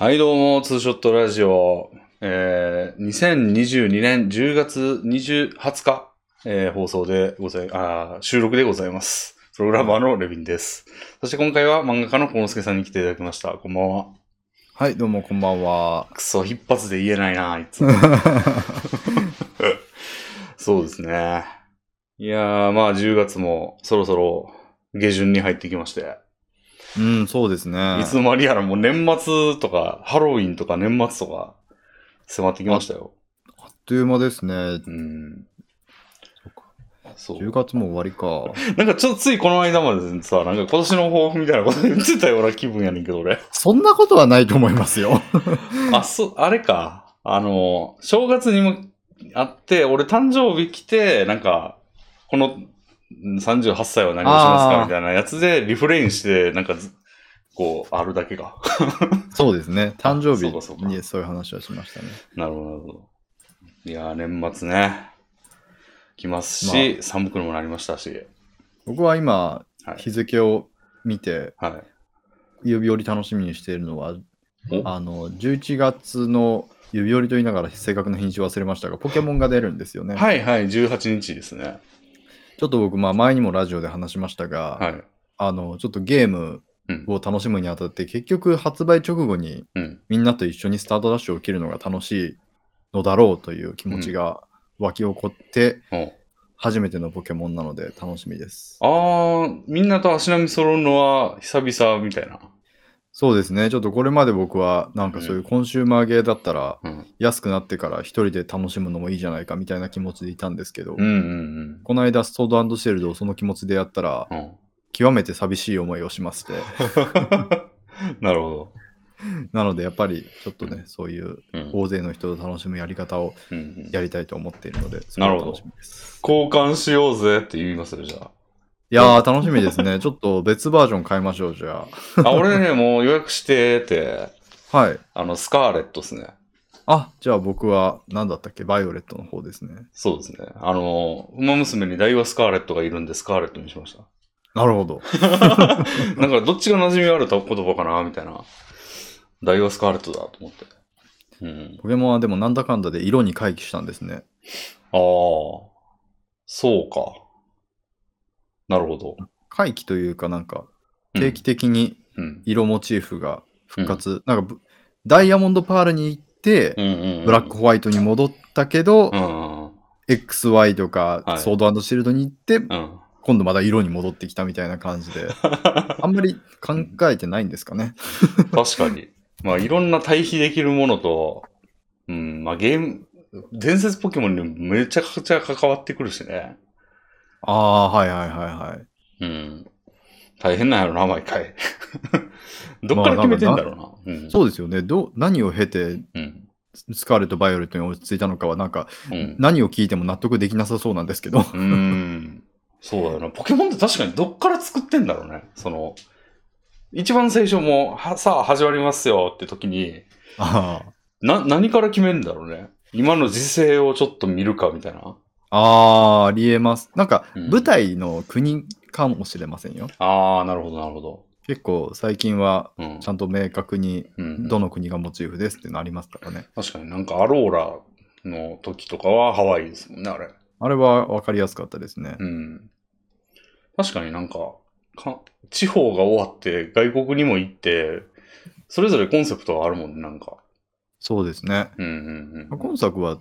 はい、どうも、ツーショットラジオ。えー、2022年10月20 20日、えー放送でござい、あー収録でございます。プログラマーのレビンです。そして今回は漫画家のコノスケさんに来ていただきました。こんばんは。はい、どうもこんばんは。くそ、一発で言えないな、あいつ。そうですね。いやー、まあ10月もそろそろ下旬に入ってきまして。うん、そうですね。いつの間にやらもう年末とか、ハロウィンとか年末とか迫ってきましたよ。あっという間ですね。うん。そう10。月も終わりか。なんかちょっとついこの間までさ、なんか今年の抱負みたいなこと言ってたような気分やねんけど、俺。そんなことはないと思いますよ。あ、そう、あれか。あの、正月にもあって、俺誕生日来て、なんか、このん38歳は何をしますか？みたいなやつでリフレインして、なんかず、こう、あるだけか。そうですね。誕生日にそういう話はしましたね。なるほど、なるほど。いやー、年末ね。来ますし、寒くもなりましたし。僕は今、はい。日付を見て、はい。指折り楽しみにしているのは、お？あの、11月の指折りと言いながら正確な品種忘れましたが、ポケモンが出るんですよね。はいはい、18日ですね。ちょっと僕、まあ前にもラジオで話しましたが、はい。あの、ちょっとゲームうん。を楽しむにあたって、結局発売直後にうん。みんなと一緒にスタートダッシュを切るのが楽しいのだろうという気持ちが湧き起こって、お初めてのポケモンなので楽しみです。あー、みんなと足並み揃うのは久々みたいな。そうですね。ちょっとこれまで僕はなんかそういうコンシューマーゲーだったらうん。安くなってから一人で楽しむのもいいじゃないかみたいな気持ちでいたんですけど、うんうんこの間ソードシェルドをその気持ちでやったらうん。うん。極めて寂しい思いをしまして、なるほなのでやっぱりちょっとね、そういうど。うん。大勢の人と楽しむやり方をうんうんやりたいと思っているので、それなるほどが楽しみです。交換しようぜって言いますよ、じゃいやー、楽しみですね。ちょっと別バージョン買いましょう、じゃあ。あ、俺ね、もう予約してて、あ。はい。あの、スカーレットですね。あ、じゃあ僕は、何だったっけ？バイオレットの方ですね。そうですね。あの、馬娘に大はスカーレットがいるんで、スカーレットにしました。なるほど。なんかどっちが馴染みある言葉かなみたいな。大はスカーレットだと思って。うん。ポケモンはでもなんだかんだで色に回帰したんですね。ああ、そうか。なるほど。回帰というかなんか、うん定期的にうん。色モチーフが復活。なんかブ、ダイヤモンドパールに行って、うんうんうん。ブラックホワイトに戻ったけど、うんうんうん。XY とか、はいソードシールドに行って、うん。今度また色に戻ってきたみたいな感じで、あんまり考えてないんですかね。確かに。まあ、いろんな対比できるものと、うん、まあ、ゲーム、伝説ポケモンにめちゃくちゃ関わってくるしね。ああ、はいはいはいはい。うん。大変なんやろな、毎回。どっから決めてんだろうな。うん。そうですよね。どう何を経て、うん。スカーレット・バイオレットに落ち着いたのかは、なんか、うん。何を聞いても納得できなさそうなんですけど。うーん。そうだよな。ポケモンって確かにどっから作ってんだろうね。その、一番最初も、はさあ始まりますよって時に、あな、何から決めるんだろうね。今の時勢をちょっと見るかみたいな。あ、あーありえます。なんか、うん舞台の国かもしれませんよ。ああ、なるほど、なるほど。結構、最近は、うんち。ゃんと明確に、うん、どの国がモチーフですってなりますからね。確かになんかアローラの時とかはハワイですもんね、あれ。あれは分かりやすかったですね。うん。確かになんかか、地方が終わって外国にも行って、それぞれコンセプトがあるもんね、なんか。そうですね。うんうんうん。今作は、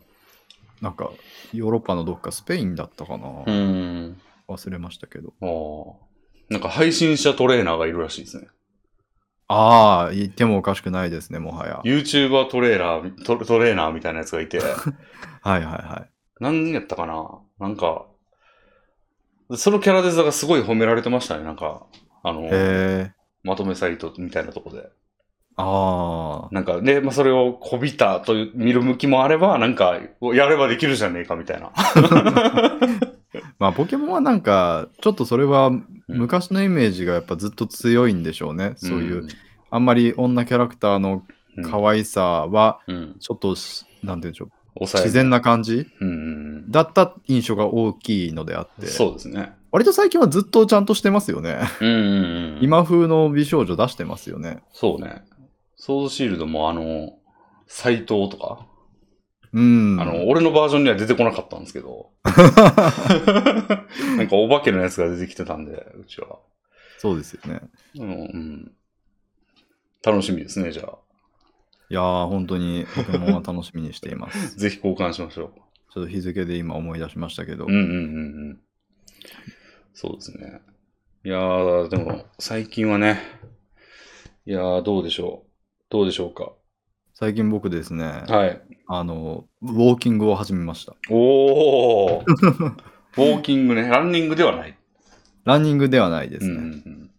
なんか、ヨーロッパのどっかスペインだったかな、うん。忘れましたけど。ああ。なんか配信者トレーナーがいるらしいですね。ああ、言ってもおかしくないですね、もはや。YouTuber トレーラー、トトレーナーみたいなやつがいて、はいはいはい。何やったかな？なんか、そのキャラデザがすごい褒められてましたね、なんか。あの、へえ。まとめサイトみたいなとこで。ああ。なんかね、まあ、それをこびたと見る向きもあれば、なんか、やればできるじゃねえかみたいな。まあ、ポケモンはなんか、ちょっとそれはうん昔のイメージがやっぱずっと強いんでしょうね。そういう、んあんまり女キャラクターの可愛さは、うん。ちょっとし、なんていうんでしょう、自然な感じうんうんだった印象が大きいのであっうん。て、そうですね。割と最近はずっとちゃんとしてますよね。うんうんうん。今風の美少女出してますよね。そうね。ソードシールドもあの、斎藤とか、うん。あの、俺のバージョンには出てこなかったんですけど、なんかお化けのやつが出てきてたんで、うちは。そうですよね。うん、うん。楽しみですね、じゃあ。いやー、本当にポケモンは楽しみにしています。ぜひ交換しましょちょっと日付で今思い出しましたけど。う。うんうんうんうん。そうですね。いやー、でも、最近はね、いやー、どうでしょう。どうでしょうか？最近僕ですね、はい。あの、ウォーキングを始めました。おー。ウォーキングね。ランニングではない。ランニングではないですね。うんうん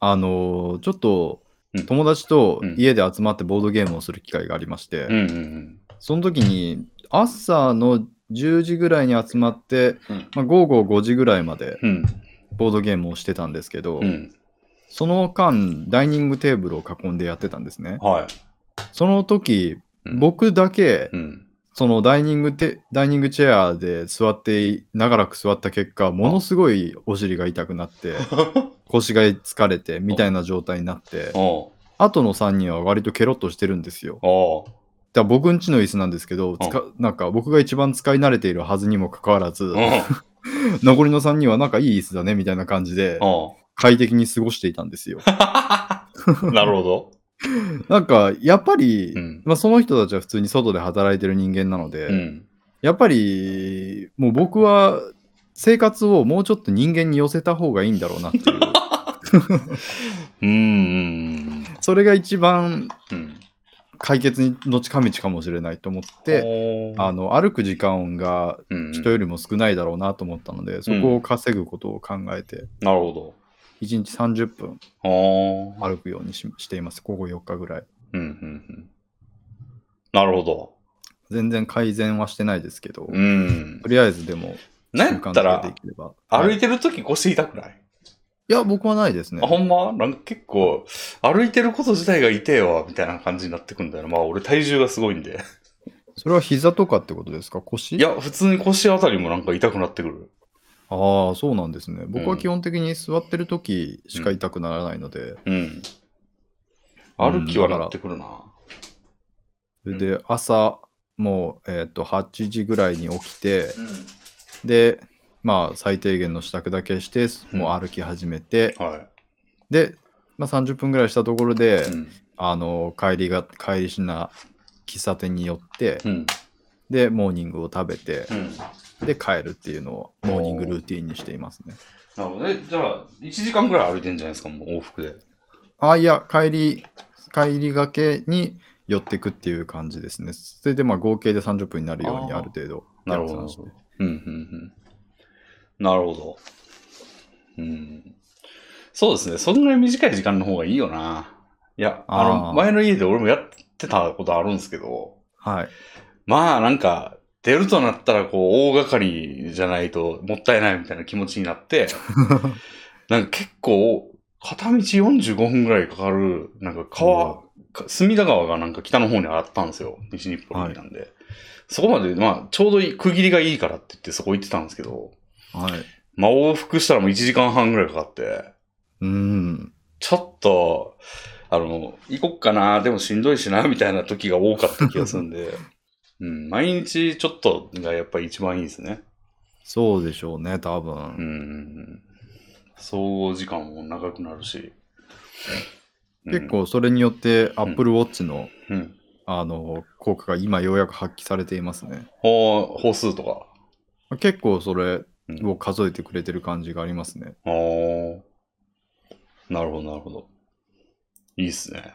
あの、ちょっとうん友達とうん家で集まってボードゲームをする機会がありまして、うん。うんうんその時に朝の10時ぐらいに集まって、うん。まあ、午後5時ぐらいまでうん。ボードゲームをしてたんですけど、うん。その間ダイニングテーブルを囲んでやってたんですね。はい。その時、うん僕だけうん。そのダイニングテダイニングチェアで座って長らく座った結果ものすごいお尻が痛くなって 腰が疲れてみたいな状態になっておう後の3人は割とケロッとしてるんですよ。おうだから僕んちの椅子なんですけど、つかなんか僕が一番使い慣れているはずにもかかわらず、おう 残りの3人はなんかいい椅子だねみたいな感じでおう快適に過ごしていたんですよ。なるほど。なんかやっぱり、うん。まあ、その人たちは普通に外で働いてる人間なので、うん。やっぱりもう僕は生活をもうちょっと人間に寄せた方がいいんだろうなっていう うんうん。それが一番うん。解決の近道かもしれないと思って、あの歩く時間がうん人よりも少ないだろうなと思ったので、そこを稼ぐことを考えてなるほど。1日30分歩くようにししていますここ4日ぐらいうんうんうん。なるほど。全然改善はしてないですけど、うんと。りあえずでもなんやったらづけていければ歩はいいてるとき腰痛くない？いや僕はないですねあ、ほんま？なんか結構、歩いてること自体が痛えわ、みたいな感じになってくんだよな。まあ俺体重がすごいんで。それは膝とかってことですか？腰？いや、普通に腰あたりもなんか痛くなってくる。ああそうなんですね僕は基本的に座ってる時しか痛くならないので、うん。歩きはなってくるな。それで朝もう、えー、と8時ぐらいに起きてでまあ最低限の支度だけしてもう歩き始めて、はで、まあ、30分ぐらいしたところで、い。うん。あの帰りが帰りしな喫茶店に寄って、うん。でモーニングを食べてう、ん。で帰るっていうのをモーニングルーティンにしていますねなるほどね。じゃあ、1時間ぐらい歩いてんじゃないですか、もう往復で。あいや帰り帰りがけに寄ってくっていう感じですねそれでまあ合計で30分になるようにある程度なるほどうん、うん、うん。なるほど。うん。そうですね。そんぐらい短い時間の方がいいよな。いや、あの、前の家で俺もやってたことあるんですけど、はいまあなんか、出るとなったらこう、大掛かりじゃないともったいないみたいな気持ちになって、なんか結構、片道45分ぐらいかかる、なんか川、か隅田川がなんか北の方にあったんですよ。西日暮里なんで。そこまで、まあ、ちょうどいい、区切りがいいからって言ってそこ行ってたんですけど、はい。まあ往復したらもう1時間半ぐらいかかって、うん。ちょっと、あの、行こっかな、でもしんどいしな、みたいな時が多かった気がするんで、うん、毎日ちょっとがやっぱり一番いいですね。そうでしょうね多う分、ん。総合時間も長くなるし。結構それによってアップルウォッチの、うん。うん。あの効果が今ようやく発揮されていますねほ歩数とか。結構それうんを数えてくれてる感じがありますねあーなるほど、なるほど。いいっすね。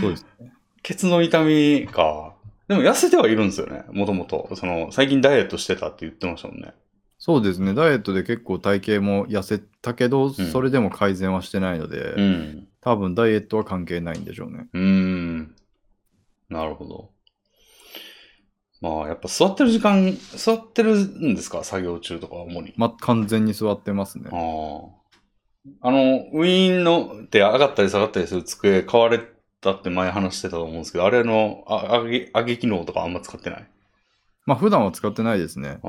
そうですね ケツの痛みか。でも痩せてはいるんですよね。もともと。その、最近ダイエットしてたって言ってましたもんね。そうですねダイエットで結構体型も痩せたけど、それでも改善はしてないので、うん。多分ダイエットは関係ないんでしょうねうーん。なるほど。まあ、やっぱ座ってる時間、座ってるんですか？作業中とかは主に。ま完全に座ってますねああ。あの、ウィーンのって上がったり下がったりする机買われたって前話してたと思うんですけど、あれのあ上げ上げ機能とかあんま使ってない？まあ普段は使ってないですねああ。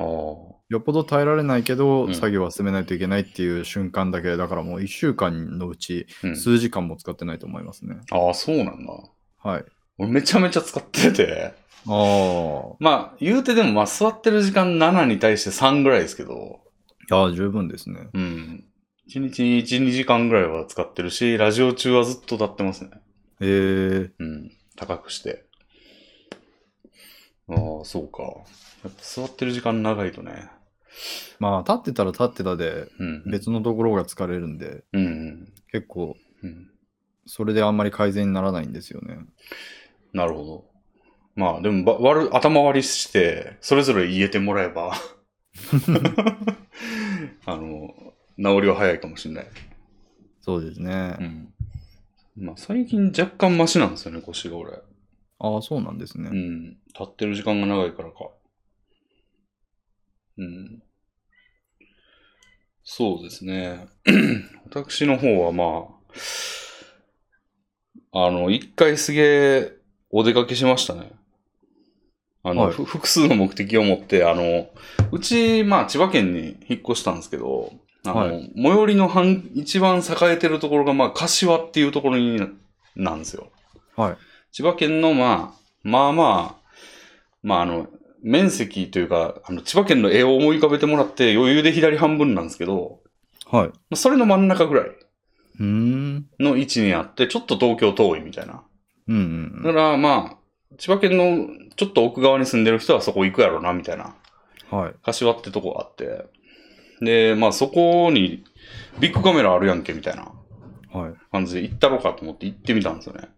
よっぽど耐えられないけど、うん作業は進めないといけないっていう瞬間だけ、だからもう1週間のうちうん数時間も使ってないと思いますね。ああ、そうなんだ。はい。俺めちゃめちゃ使ってて。ああ。まあ、言うてでも、まあ、座ってる時間7に対して3ぐらいですけど、いや、十分ですね。うん。1日1、2時間ぐらいは使ってるし、ラジオ中はずっと立ってますね。えー、うん。高くして。ああ、そうか。やっぱ座ってる時間長いとね。まあ、立ってたら立ってたで、うん。別のところが疲れるんで、うん。結構、うん。それであんまり改善にならないんですよね。なるほど。まあ、でもば、割る、頭割りして、それぞれ言えてもらえば、あの、治りは早いかもしれない。そうですね。うん。まあ、最近若干マシなんですよね、腰が俺。ああ、そうなんですね。うん。立ってる時間が長いからか。うん。そうですね。私の方はまあ、あの、一回すげえお出かけしましたね。あの、はいふ複数の目的を持って、あの、うち、まあ、千葉県に引っ越したんですけど、あの、はい最寄りの半一番栄えてるところが、まあ、柏っていうところにななんですよ。はい。千葉県の、まあ、まあまあ、まああの、面積というか、あの、千葉県の絵を思い浮かべてもらって余裕で左半分なんですけど、はい。まあそれの真ん中ぐらい。の位置にあって、ちょっと東京遠いみたいな。うんうんだからまあ、千葉県のちょっと奥側に住んでる人はそこ行くやろな、みたいな。うん。はい。柏ってとこがあって。で、まあそこにビッグカメラあるやんけ、みたいなはい。感じで行ったろかと思って行ってみたんですよね。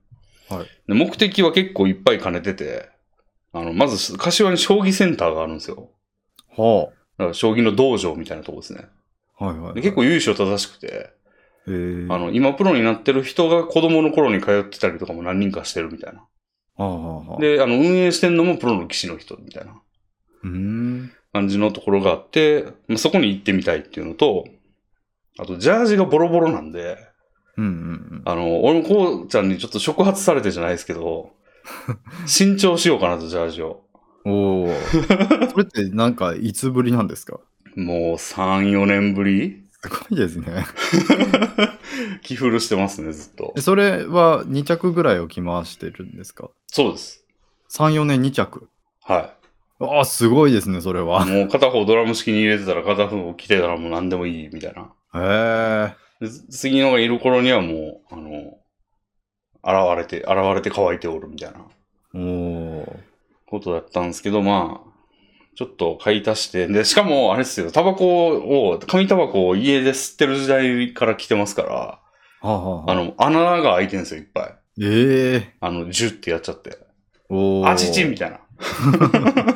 はい。で目的は結構いっぱい兼ねてて、あの、まず、柏に将棋センターがあるんですよ。はだから将棋の道場みたいなとこですね。あ。はいはい。で結構由緒正しくて、えー、あの、今プロになってる人が子供の頃に通ってたりとかも何人かしてるみたいな。はあはあはあ、で、あの、運営してんのもプロの棋士の人みたいなうーん。感じのところがあって、まあそこに行ってみたいっていうのと、あと、ジャージがボロボロなんで、うんうんあの、俺もこうちゃんにちょっと触発されてじゃないですけど、新調しようかなと、ジャージを。うん。おお。それってなんかいつぶりなんですか？もう3、4年ぶりすごいですね。着古してますね、ずっとえ。それは2着ぐらいを着回してるんですか？そうです。?3、4年2着。はああ、すごいですね、それい。は。もう片方ドラム式に入れてたら片方着てたらもう何でもいいみたいな。へえ。で次のがいる頃にはもう、あの、現れて、現れて乾いておるみたいなおお。ことだったんですけど、まあ、ちょっと買い足して、で、しかも、あれですよ、タバコを、紙タバコを家で吸ってる時代から来てますから、はあ、はあはあ、あの、穴が開いてるんですよ、いっぱい。ええあの、ジュってやっちゃって。おお。あちちみたいな。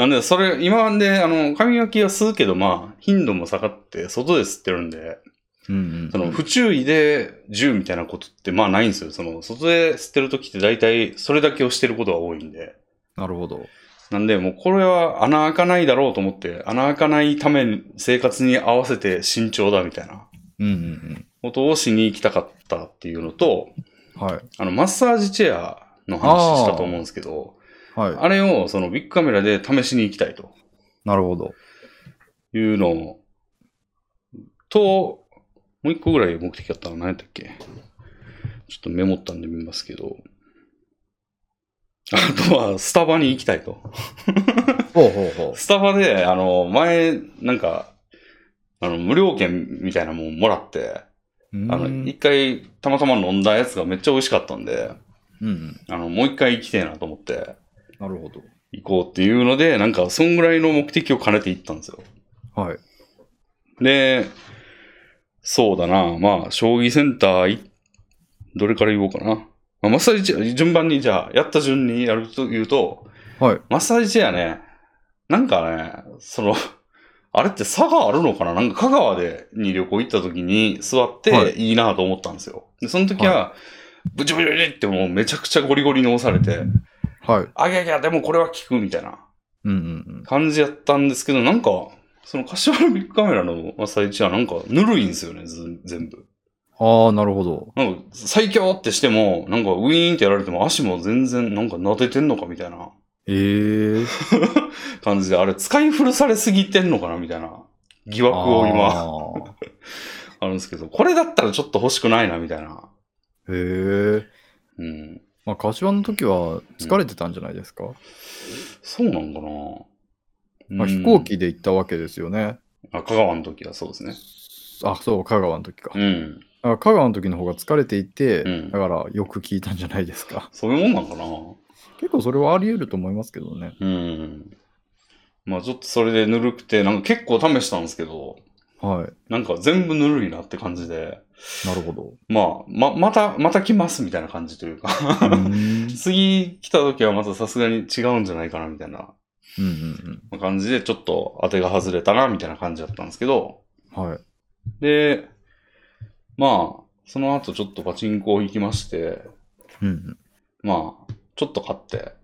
なんで、それ、今まで、あの、髪の毛は吸うけど、まあ、頻度も下がって、外で吸ってるんで、うんうん。その、不注意で銃みたいなことって、まあないんですよ。その、外で吸ってる時って大体、それだけをしてることが多いんで。なるほど。なんで、もうこれは穴開かないだろうと思って、穴開かないために生活に合わせて慎重だみたいなうんうんことをしに行きたかったっていうのと、うん。はい。あの、マッサージチェアの話したと思うんですけど、はい。あれをそのビッグカメラで試しに行きたいとなるほど。いうのと、もう一個ぐらい目的あったの何やったっけ？ちょっとメモったんで見ますけど、あとはスタバに行きたいと。ほうほうほ スタバで、あの、前、なんか、あの、無料券みたいなもんもらって、う。あの、うん一回たまたま飲んだやつがめっちゃ美味しかったんで、うん。あの、もう一回行きたいなと思って、なるほど。行こうっていうので、なんか、そんぐらいの目的を兼ねて行ったんですよ。はい。で、そうだな。まあ、将棋センターい、どれから言おうかな。まあ、マッサージチェア、順番にじゃあ、やった順にやると言うと、はい。マッサージチェアね、なんかね、その、あれって差があるのかな？なんか香川でに旅行行った時に座っはていいなと思ったんですよ。で、その時は、ブチブチブチってもうめちゃくちゃゴリゴリに押されて、はい。あげあげあ、でもこれは効くみたいなうんうん感じやったんですけど、なんか、その柏のビッグカメラのマッサージチェアなんかぬるいんですよね、ず全部。うん。ああ、なるほど。なんか最強ってしても、なんかウィーンってやられても足も全然なんか撫でてんのかみたいなえー、感じで、あれ使い古されすぎてんのかなみたいな疑惑を今あ あるんですけど、これだったらちょっと欲しくないなみたいな。ーへえ。うん。まあ、柏の時は疲れてたんじゃないですか、そうなんかなまあ、うん飛行機で行ったわけですよね。あ、香川の時はそうですね。あ、そう、香川の時か。うん。香川の時の方が疲れていて、うんだからよく聞いたんじゃないですか。そういうもんなんかな結構それはあり得ると思いますけどね。うん。まあちょっとそれでぬるくて、なんか結構試したんですけど、はい。なんか全部ぬるいなって感じで、なるほど。まあ、ま、また、また来ますみたいな感じというか、次来た時はまたさすがに違うんじゃないかなみたいなうんうん感じで、ちょっと当てが外れたなみたいな感じだったんですけど、うん。はい。で、まあ、その後ちょっとパチンコ行きまして、うんうん、まあ、ちょっと買って、2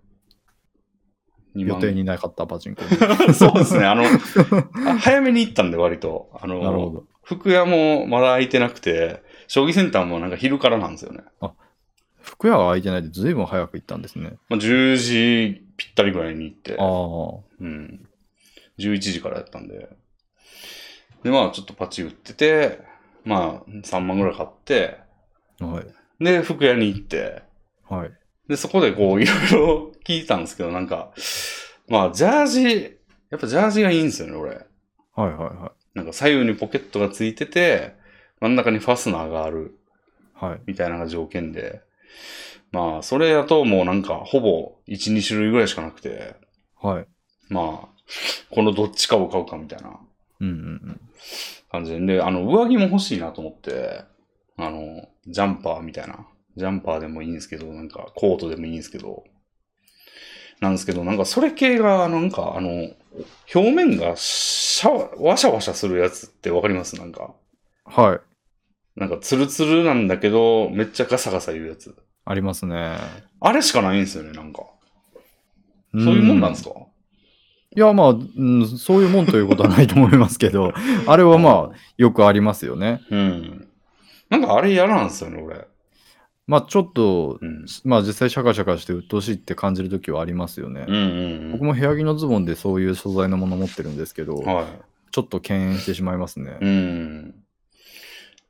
予定になかったパチンコ。そうですね、あの、あ早めに行ったんで割と。あの、なるほど。服屋もまだ開いてなくて、将棋センターもなんか昼からなんですよね。服屋が空いてないでずいぶん早く行ったんですね。まあ、10時ぴったりぐらいに行って、ああ。うん。11時からやったんで。で、まあちょっとパチ打ってて、まあ3万ぐらい買って、はい。で、服屋に行って、はい。で、そこでこういろいろ聞いたんですけど、なんか、まあジャージ、やっぱジャージがいいんですよね、俺。はいはいはなんか左右にポケットがついてて、真ん中にファスナーがあるい。はい。みたいなのが条件で、まあ、それだともうなんか、ほぼ1、2種類ぐらいしかなくて、はい。まあ、このどっちかを買うかみたいなうんうんうん。感じで、で、あの、上着も欲しいなと思って、あの、ジャンパーみたいな。ジャンパーでもいいんですけど、なんか、コートでもいいんですけど、なんですけど、なんか、それ系が、なんか、あの、表面がシャワ、ワシャワシャするやつってわかります？なんか。はい。なんか、ツルツルなんだけど、めっちゃガサガサ言うやつ。ありますね。あれしかないんですよね、なんか。そういうもんなんですか？かいや、まあ、うん、そういうもんということはないと思いますけど、あれはまあ、よくありますよね。うん。なんかあれ嫌なんですよね、俺。まあ、ちょっと、うん。まあ、実際シャカシャカして鬱陶しいって感じるときはありますよね。うんうん僕も部屋着のズボンでそういう素材のもの持ってるんですけど、うん。はい。ちょっと敬遠してしまいますね。うん。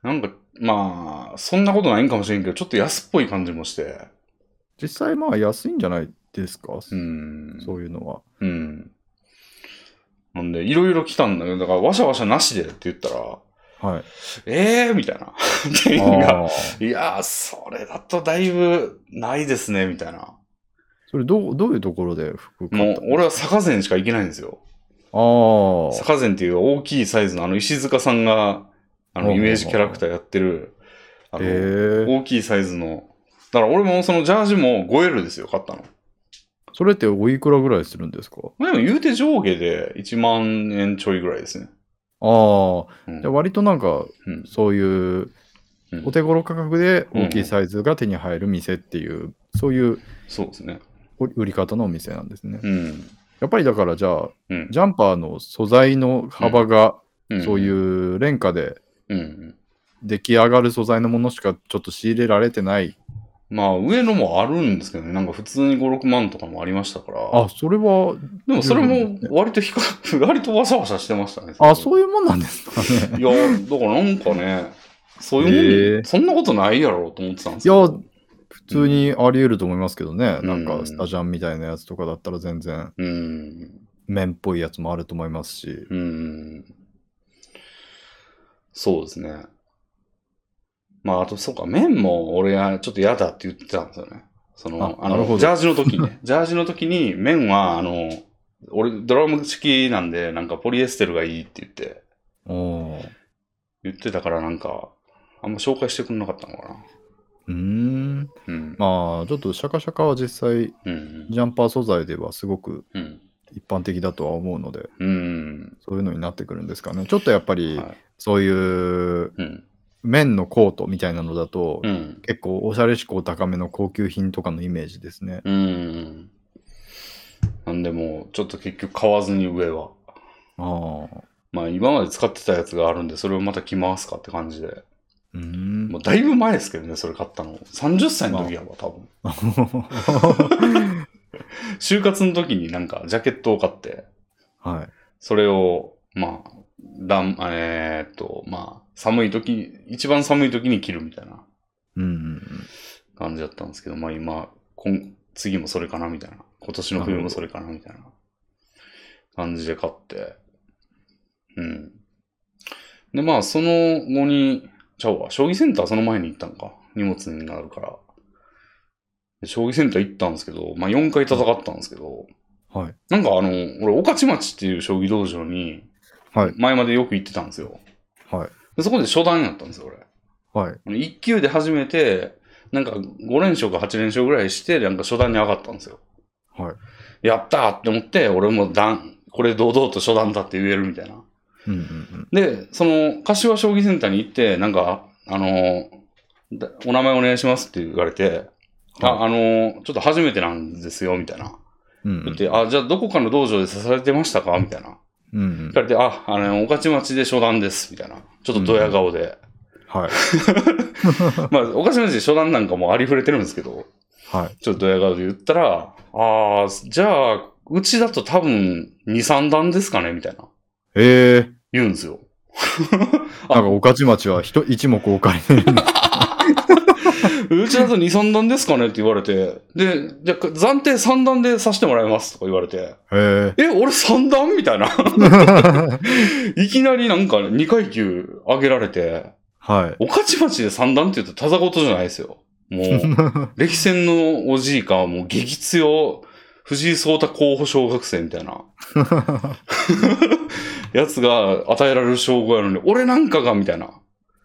なんか、まあ、そんなことないんかもしれんけど、ちょっと安っぽい感じもして。実際まあ安いんじゃないですか、うん。そういうのは。うん。なんで、いろいろ来たんだけど、だから、わしゃわしゃなしでって言ったら、はい。ええー、みたいな。店員が。いやー、それだとだいぶないですね、みたいな。それどう、どういうところで服買もう俺は坂膳しか行けないんですよ。ああ。坂膳っていう大きいサイズの、あの、石塚さんが、あの、イメージキャラクターやってる、あの、へえ。大きいサイズの、だから俺もそのジャージも 5L ですよ、買ったの。それっておいくらぐらいするんですか？まあでも言うて上下で1万円ちょいぐらいですね。ああ。うんじゃあ割となんか、うんそういううんお手頃価格で大きいサイズが手に入る店っていう、そういうそうですね。売り方のお店なんですね。うん。やっぱりだからじゃあ、うん。ジャンパーの素材の幅が、んそういう廉価でうん。出来上がる素材のものしかちょっと仕入れられてない。まあ上のもあるんですけどね、なんか普通に5、6万とかもありましたから。あ、それは、でもそれも割と 割とわさわさしてましたね。あ、そういうもんなんですかね。いや、だからなんかね、そういうもん、そんなことないやろうと思ってたんですいや普通にあり得ると思いますけどね。うんなんかスタジャンみたいなやつとかだったら全然うん。綿っぽいやつもあると思いますし。うん。そうですね。まあ、あと、そうか、麺も俺はちょっと嫌だって言ってたんですよね。その、あの、あなるほどジャージの時にね。ジャージの時に麺は、あの、俺、ドラム式なんで、なんかポリエステルがいいって言って、おー言ってたからなんか、あんま紹介してくれなかったのかな。うーん。うん。まあ、ちょっとシャカシャカは実際、うん。ジャンパー素材ではすごくうん。一般的だとは思うので、うん。そういうのになってくるんですかね。ちょっとやっぱり、はい。そういううん。綿のコートみたいなのだと、うん。結構おしゃれ志向高めの高級品とかのイメージですね。うん。なんでもう、ちょっと結局買わずに上は。ああ。まあ今まで使ってたやつがあるんで、それをまた着回すかって感じで。うーん。もうだいぶ前ですけどね、それ買ったの。30歳の時やわ、多分。就活の時になんかジャケットを買って、はい。それを、まあ、だん、えーっと、まあ、寒い時、一番寒い時に着るみたいなうんうんうん。感じだったんですけど、まあ今、今次もそれかなみたいな。今年の冬もそれかなみたいな感じで買って。うん。で、まあ、その後に、ちゃうわ、将棋センターその前に行ったんか。荷物になるから。で将棋センター行ったんですけど、まあ4回戦ったんですけど、はい。なんかあの、俺、御徒町っていう将棋道場に、はい。前までよく行ってたんですよ。はい。でそこで初段やったんですよ、俺。はい。1級で始めて、なんか5連勝か8連勝ぐらいして、なんか初段に上がったんですよ。はい。やったーって思って、俺も段、これ堂々と初段だって言えるみたいな。うんうんうん。で、その、柏将棋センターに行って、なんか、あのーだお名前お願いしますって言われて、あ、はあのーちょっと初めてなんですよ、みたいな。うん言って、あ、じゃあどこかの道場で刺されてましたか？みたいな。うんうん聞。かれて、あ、あの、御徒町で初段です、みたいな。ちょっとドヤ顔で。はい。まあ、御徒町で初段なんかもうありふれてるんですけど、はい。ちょっとドヤ顔で言ったら、ああ、じゃあ、うちだと多分2、3段ですかねみたいな。ええ言うんですよ。なんか、御徒町は一一目置かれてる。うちだと2、3段ですかね？って言われて、で、じゃあ暫定3段でさせてもらいますとか言われて、へえ。え、俺3段？みたいな。いきなりなんか2階級上げられて、はい。御徒町で3段って言うとただごとじゃないですよ。もう、歴戦のおじいか、もう激強、藤井聡太候補小学生みたいな。やつが与えられる称号やのに、俺なんかが、みたいな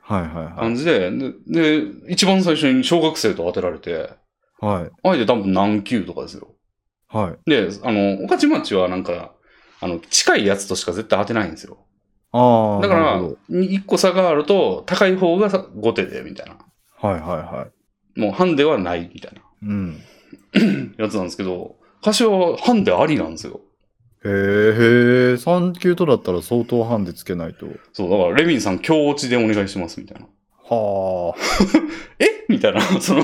はいはいは感じで、で、で一番最初に小学生と当てられて、い。はい。相手多分何級とかですよ。はい。で、あの、御徒町はなんか、あの、近いやつとしか絶対当てないんですよ。ああ。だからなるほ、一個差があると、高い方がさ後手で、みたいな。どはいはいはい。もうハンデはない、みたいな。うん。やつなんですけど、柏はハンデありなんですよ。へえ、へえ、3級とだったら相当ハンデつけないと。そう、だからレミンさん今日落ちでお願いしますみたいな。は え？みたいな。その、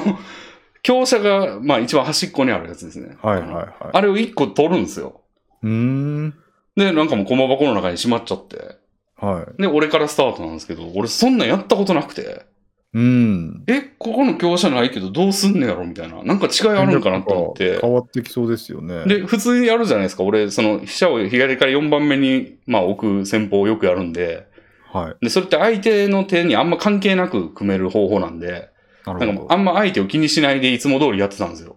強者が、まあ一番端っこにあるやつですね。あ。はいはいはい。あれを一個取るんですよ。うーん。で、なんかもう駒箱の中にしまっちゃって。はい。で、俺からスタートなんですけど、俺そんなんやったことなくて。うん。え、ここの強者ないけどどうすんねやろみたいな。なんか違いあるんかなと思って。変わってきそうですよね。で、普通にやるじゃないですか。俺、その、飛車を左から4番目に、まあ置く戦法をよくやるんで。はい。で、それって相手の手にあんま関係なく組める方法なんで、なるほどなんかあ。んま相手を気にしないでいつも通りやってたんですよ。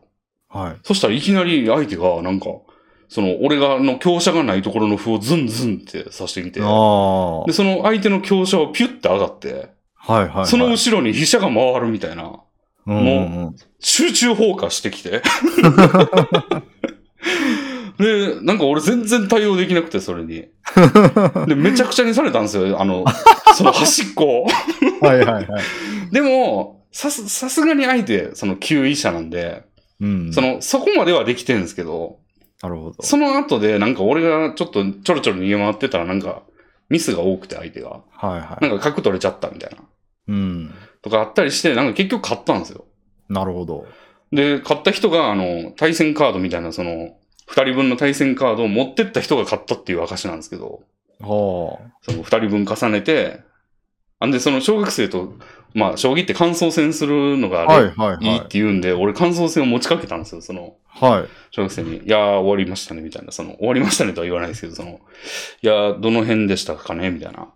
はい。そしたらいきなり相手がなんか、その俺がの強者がないところの歩をズンズンって刺してきて、ああ。で、その相手の強者はピュッて上がって、はいはいはい。その後ろに飛車が回るみたいな、うんうんうん、集中放火してきて。で、なんか俺全然対応できなくて、それに。で、めちゃくちゃにされたんですよ、あの、その端っこを。はいはいはい。でも、さす、さすがに相手、その9位者なんで、うん。そ、の、そこまではできてるんですけど、なるほど。その後で、なんか俺がちょっとちょろちょろ逃げ回ってたら、なんか、ミスが多くて相手が。はいは。ないんか角取れちゃったみたいな。うん。とかあったりして、なんか結局勝ったんですよ。なるほど。で、勝った人が、あの、対戦カードみたいな、その、二人分の対戦カードを持ってった人が勝ったっていう証なんですけど、はその二人分重ねて、あんで、その小学生と、まあ、将棋って感想戦するのがあ。あれ、はいはいはい。いいって言うんで、俺感想戦を持ちかけたんですよ、その、はい。小学生に、いやー、終わりましたね、みたいな、その、終わりましたねとは言わないですけど、その、いやー、どの辺でしたかね、みたいな。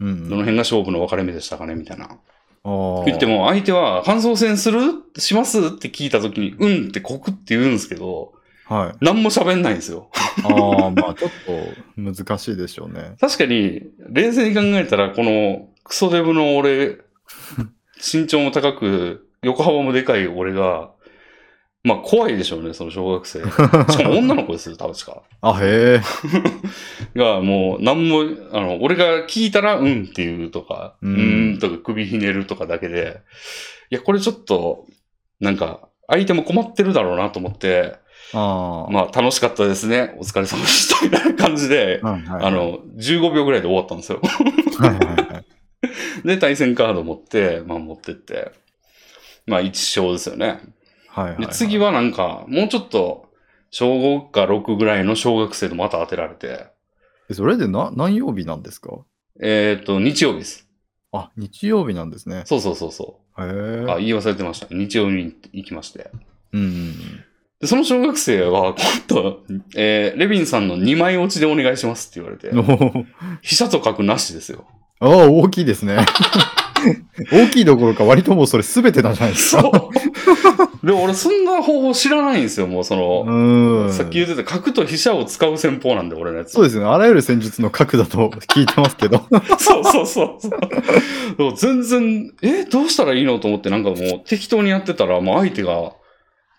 うん。どの辺が勝負の分かれ目でしたかね、みたいな。言っても、相手は、感想戦する？します？って聞いたときに、うんってこくって言うんですけど、はい。何も喋んないんですよ。ああ、まあちょっと難しいでしょうね。確かに、冷静に考えたら、この、クソデブの俺、身長も高く、横幅もでかい俺が、まあ怖いでしょうね、その小学生。しかも女の子ですよ、確か。あ、へえ。が、もう、何も、あの、俺が聞いたら、うんっていうとか、ううんーんとか首ひねるとかだけで、いや、これちょっと、なんか、相手も困ってるだろうなと思って、ああ。まあ、楽しかったですね。お疲れ様でした。みたいな感じで、はいはい。あ、の、15秒ぐらいで終わったんですよ。はいはいはい。で、対戦カード持って、まあ持ってって、まあ一勝ですよね。はいはい、で、次はなんか、もうちょっと、小5か6ぐらいの小学生とまた当てられて、えそれでな何曜日なんですか？えっ、と、日曜日です。あ、日曜日なんですね。そうそうそうそへう。あ、え。言い忘れてました。日曜日に行きまして。うんうんで、その小学生は、今度、えーレビンさんの2枚落ちでお願いしますって言われて 飛車と角なしですよ。ああ、大きいですね。大きいどころか割ともうそれ全てなんじゃないですか？そう。で、俺そんな方法知らないんですよ、もうその、うん。さっき言ってた角と飛車を使う戦法なんで、俺のやつ。そうですね。あらゆる戦術の角だと聞いてますけど。そうそうそうそう。全然、え、どうしたらいいのと思って、なんかもう適当にやってたら、もう相手が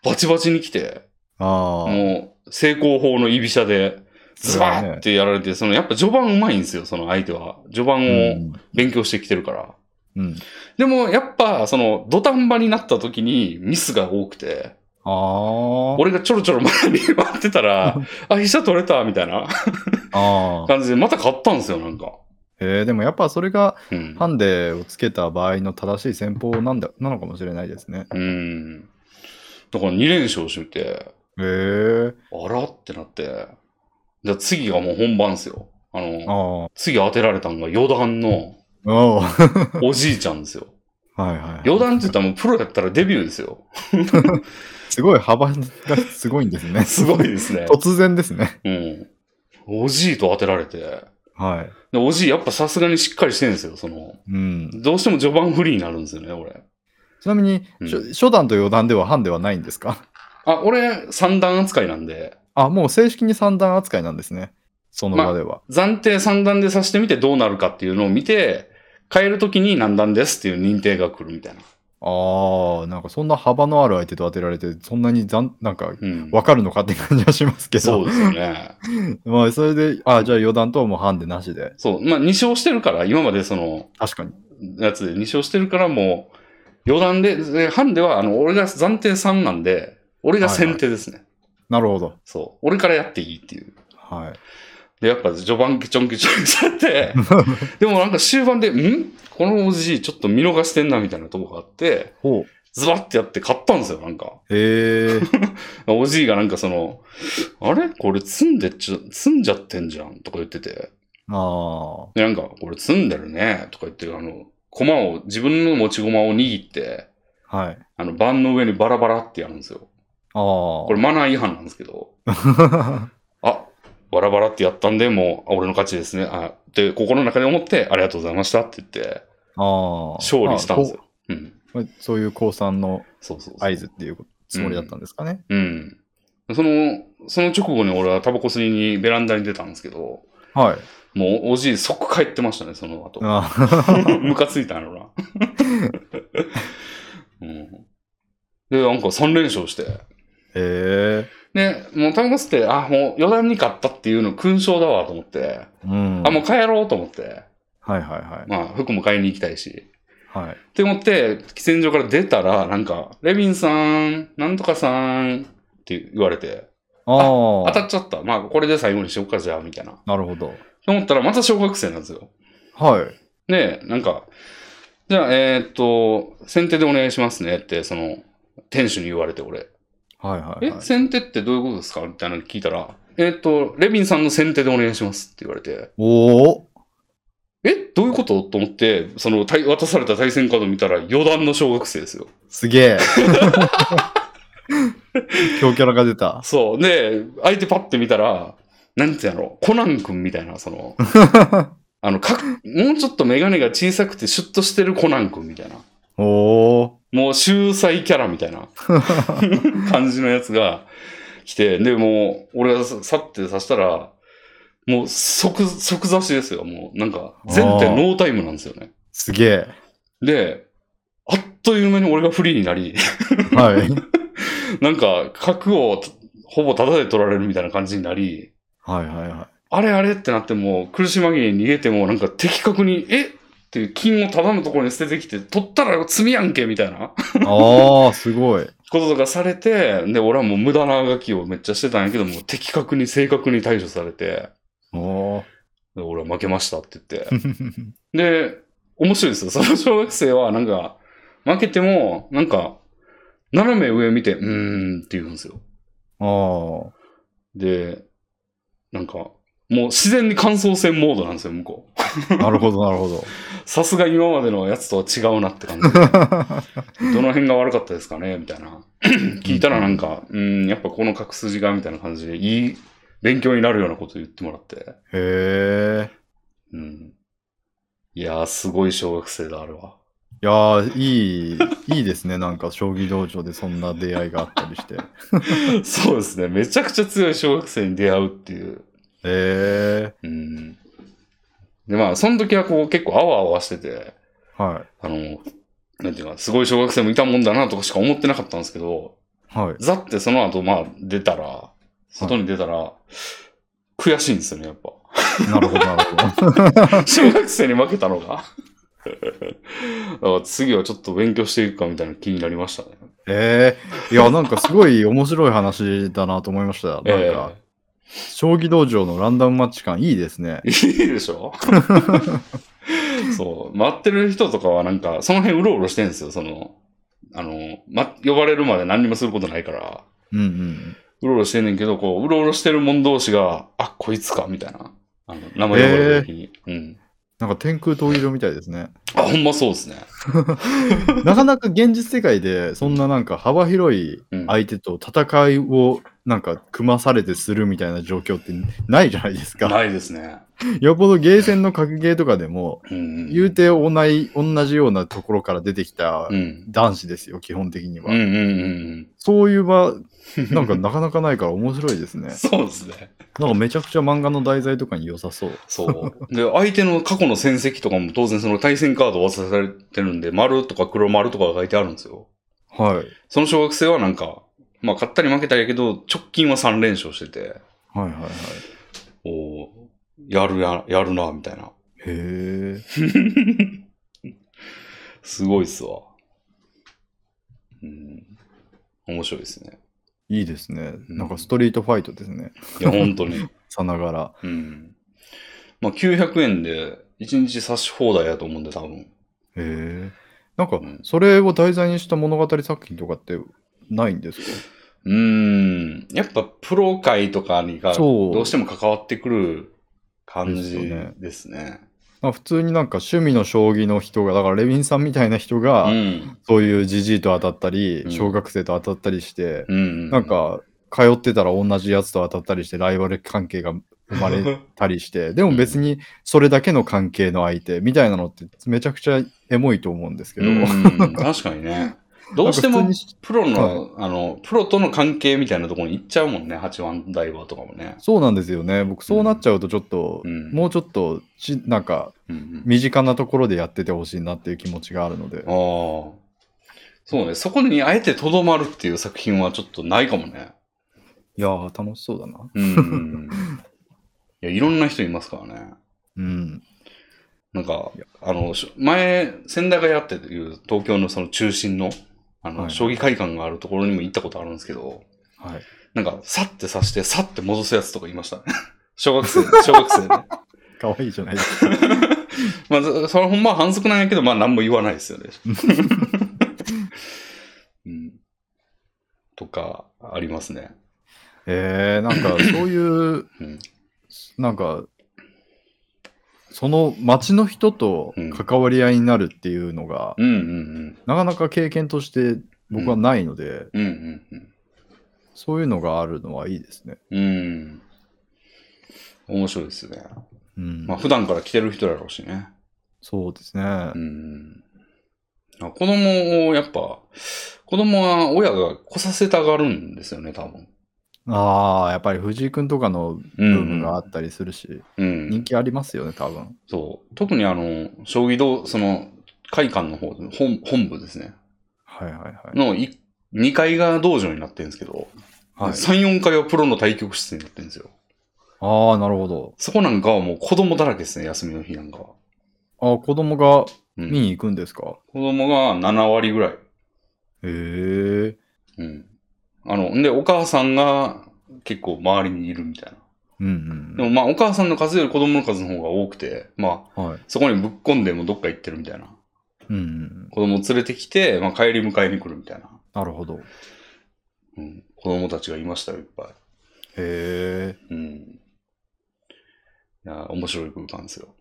バチバチに来て、ああ。もう成功法の居飛車で、ズバーってやられて、そのやっぱ序盤うまいんですよ、その相手は。序盤を勉強してきてるから。うん。うん。でもやっぱ、その土壇場になった時にミスが多くて、ああ。俺がちょろちょろ前に回ってたら、あ、飛車取れたみたいなああ。感じで、また勝ったんですよ、なんか。えー、でもやっぱそれがうん。ハンデをつけた場合の正しい戦法なんだなのかもしれないですね。うん。だから2連勝して、へえー。あらってなって、じゃあ次がもう本番ですよ。あの、あ次当てられたのが余談のあ。おう おじいちゃんですよ。はいはい。余談って言ったらもうプロやったらデビューですよ。すごい幅がすごいんですね。すごいですね。突然ですね。うん。おじいと当てられて、はい。でおじいやっぱさすがにしっかりしてるんですよ。その、うん。どうしても序盤不利になるんですよね、俺。ちなみに、うん初初段と四段ではハンデはないんですか？あ、俺三段扱いなんで、あ、もう正式に三段扱いなんですね。その場では。暫定三段で指してみてどうなるかっていうのを見て、変えるときに何段ですっていう認定が来るみたいな。ああ、なんかそんな幅のある相手と当てられて、そんなにざんなんかうん。わかるのかって感じはしますけど。そうですよね。まあ、それで、あじゃあ四段とはもうハンデなしで。そう。まあ、2勝してるから、今までその、確かに。やつで2勝してるからもう、余談で、でハンデは、あの、俺が暫定3なんで、俺が先手ですね。なるほど。そう。俺からやっていいっていう。はい。で、やっぱ序盤ケチョンケチョンしちゃって、でもなんか終盤で、ん？このおじいちょっと見逃してんなみたいなとこがあって。ズバッてやって勝ったんですよ、なんか。へえ。おじいがなんかその、あれ？これ積んでっちゃ、積んじゃってんじゃんとか言ってて。あで、なんか、これ積んでるねとか言って、あの、駒を、自分の持ち駒を握って、あ。はい。あの、盤の上にバラバラってやるんですよ。ああ。これマナー違反なんですけど、あ、バラバラってやったんで、もう、あ俺の勝ちですね。あ、で、心の中で思って、ありがとうございましたって言って、ああ。勝利したんですよ。よ。うん。そういう降参の。合図っていうつもりだったんですかね。うん。その、その直後に俺はタバコ吸いにベランダに出たんですけど、はい。もうおじい即帰ってましたね、その後。あ ムカついたんやろな。うん、で、なんか3連勝して。へえ。で、もうタバコ吸って、あ、もう余談に勝ったっていうの勲章だわと思って、うん。あ、もう帰ろうと思って、はいはいはい。まあ服も買いに行きたいし。はい。って思って、喫煙所から出たら、なんか、レビンさん、なんとかさんって言われて、あ当たあ。っちゃった。まあ、これで最後にしようか、じゃあ、みたいな。なるほど。と思ったら、また小学生なんですよ。はい。で、なんか、じゃあ、えーっと、先手でお願いしますねって、その、店主に言われて、俺。はいはい、えはい。先手ってどういうことですか？みたいなの聞いたら、えーっと、レビンさんの先手でお願いしますって言われて、おお。えどういうこと？と思って、その、対渡された対戦カード見たら、余談の小学生ですよ。すげえ。強キャラが出た。そう。で、相手パッて見たら、なんてやろう、コナン君みたいな、その、あの、かもうちょっとメガネが小さくてシュッとしてるコナン君みたいな。おお。もう秀才キャラみたいな感じのやつが来て、で、もう、俺がさって刺したら、もう即、即刺しですよ。もう、なんか、全あー点ノータイムなんですよね。すげえ。で、あっという間に俺がフリーになり、はい。なんか、角をほぼタダで取られるみたいな感じになり、はいはいはあれあれってなっても、苦し紛れに逃げても、なんか的確に、えっていう金をただのところに捨ててきて、取ったら罪やんけみたいな。い。ああ、すごい。こととかされて、で、俺はもう無駄なあがきをめっちゃしてたんやけども、的確に正確に対処されて、おお。で俺は負けましたって言って。で、面白いですよ。その小学生はなんか、負けても、なんか、斜め上見て、うーんって言うんですよ。ああ。で、なんか、もう自然に感想戦モードなんですよ、向こう。なるほど、なるほど。さすが今までのやつとは違うなって感じで。どの辺が悪かったですかね？みたいな。聞いたらなんか、うん、やっぱこの角筋がみたいな感じで、いい勉強になるようなこと言ってもらって。へえ。うん。いやー、すごい小学生だ、あれは。いやー、いい、いいですね。なんか、将棋道場でそんな出会いがあったりして。そうですね。めちゃくちゃ強い小学生に出会うっていう。へえ。うん。で、まあ、その時はこう結構あわあわしてて、はあの、なんていうか、すごい小学生もいたもんだなとかしか思ってなかったんですけど、い。はい。ザってその後、まあ、出たら、外に出たら、悔しいんですよね、やっぱ。なるほど、なるほど。小学生に負けたのが。だから次はちょっと勉強していくかみたいな気になりましたね。ええいや、なんかすごい面白い話だなと思いました。なんか、え将棋道場のランダムマッチ感いいですねえ。いいでしょ？そう。待ってる人とかはなんか、その辺うろうろしてんですよ、その、あの、ま、呼ばれるまで何にもすることないから、うんうん。うろうろしてんねんけど、こう、うろうろしてる者同士が、あ、こいつか、みたいな。あの、名前呼ばれる時に。うん。なんか天空闘技場みたいですね。あ、ほんまそうですね。なかなか現実世界でそんななんか幅広いうん。相手と戦いをなんか組まされてするみたいな状況ってないじゃないですか。ないですね。よっぽどゲーセンの格ゲーとかでも、うん。言うて同じ同じようなところから出てきたうん。男子ですよ、基本的には。うんうんうんそういう場、うん。なんかなかなかないから面白いですね。そうですね。なんかめちゃくちゃ漫画の題材とかに良さそう。そう。で、相手の過去の戦績とかも当然その対戦カード渡されてるんで、丸とか黒丸とかが書いてあるんですよ。はい。その小学生はなんか、まあ勝ったり負けたりやけど、直近は3連勝してて、はいはいはい。おーやるや、やるな、みたいな。へえ。すごいっすわ。うん。面白いですね。いいですね。うんなんかストリートファイトですね。いや、本当に。さながら。うん。まあ900円で1日差し放題やと思うんで、多分。へえ。なんかうん、それを題材にした物語作品とかってないんですか？うーん。やっぱプロ界とかにがどうしても関わってくる感じですね。まあ普通になんか趣味の将棋の人が、だからレビンさんみたいな人が、うん。そういうじじいと当たったり、うん小学生と当たったりして、うん。なん、か、通ってたら同じやつと当たったりして、ライバル関係が生まれたりして、でも別にそれだけの関係の相手みたいなのってめちゃくちゃエモいと思うんですけど、うん、確かにね。どうしてもプロの、あの、プロとの関係みたいなところに行っちゃうもんね、八番ダイバーとかもね。そうなんですよね。僕そうなっちゃうとちょっと、うんもうちょっとち、なんか、うんうん、身近なところでやっててほしいなっていう気持ちがあるので。ああ。そうね、そこにあえてとどまるっていう作品はちょっとないかもね。いやー、楽しそうだな。うん。いや、いろんな人いますからね。うん。なんか、あの、し前、仙台がやってる東京のその中心の、あの、はい将棋会館があるところにも行ったことあるんですけど、はい。なんか、さって刺して、さって戻すやつとかいましたね。小学生、小学生ね。かわいいじゃないですか。まあ、そそれほんまは反則なんやけど、まあ何も言わないですよね。うん、とか、ありますね。えー、なんかそういう、うん。なんか、その町の人と関わり合いになるっていうのが、うんうんなかなか経験として僕はないので、うん。うんうんうん。そういうのがあるのはいいですね。うん。面白いですね。うん。まあ普段から来てる人だろうしね。そうですね。うん。あ子供をやっぱ、子供は親が来させたがるんですよね、多分。ああ、やっぱり藤井君とかのブームがあったりするし、うん。人気ありますよね、多分。そう。特にあの、将棋道、その、会館の方、本本部ですね。はいはいはい。のい2階が道場になってるんですけど、はい、3、4階はプロの対局室になってるんですよ。ああ、なるほど。そこなんかはもう子供だらけですね、休みの日なんかは。ああ、子供がうん、見に行くんですか、子供が7割ぐらい。へえ。うん。あの、んで、お母さんが結構周りにいるみたいな。うんでもまあ、お母さんの数より子供の数の方が多くて、まあ。そこにぶっ込んでもどっか行ってるみたいな。うんうん。子供を連れてきて、まあ、帰り迎えに来るみたいな。なるほど。うん。子供たちがいましたよ、いっぱい。へうん。いや、面白い空間ですよ。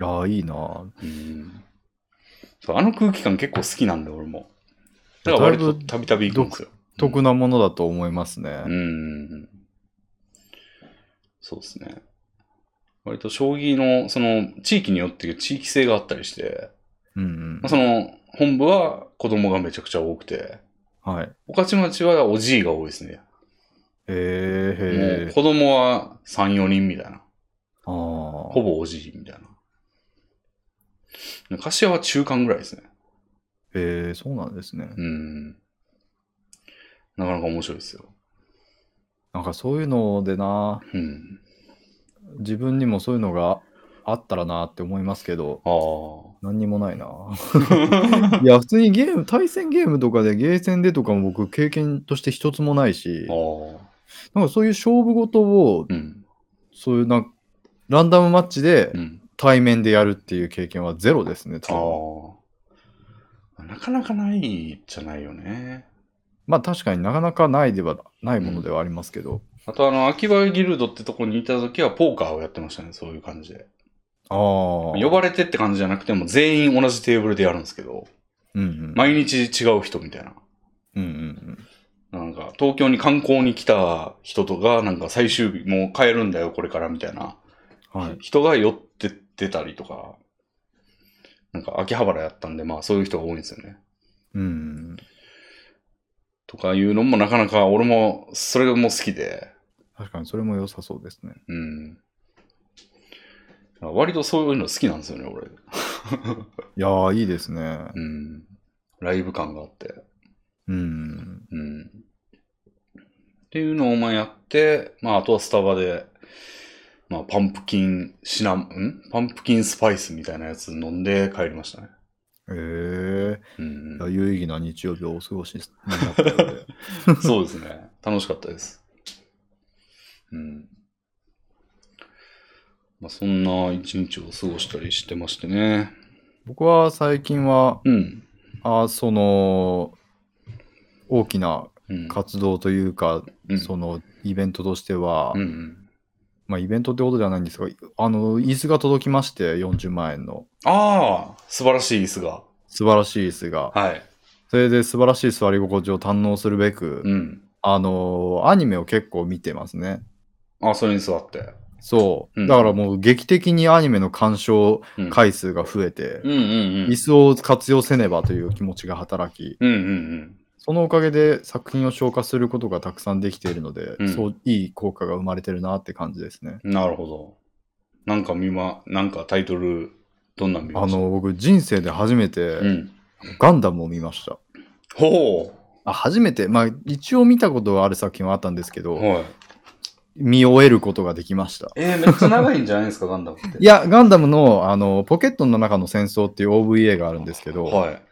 え。ああ、いいな。うん。そうあの空気感結構好きなんで、俺も。だから割とたびたび行くんですよ。得なものだと思いますね。うん。そうですね。割と将棋の、その、地域によって地域性があったりして、うん。うん。まあ、その、本部は子供がめちゃくちゃ多くて、はい。御徒町はおじいが多いですね。へえ、へえ。もう子供は3、4人みたいな。ああ。ほぼおじいみたいな。柏は中間ぐらいですね。へえ、そうなん。ですね。うん。なかなか面白いですよ。なんかそういうのでな、うん。自分にもそういうのがあったらなって思いますけど、ああ。何にもないな。いや、普通にゲーム、対戦ゲームとかでゲーセンでとかも僕経験として一つもないし、ああ。なんかそういう勝負事を、うん。そういうなんランダムマッチでうん。対面でやるっていう経験はゼロですね、多分ああ。なかなかないじゃないよね。まあ確かになかなかないではないものではありますけど。あとあの、秋葉ギルドってとこにいた時はポーカーをやってましたね、そういう感じで。ああ。呼ばれてって感じじゃなくても全員同じテーブルでやるんですけど、うんうん。毎日違う人みたいな。うんうんなんか、東京に観光に来た人とか、なんか最終日、もう帰るんだよ、これから、みたいな。うん。はい。人が寄ってってたりとか、なんか秋葉原やったんで、まあそういう人が多いんですよね。うん。とかいうのもなかなか、俺も、それも好きで、確かにそれも良さそうですね。うん。割とそういうの好きなんですよね、俺。いやー、いいですね。うん。ライブ感があって。うん。うん。っていうのをまあやって、まああとはスタバで、まあパンプキンシナモン、ん？パンプキンスパイスみたいなやつ飲んで帰りましたね。へえうんいや有意義な日曜日をお過ごしになったようで。そうですね。楽しかったです。うん。まあそんな一日を過ごしたりしてましてね。僕は最近は、うん。あその、大きなうん。活動というか、うんそのイベントとしては、うんうん。まあイベントってことではないんですが、あの、椅子が届きまして、40万円の。ああ、素晴らしい椅子が。素晴らしい椅子が。はい。それで素晴らしい座り心地を堪能するべく、うん。あの、アニメを結構見てますね。あ、それに座って。そう。うんだからもう劇的にアニメの鑑賞うん。回数が増えて、うんうんうん。椅子を活用せねばという気持ちが働き、うんうんそのおかげで作品を消化することがたくさんできているので、うんそういい効果が生まれてるなって感じですね。うん。なるほど。なんか見ま、なんかタイトル、どんなん見ました？あの、僕人生で初めてうん。ガンダムを見ました。ほあ初めて、まあ一応見たことがある作品はあったんですけう。ど、はい。見終えることができました。えー、めっちゃ長いんじゃないですか、ガンダムって。いや、ガンダムのあのポケットの中の戦争っていう OVA があるんですけど、はい。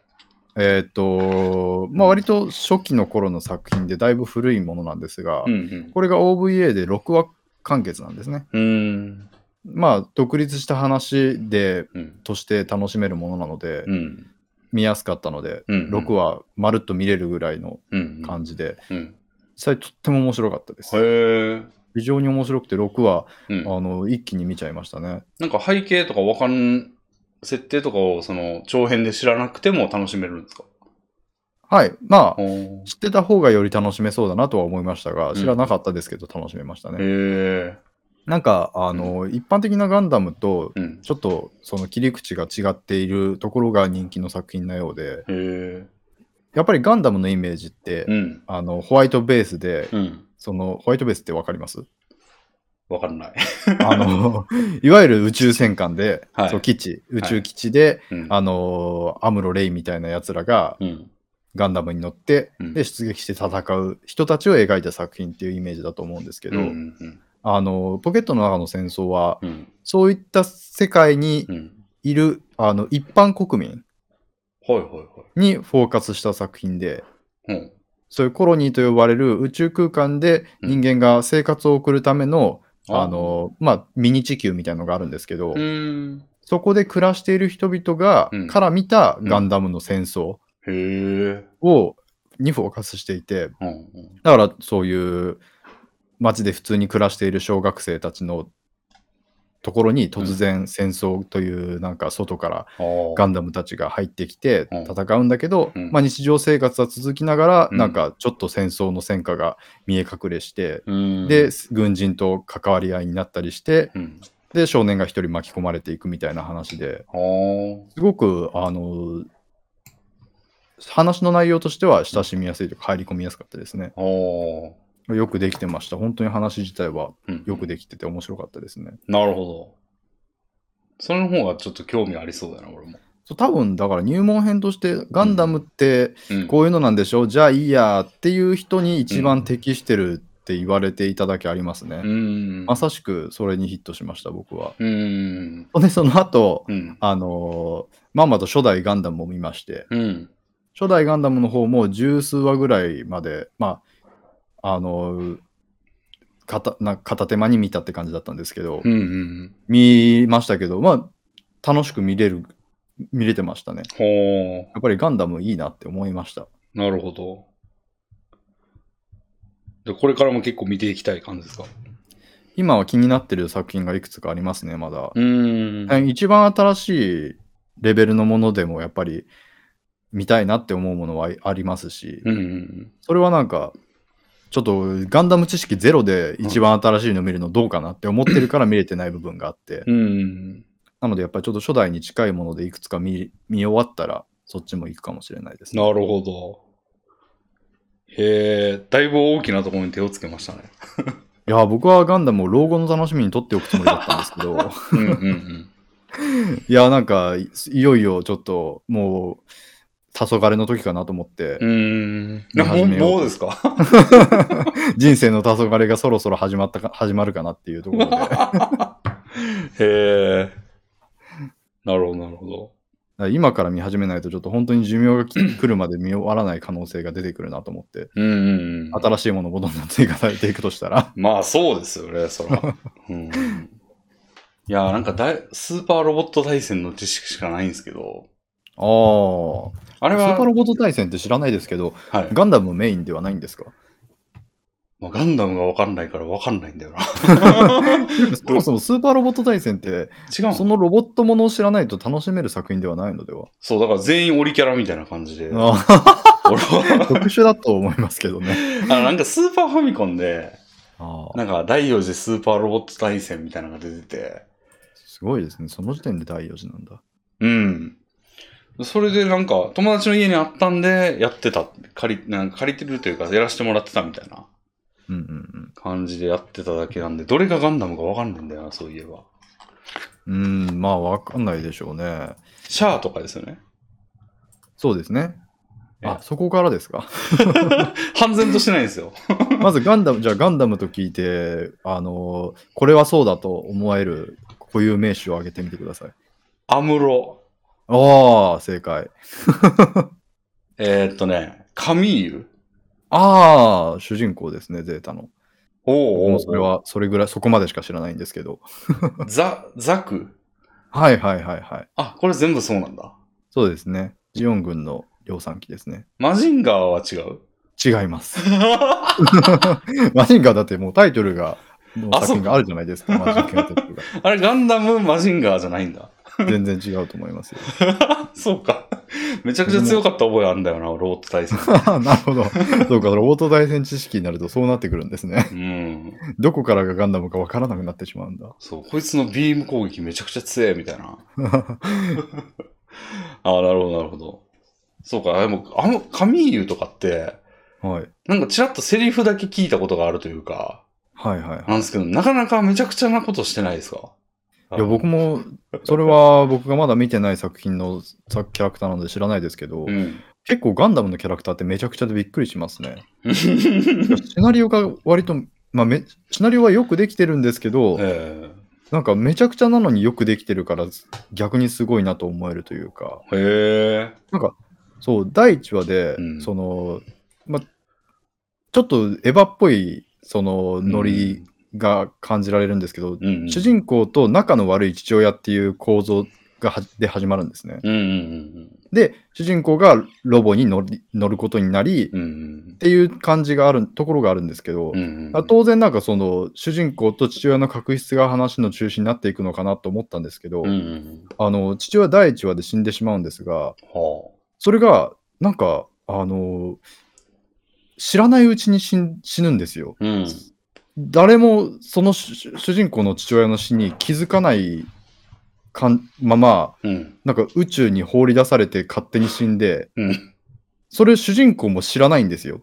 えーっと、まあ割と初期の頃の作品でだいぶ古いものなんですが、うんうん。これが OVA で6話完結なんですね。うーん。まあ独立した話でうん。として楽しめるものなので、うん。見やすかったので、うん。6話まるっと見れるぐらいのうん。感じで、うん。実際とっても面白かったです。へえ。非常に面白くて6話、うん。あの一気に見ちゃいましたね。なんか背景とかわかん、設定とかをその長編で知らなくても楽しめるんですか？はい。まあ、へ知ってた方がより楽しめそうだなとは思いましたが、ん知らなかったですけど楽しめましたね。え。なんか、あの、一般的なガンダムと、うん。ちょっとその切り口が違っているところが人気の作品なようで。やっぱりガンダムのイメージって、うん。あのホワイトベースで、うん。そのホワイトベースってわかります？わかんない。あの いわゆる宇宙戦艦で、はいそう基地、宇宙基地で、うん。あのアムロ・レイみたいなやつらがうん。ガンダムに乗って、うんで出撃して戦う人たちを描いた作品っていうイメージだと思うんですけど、うん。うん。あのポケットの中の戦争は、うん。そういった世界にうん。いるあの一般国民はいはいはい。にフォーカスした作品で、うん。そういうコロニーと呼ばれる宇宙空間で人間が生活を送るための、あの、まあ、ミニ地球みたいなのがあるんですけど。そこで暮らしている人々が、うんから見たガンダムの戦争へえ。を、にフォーカスしていて、うん。だからそういう、街で普通に暮らしている小学生たちのところに突然戦争というなんか外からガンダムたちが入ってきてうん。戦うんだけど、うん。まあ、日常生活は続きながら、うん。なんかちょっと戦争の戦火が見え隠れして、うん。で軍人と関わり合いになったりしてうん。で少年が一人巻き込まれていくみたいな話ですごくあの話の内容としては親しみやすいというか入り込みやすかったですね。よくできてました。本当に話自体はうんよくできてて面白かったですね。なるほど。それの方がちょっと興味ありそうだな、俺も。そう多分だから入門編としてガンダムってうんこういうのなんでしょ、じゃあいいやっていう人に一番適してるって言われていただけありますね。うん。まさしくそれにヒットしました、僕は。うん。で、その後、うん。あのーまんまと初代ガンダムを見まして、うん。初代ガンダムの方も十数話ぐらいまで、まあ、あのー片な片手間に見たって感じだったんですけど、うん。うん。見ましたけど、まあ、楽しく見れる、見れてましたね。ほー。やっぱりガンダムいいなって思いました。なるほど。で、これからも結構見ていきたい感じですか？今は気になってる作品がいくつかありますね、まだ。うん。一番新しいレベルのものでもやっぱり見たいなって思うものはありますし、うん。それはなんか、ちょっとガンダム知識ゼロで一番新しいの見るのどうかなって思ってるから見れてない部分があって、うん。なのでやっぱりちょっと初代に近いものでいくつか見見終わったらそっちも行くかもしれないです、ね。なるほど。へえ、だいぶ大きなところに手をつけましたね。いや、僕はガンダムを老後の楽しみにとっておくつもりだったんですけど、うんうんうん。いや、なんかい、いよいよちょっともう、黄昏の時かなと思って、うーん。もうですか？人生の黄昏がそろそろ始まったか始まるかなっていうところで。へえ。なるほど、なるほど。今から見始めないとちょっと本当に寿命がき来るまで見終わらない可能性が出てくるなと思って、うん。新しいものをどんどん追加されていくとしたら、まあそうですよね、そら。うん、いや、なんかだいスーパーロボット対戦の知識しかないんですけど、ああ、あれは、スーパーロボット対戦って知らないですけど、はい、ガンダムメインではないんですか？まあガンダムがわかんないからわかんないんだよな。そもそもスーパーロボット対戦って、違うの？そのロボットものを知らないと楽しめる作品ではないのでは？そう、だから全員オリキャラみたいな感じで。俺あは特殊だと思いますけどね。あのなんかスーパーファミコンで、ああなんか第4次スーパーロボット対戦みたいなのが出てて、すごいですね。その時点で第4次なんだ。うん。それでなんか友達の家にあったんでやってた。借り、なんか借りてるというかやらせてもらってたみたいなうんうん感じでやってただけなんで、どれがガンダムかわかんないんだよな、そういえば。うん。うん、まあわかんないでしょうね。シャアとかですよね。そうですね。あえ、そこからですか？半然としてないんですよ。まずガンダム、じゃあガンダムと聞いて、あのこれはそうだと思える固有名詞を挙げてみてください。アムロ。ああ、正解。えー、っとね、カミーユ。ああ、主人公ですね、ゼータの。おうおうそれは、それぐらい、そこまでしか知らないんですけど。ザ、ザク？はいはいはいはい。あ、これ全部そうなんだ。そうですね。ジオン軍の量産機ですね。マジンガーは違う？違います。マジンガーだってもうタイトルが、のあ作品があるじゃないですか、マジンガータイトルが。あれ、ガンダムマジンガーじゃないんだ。全然違うと思いますよ。そうか。めちゃくちゃ強かった覚えあるんだよな、ロボット対戦。なるほど。そうか、ロボット対戦知識になるとそうなってくるんですね。うん。どこからがガンダムかわからなくなってしまうんだ。そう、こいつのビーム攻撃めちゃくちゃ強いみたいな。ああ、なるほど、なるほど。そうか、でも、あの、カミーユとかって、はい。なんかちらっとセリフだけ聞いたことがあるというか、はいはいはい。なんですけど、なかなかめちゃくちゃなことしてないですか？いや、僕も、それは僕がまだ見てない作品のさキャラクターなので知らないですけど、うん。結構ガンダムのキャラクターってめちゃくちゃでびっくりしますね。シナリオが割と、まあめ、シナリオはよくできてるんですけど、えなんかめちゃくちゃなのによくできてるから逆にすごいなと思えるというか、えへえ。なんかそう、第1話で、うんその、ま、ちょっとエヴァっぽいそのノリが感じられるんですけど、うんうん、主人公と仲の悪い父親っていう構造がはで始まるんですね。うんうんで、主人公がロボに乗ることになり、うん。うんっていう感じがあるところがあるんですけど、うん。うんあ当然なんかその主人公と父親の確執が話の中心になっていくのかなと思ったんですけど、うんうん。あの父親第1話で死んでしまうんですがはそれがなんかあの知らないうちに死ぬんですよ。あ。うん。誰もその主主人公の父親の死に気づかないかんままうん。なんか宇宙に放り出されて勝手に死んでうん。それ主人公も知らないんですよ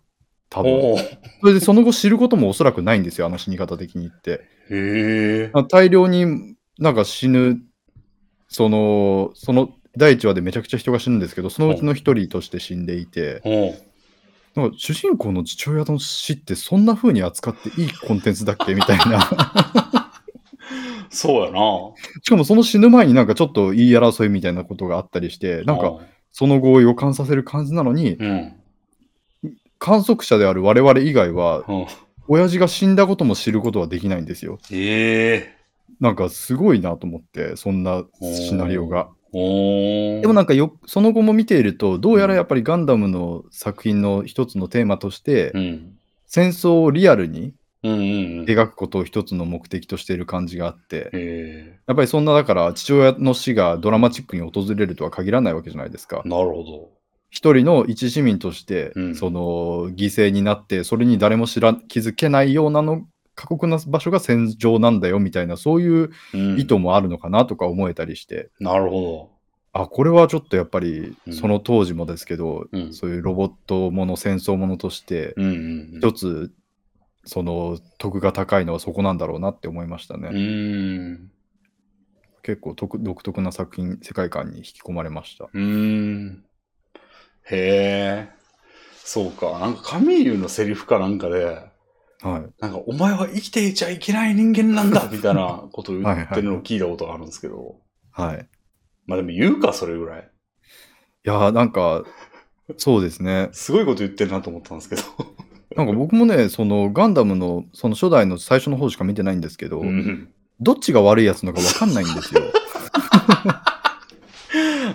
多分。それでその後知ることもおそらくないんですよ、あの死に方的に言って。へ大量になんか死ぬ、その、その第1話でめちゃくちゃ人が死ぬんですけど、そのうちの一人として死んでいて、なんか主人公の父親の死ってそんな風に扱っていいコンテンツだっけみたいな。そうやな。しかもその死ぬ前になんかちょっと言い争いみたいなことがあったりして、なんかその後を予感させる感じなのに、うん。観測者である我々以外は、うん。親父が死んだことも知ることはできないんですよ。ええ。なんかすごいなと思って、そんなシナリオが。でもなんかよ、その後も見ていると、どうやらやっぱりガンダムの作品の一つのテーマとして、うん。戦争をリアルにうんうんうん。描くことを一つの目的としている感じがあって、えやっぱりそんなだから父親の死がドラマチックに訪れるとは限らないわけじゃないですかえ。。なるほど。一人の一市民として、うんその犠牲になって、それに誰も知ら気づけないようなの過酷な場所が戦場なんだよみたいな、そういううん意図もあるのかなとか思えたりして、なるほあ、これはちょっとやっぱりうんその当時もですけど、ど。うん。そういうロボットもの、戦争ものとして、うんうん一つ、その得が高いのはそこなんだろうなって思いましたね。うん。結構独独特な作品、世界観に引き込まれました。うーん。へえ。そうか。なんかカミーユのセリフかなんかで、はい。なんかお前は生きていちゃいけない人間なんだ みたいなことを言ってるのを聞いたことがあるんですけど。はい。まあでも言うか、それぐらい。いやーなんか、そうですね。すごいこと言ってるなと思ったんですけど。なんか僕もね、そのガンダムのその初代の最初の方しか見てないんですけど、うんどっちが悪いやつなのかわかんないんですよ。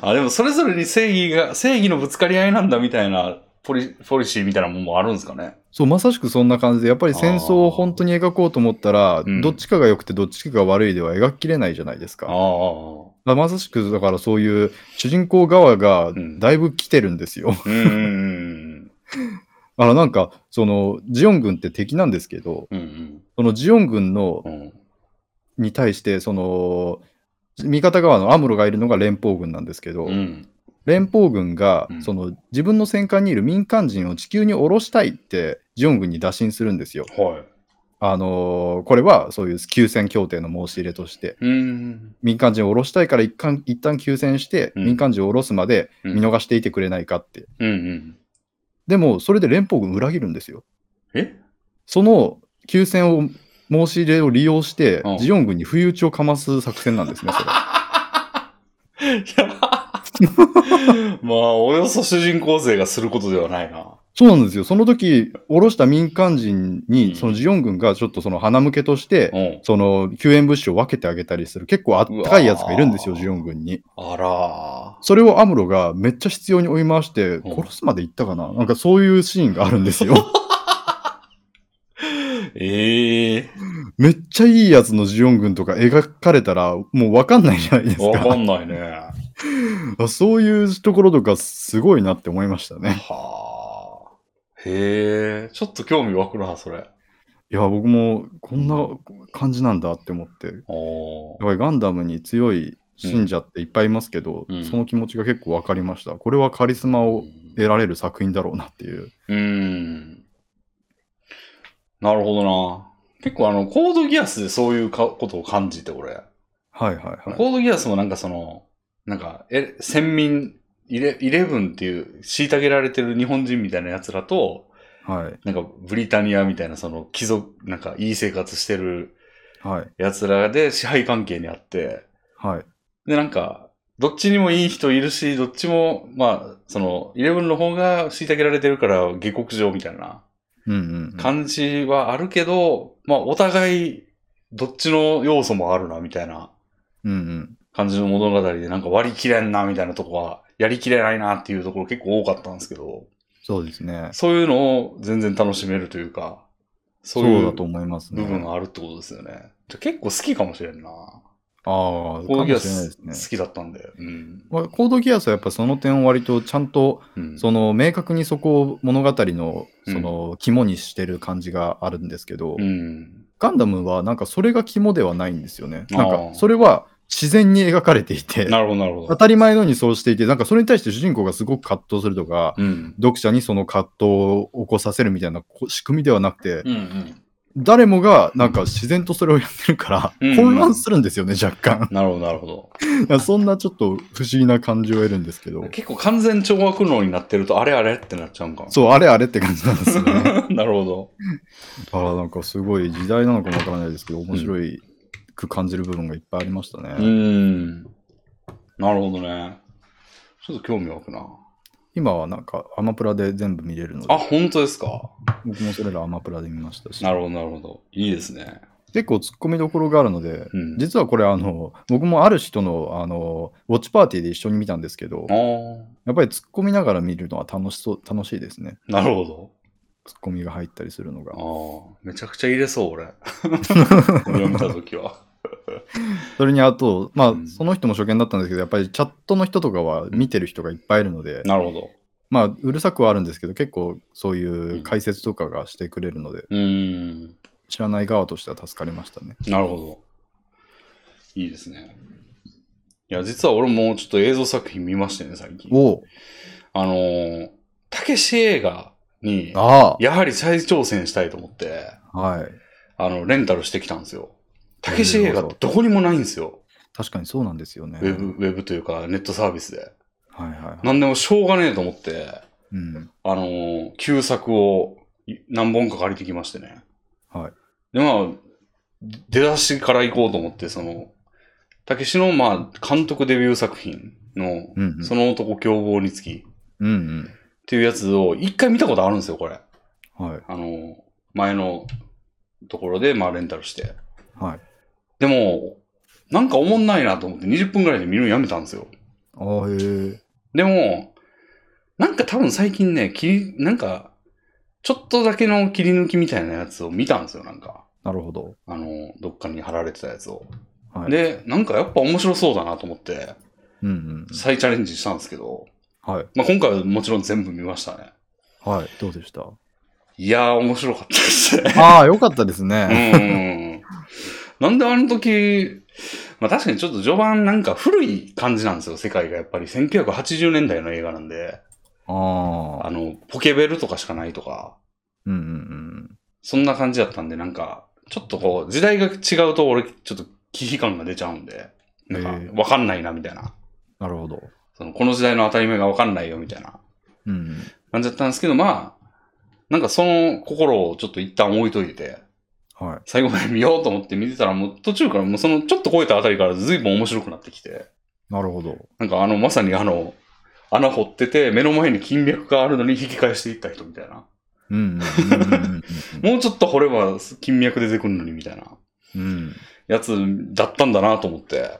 あ、でもそれぞれに正義が、正義のぶつかり合いなんだみたいなポリポリシーみたいなもんもあるんですかね？そう、まさしくそんな感じで、やっぱり戦争を本当に描こうと思ったら、うんどっちかが良くてどっちかが悪いでは描ききれないじゃないですか。ああ。まさしく、だからそういう主人公側がんだいぶ来てるんですよ。あのなんか、その、ジオン軍って敵なんですけど、うん。うんそのジオン軍のうん。うん。に対して、その、味方側のアムロがいるのが連邦軍なんですけど、うん。連邦軍が、うんその自分の戦艦にいる民間人を地球に降ろしたいってジオン軍に打診するんですよ。はい。あのーこれはそういう休戦協定の申し入れとしてうん。民間人を降ろしたいから一旦一旦休戦して、うん民間人を降ろすまでうん見逃していてくれないかって。うんうん。でもそれで連邦軍裏切るんですよ。え？その休戦を申し入れを利用して、うんジオン軍に不意打ちをかます作戦なんですね、それ。まあ、およそ主人公勢がすることではないな。そうなんですよ。その時、降ろした民間人に、うんそのジオン軍がちょっとその鼻向けとして、うん。その救援物資を分けてあげたりする、結構あったかいやつがいるんですよ、ジオン軍に。あらそれをアムロがめっちゃ必要に追い回して、うん殺すまで行ったかな、なんかそういうシーンがあるんですよ。ええめっちゃいいやつのジオン軍とか描かれたら、もう分かんないじゃないですわかか。んないね。あそういうところとかすごいなって思いましたね。はあ。へえ、ちょっと興味湧くな、それ。いや、僕もこんな感じなんだって思って。おやっぱりガンダムに強い信者っていっぱいいますけど、うんその気持ちが結構分かりました。これはカリスマを得られる作品だろうなっていう。うーん。なるほどな。結構あの、コードギアスでそういうかことを感じて、俺。はいはいはい。コードギアスもなんかその、なんか、え、先民、イレイレブンっていう虐げられてる日本人みたいな奴らと、はいなんかブリタニアみたいなその貴族、なんかいい生活してるはい奴らで支配関係にあって、はい。で、なんか、どっちにもいい人いるし、どっちも、まあ、その、イレブンの方が虐げられてるから下克上みたいなうんうんうん。感じはあるけど、まあ、お互い、どっちの要素もあるな、みたいな。うんうん。感じの物語でなんか割り切れんなみたいなとこは、やりきれないなっていうところ結構多かったんですけど、そうですね。そういうのを全然楽しめるというか、そそうういうだと思いますね。部分があるってことですよね。じゃあ結構好きかもしれんな。ああ、コードギアスね。好きだったんで。うん。まあコードギアスはやっぱその点割とちゃんと、うんその明確にそこを物語のうんその肝にしてる感じがあるんですけど、うん。ガンダムはなんかそれが肝ではないんですよね。なんかそれは自然に描かれていて、なるほど、なるほど。当たり前のようにそうしていて、なんかそれに対して主人公がすごく葛藤するとか、うん。読者にその葛藤を起こさせるみたいなこ仕組みではなくて、うんうん。誰もがなんか自然とそれをやってるから、うん混乱するんですよね、若干。なるほど、なるほど。いやそんなちょっと不思議な感じを得るんですけど、結構完全懲悪能になってると、あれあれってなっちゃうんかも。そう、あれあれって感じなんですよね。なるほど。だからなんかすごい時代なのかもわからないですけど、面白いく感じる部分がいっぱいありましたね。うーん。なるほどね。ちょっと興味湧くな。今はなんかアマプラで全部見れるのあ、で、本当ですか？僕もそれらアマプラで見ましたしな、るほど、なるほど。いいですね。結構突っ込みどころがあるので、うん。実はこれあの、僕もある人のあのウォッチパーティーで一緒に見たんですけどあ、あ、やっぱり突っ込みながら見るのは楽しそう楽しいですね。なるほど。突っ込みが入ったりするのがあ。あ、めちゃくちゃ入れそう、俺。俺を見たときは。それにあと、まあ、うんその人も初見だったんですけど、やっぱりチャットの人とかは見てる人がいっぱいいるので、なるほど。まあ、うるさくはあるんですけど、結構そういう解説とかがしてくれるので、うーん。知らない側としては助かりましたね。なるほど。いいですね。いや、実は俺もちょっと映像作品見ましてね、最近。おあのー、たけし映画に、あやはり再挑戦したいと思って、あ、はい。あの、レンタルしてきたんですよ。たけし映画どこにもないんですよ。確かにそうなんですよね。ウェブ、ウェブというかネットサービスで。はいはいはい。なんでもしょうがねえと思って、うん。あのー旧作をい何本か借りてきましてね。はい。で、まあ、出だしから行こうと思って、その、たけしの、まあ、監督デビュー作品の、うんうん。その男凶暴につきっうんうん。ていうやつを一回見たことあるんですよ、これ。はい。あの、前のところで、まあ、レンタルして。はい。でも、なんかおもんないなと思って20分ぐらいで見るのやめたんですよ。ああ、へえ。でも、なんか多分最近ね、切り、なんか、ちょっとだけの切り抜きみたいなやつを見たんですよ、なんか。なるほど。あの、どっかに貼られてたやつを。はい。で、なんかやっぱ面白そうだなと思って、うんうんうん。再チャレンジしたんですけど、はい。まあ、今回はもちろん全部見ましたね。はい。どうでした？いやー、面白かったですね。ああ、よかったですうね。ん。なんであの時、まあ確かにちょっと序盤なんか古い感じなんですよ、世界がやっぱり。1980年代の映画なんで、ああ。あの、ポケベルとかしかないとか、うんうんうん。そんな感じだったんで、なんか、ちょっとこう、時代が違うと俺、ちょっと危機感が出ちゃうんで、なんかわかんないな、みたいな。なるほど。その、この時代の当たり前がわかんないよ、みたいなうんうん。感じだったんですけど、まあ、なんかその心をちょっと一旦置いといて、はい。最後まで見ようと思って見てたら、もう途中からもうそのちょっと超えたあたりから随分面白くなってきて、なるほど。なんかあの、まさにあの、穴掘ってて、目の前に金脈があるのに引き返していった人みたいな。うんうんうんうんうんもうちょっと掘れば金脈出てくるのにみたいなうん。うん。やつだったんだなと思って。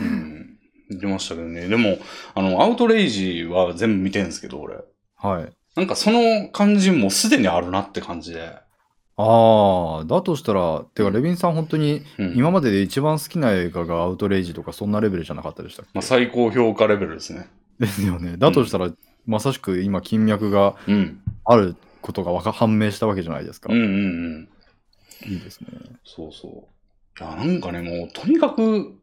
うん。見てましたけどね。でも、あの、アウトレイジは全部見てんすけど、俺。はい。なんかその感じもすでにあるなって感じで。ああ、だとしたら、てか、レビンさん、本当にうん。今までで一番好きな映画がアウトレイジとか、そんなレベルじゃなかったでしたっけまあ、最高評価レベルですね。ですよね。だとしたら、まさしく今、金脈がうん。あることがわか判明したわけじゃないですか。うんうんうん。いいですね。そうそう。いや、なんかね、もう、とにかく、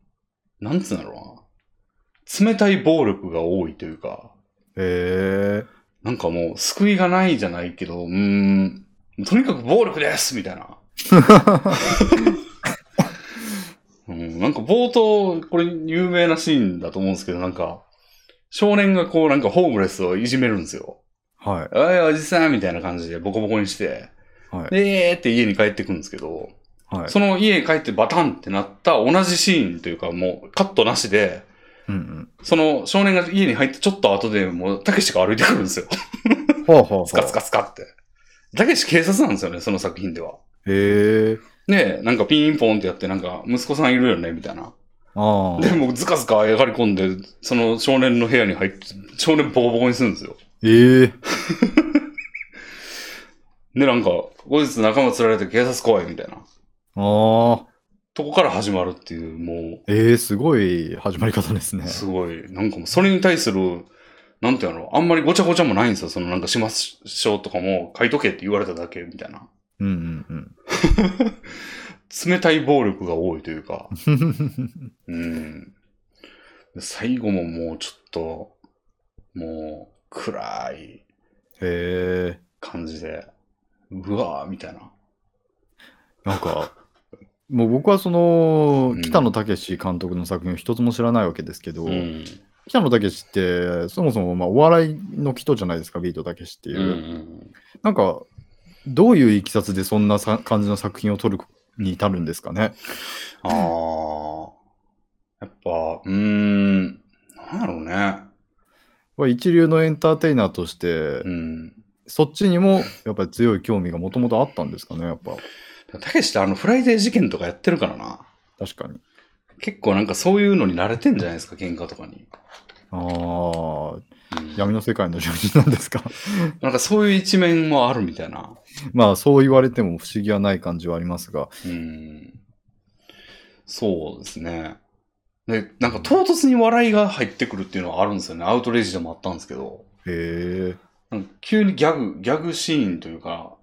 なんつうんだろうな。冷たい暴力が多いというか、へえ。なんかもう、救いがないじゃないけど、うーん、とにかく暴力ですみたいな。うん、なんか冒頭、これ有名なシーンだと思うんですけど、なんか、少年がこう、なんかホームレスをいじめるんですよ。はい。おい、おじさんみたいな感じでボコボコにして、はい。でえーって家に帰ってくるんですけど、はい。その家に帰ってバタンってなった同じシーンというかもうカットなしで、うんうん。その少年が家に入ってちょっと後でもう、たけしが歩いてくるんですよ。ほうほうほう。スカスカスカって。たけし警察なんですよね、その作品では。へえ。で、なんかピンポンってやって、なんか息子さんいるよね、みたいな。ああ。で、もうズカズカ上がり込んで、その少年の部屋に入って、少年ボコボコにするんですよ。ええ で、なんか、後日仲間釣られて警察怖いみたいな。ああ。とこから始まるっていう、もええすごい始まり方ですねう、。すごい、なんかもうそれに対する、なんていうの、あんまりごちゃごちゃもないんですよ。そのなんかしましょうとかも書いとけって言われただけみたいな。うんうん 冷たい暴力が多いというか。うん。うん。最後ももうちょっと、もう暗いへえ。感じで、うわーみたいな。なんか、もう僕はその、うん北野武監督の作品を一つも知らないわけですけど、うん。北野武って、そもそもまあお笑いの人じゃないですか、ビートたけしっていうう。ん。なんか、どういういきさつでそんなさ感じの作品を撮るに至るんですかね？ああ。やっぱ、うーん。なんだろうね。まあ一流のエンターテイナーとして、うん。そっちにもやっぱり強い興味がもともとあったんですかね、やっぱ。たけしってあのフライデー事件とかやってるからな。確かに。結構なんかそういうのに慣れてんじゃないですか、喧嘩とかに。ああ、うん闇の世界の住人なんですか？なんかそういう一面もあるみたいな。まあそう言われても不思議はない感じはありますが。うん。そうですね。で、なんか唐突に笑いが入ってくるっていうのはあるんですよね。アウトレイジでもあったんですけど。へえ。なんか急にギャグ、ギャグシーンというか、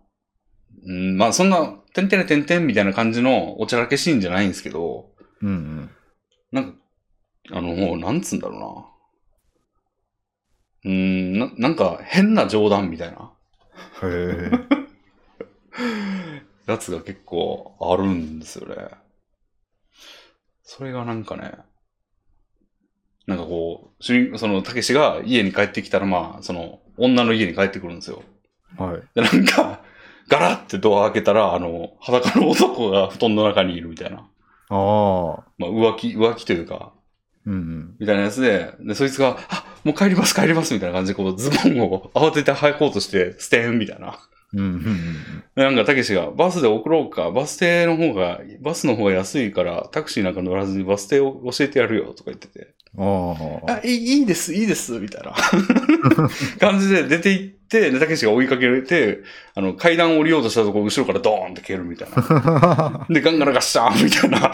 うん、まあそんな、てんてれてんてんみたいな感じのおちゃらけシーンじゃないんですけど、うんうん。なんか、あの、もう、なんつうんだろうな。うーんな、なんか変な冗談みたいなへえ。やつが結構あるんですよね。それがなんかね、なんかこう、主人その、たけしが家に帰ってきたら、まあ、その、女の家に帰ってくるんですよ。はい。で、なんか、ガラッてドア開けたら、あの、裸の男が布団の中にいるみたいな。ああ。まあ、浮気、浮気というか、うんうん。みたいなやつで、で、そいつが、あ、もう帰ります、帰ります、みたいな感じで、こう、ズボンを慌てて履こうとして、捨てん、みたいな。うんうんうん。でなんか、たけしが、バスで送ろうか、バス停の方が、バスの方が安いから、タクシーなんか乗らずにバス停を教えてやるよ、とか言ってて。ああ。あ、いいです、いいです、みたいな 感じで出て行って、で、たけしが追いかけられて、あの、階段降りようとしたとこ、後ろからドーンって蹴るみたいな。で、ガンガラガッシャーンみたいな。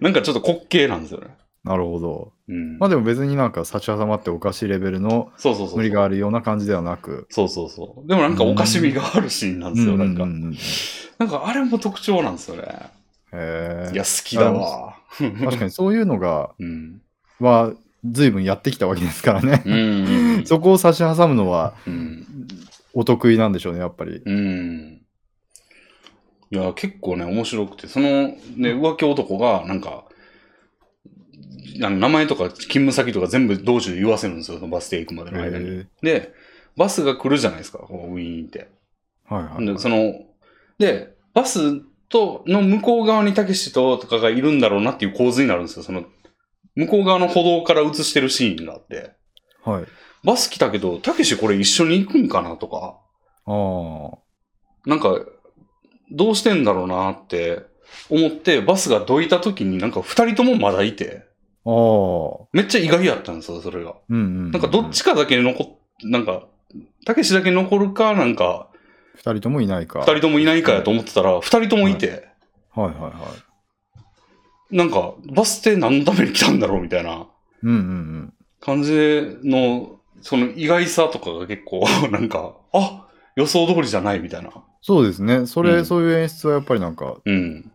なんかちょっと滑稽なんですよね。なるほど。うん。まあでも別になんか差し挟まっておかしいレベルのそうそうそう。無理があるような感じではなく。そうそうそう。でもなんかおかしみがあるシーンなんですよ、なんか。うんうんうんなんかあれも特徴なんですよね。へえいや、好きだわ。確かにそういうのが、うん。は、随分やってきたわけですからね。うんうん。そこを差し挟むのはうん。お得意なんでしょうね、やっぱり。うん。いや、結構ね、面白くて、その、ね、浮気男が、なんか、あの名前とか勤務先とか全部道中で言わせるんですよ、バス停行くまでの間に。へで、バスが来るじゃないですか、こうウィーンって。えはいはい、で、その、で、バスと、の向こう側にたけしととかがいるんだろうなっていう構図になるんですよ。その、向こう側の歩道から映してるシーンがあって、はい。バス来たけど、たけしこれ一緒に行くんかなとか、ああ。なんか、どうしてんだろうなって思って、バスがどいた時になんか二人ともまだいて、ああ。めっちゃ意外やったんですよ、それが。うんうん、うん。なんかどっちかだけ残っ、なんか、たけしだけ残るか、なんか、二人ともいないか。二人ともいないかやと思ってたら、二人ともいて、はいはいはい。なんか、バス停何のために来たんだろうみたいなうんうんうん。感じの、その意外さとかが結構、なんか、あ予想通りじゃないみたいな。そうですね。それ、うんそういう演出はやっぱりなんかうん。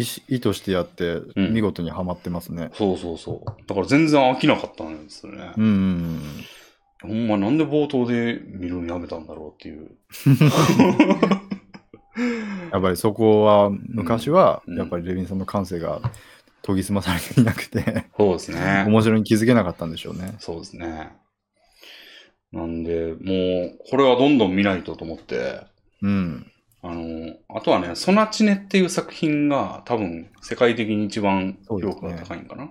意し意図してやってうん見事にはまってますね。そうそうそう。だから全然飽きなかったんですよね。うんうんうん。ほんまなんで冒頭で見るのやめたんだろうっていう。やっぱりそこは昔はうんやっぱりレビンさんの感性が研ぎ澄まされていなくてそうですね。面白いに気づけなかったんでしょうね。そうですね。なんで、もう、これはどんどん見ないとと思って、うん。あの、あとはね、ソナチネっていう作品が多分世界的に一番評価が高いんかな。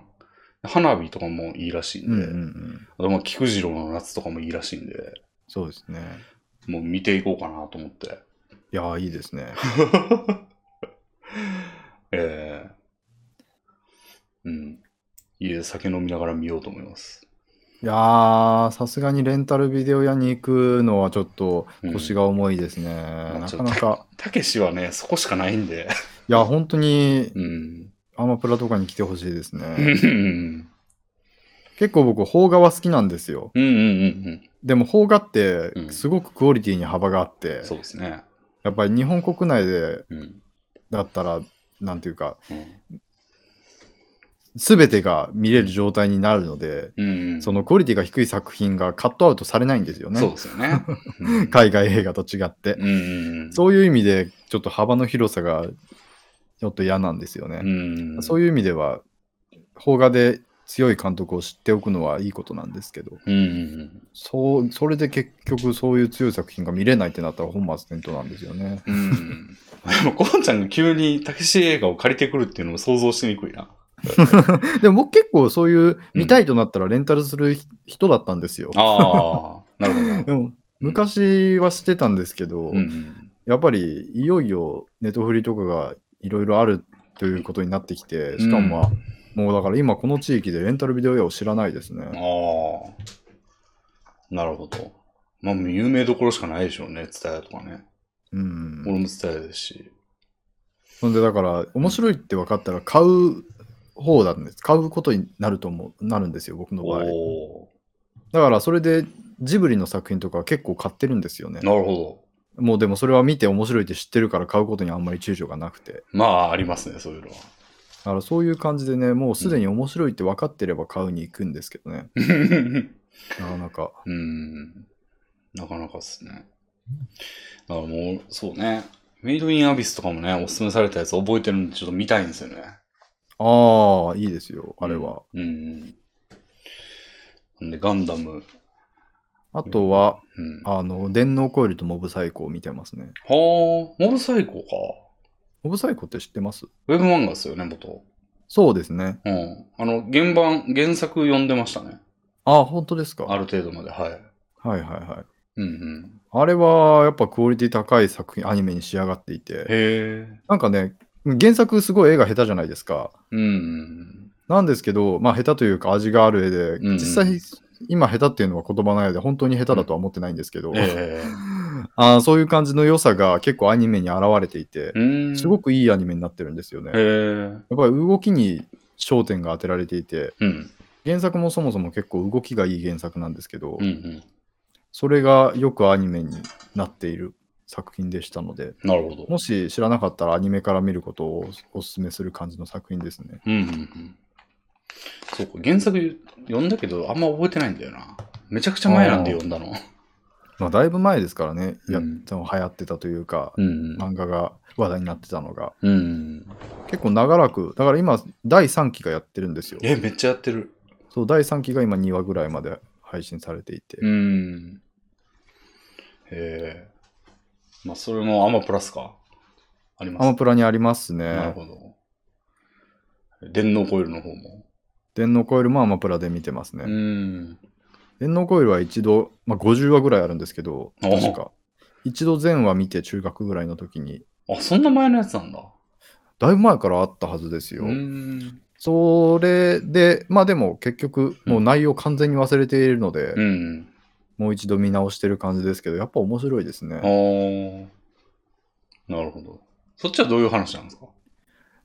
花火とかもいいらしいんで、うんうんうん。あとまあ菊次郎の夏とかもいいらしいんで、そうですね。もう見ていこうかなと思って。いやー、いいですね。えで酒飲みながら見ようと思います。いやー、さすがにレンタルビデオ屋に行くのはちょっと腰が重いですね。うんなかなか。たけしはね、そこしかないんで。いや、本当にうん。アマプラとかに来てほしいですうんね。うん結構僕、邦画は好きなんですよ。うんうんでも邦画ってうんすごくクオリティに幅があって、そうですね。やっぱり日本国内でうん。だったら、なんていうか、うん全てが見れる状態になるので、うん。そのクオリティが低い作品がカットアウトされないんですよね。そうですよね。うん海外映画と違って。うんうんそういう意味で、ちょっと幅の広さがちょっと嫌なんですよね。うん。そういう意味では、邦画で強い監督を知っておくのはいいことなんですけど、うんうんそうそれで結局そういう強い作品が見れないってなったら本末転倒なんですよね。うん。うん。でも、こんちゃんが急にたけし映画を借りてくるっていうのも想像しにくいな。でも僕結構そういう見たいとなったらレンタルする人だったんですよ。ああ、なるほど。でも昔はしてたんですけど、うんうん。やっぱりいよいよネットフリとかがいろいろあるということになってきて、しかも、まあもうだから今この地域でレンタルビデオ屋を知らないですね。ああ。なるほど。まあ、有名どころしかないでしょうね、ツタヤとかね。うん。俺もツタヤですし。ほんでだから面白いって分かったら買う方なんです。買うことになると思う、なるんですよ、僕の場合。おだからそれでジブリの作品とかは結構買ってるんですよねー。なるほもうでもそれは見て面白いって知ってるから買うことにあんまり躊躇がなくて。ど。まあ、ありますね、そういうのは。だからそういう感じでね、もうすでに面白いって分かってれば買うに行くんですけどね。なかなか。うん。なかなかっすね。だからもう、そうね。メイドインアビスとかもね、おすすめされたやつ覚えてるんで、ちょっと見たいんですよね。ああ、いいですよ、あれは。うん。うん。で、ガンダム。あとは、うん。あの、電脳コイルとモブサイコを見てますね。はあ、モブサイコか。モブサイコって知ってます？ウェブ漫画ですよね、元。そうですね。うん。あの、原版、原作読んでましたね。ああ、本当ですか？ある程度まで、はい。はいはいはい。うんうん。あれはやっぱクオリティ高い作品、アニメに仕上がっていて、へえ。なんかね、原作すごい絵が下手じゃないですか。うん。なんですけど、まあ下手というか味がある絵で、うん実際今下手っていうのは言葉ないで本当に下手だとは思ってないんですけど、ええ。あーそういう感じの良さが結構アニメに現れていて、うん。すごくいいアニメになってるんですよね。へえ。やっぱり動きに焦点が当てられていて、うん。原作もそもそも結構動きがいい原作なんですけど、うんうん。それがよくアニメになっている作品でしたので、なるほど。もし知らなかったらアニメから見ることをお勧めする感じの作品ですね。うんうんうん。そうか、原作読んだけど、あんま覚えてないんだよな。めちゃくちゃ前なんで読んだの。まあ、だいぶ前ですからね、やうんその流行ってたというか、うん。漫画が話題になってたのが、うん。結構長らく、だから今、第3期がやってるんですよ。え、めっちゃやってる。そう、第3期が今2話ぐらいまで配信されていて、うん。へえ。まあ、それもアマプラスか？あります。アマプラにありますね。なるほど。電脳コイルの方も？電脳コイルもアマプラで見てますね。うん。電脳コイルは一度、まあ、50話ぐらいあるんですけど、お確か。一度全話見て中学ぐらいの時に、あ、そんな前のやつなんだ。だいぶ前からあったはずですよ。うん。それで、まあでも結局、もう内容完全に忘れているので、うん。もう一度見直してる感じですけど、やっぱ面白いですあね。あ。なるほど。そっちはどういう話なんですか？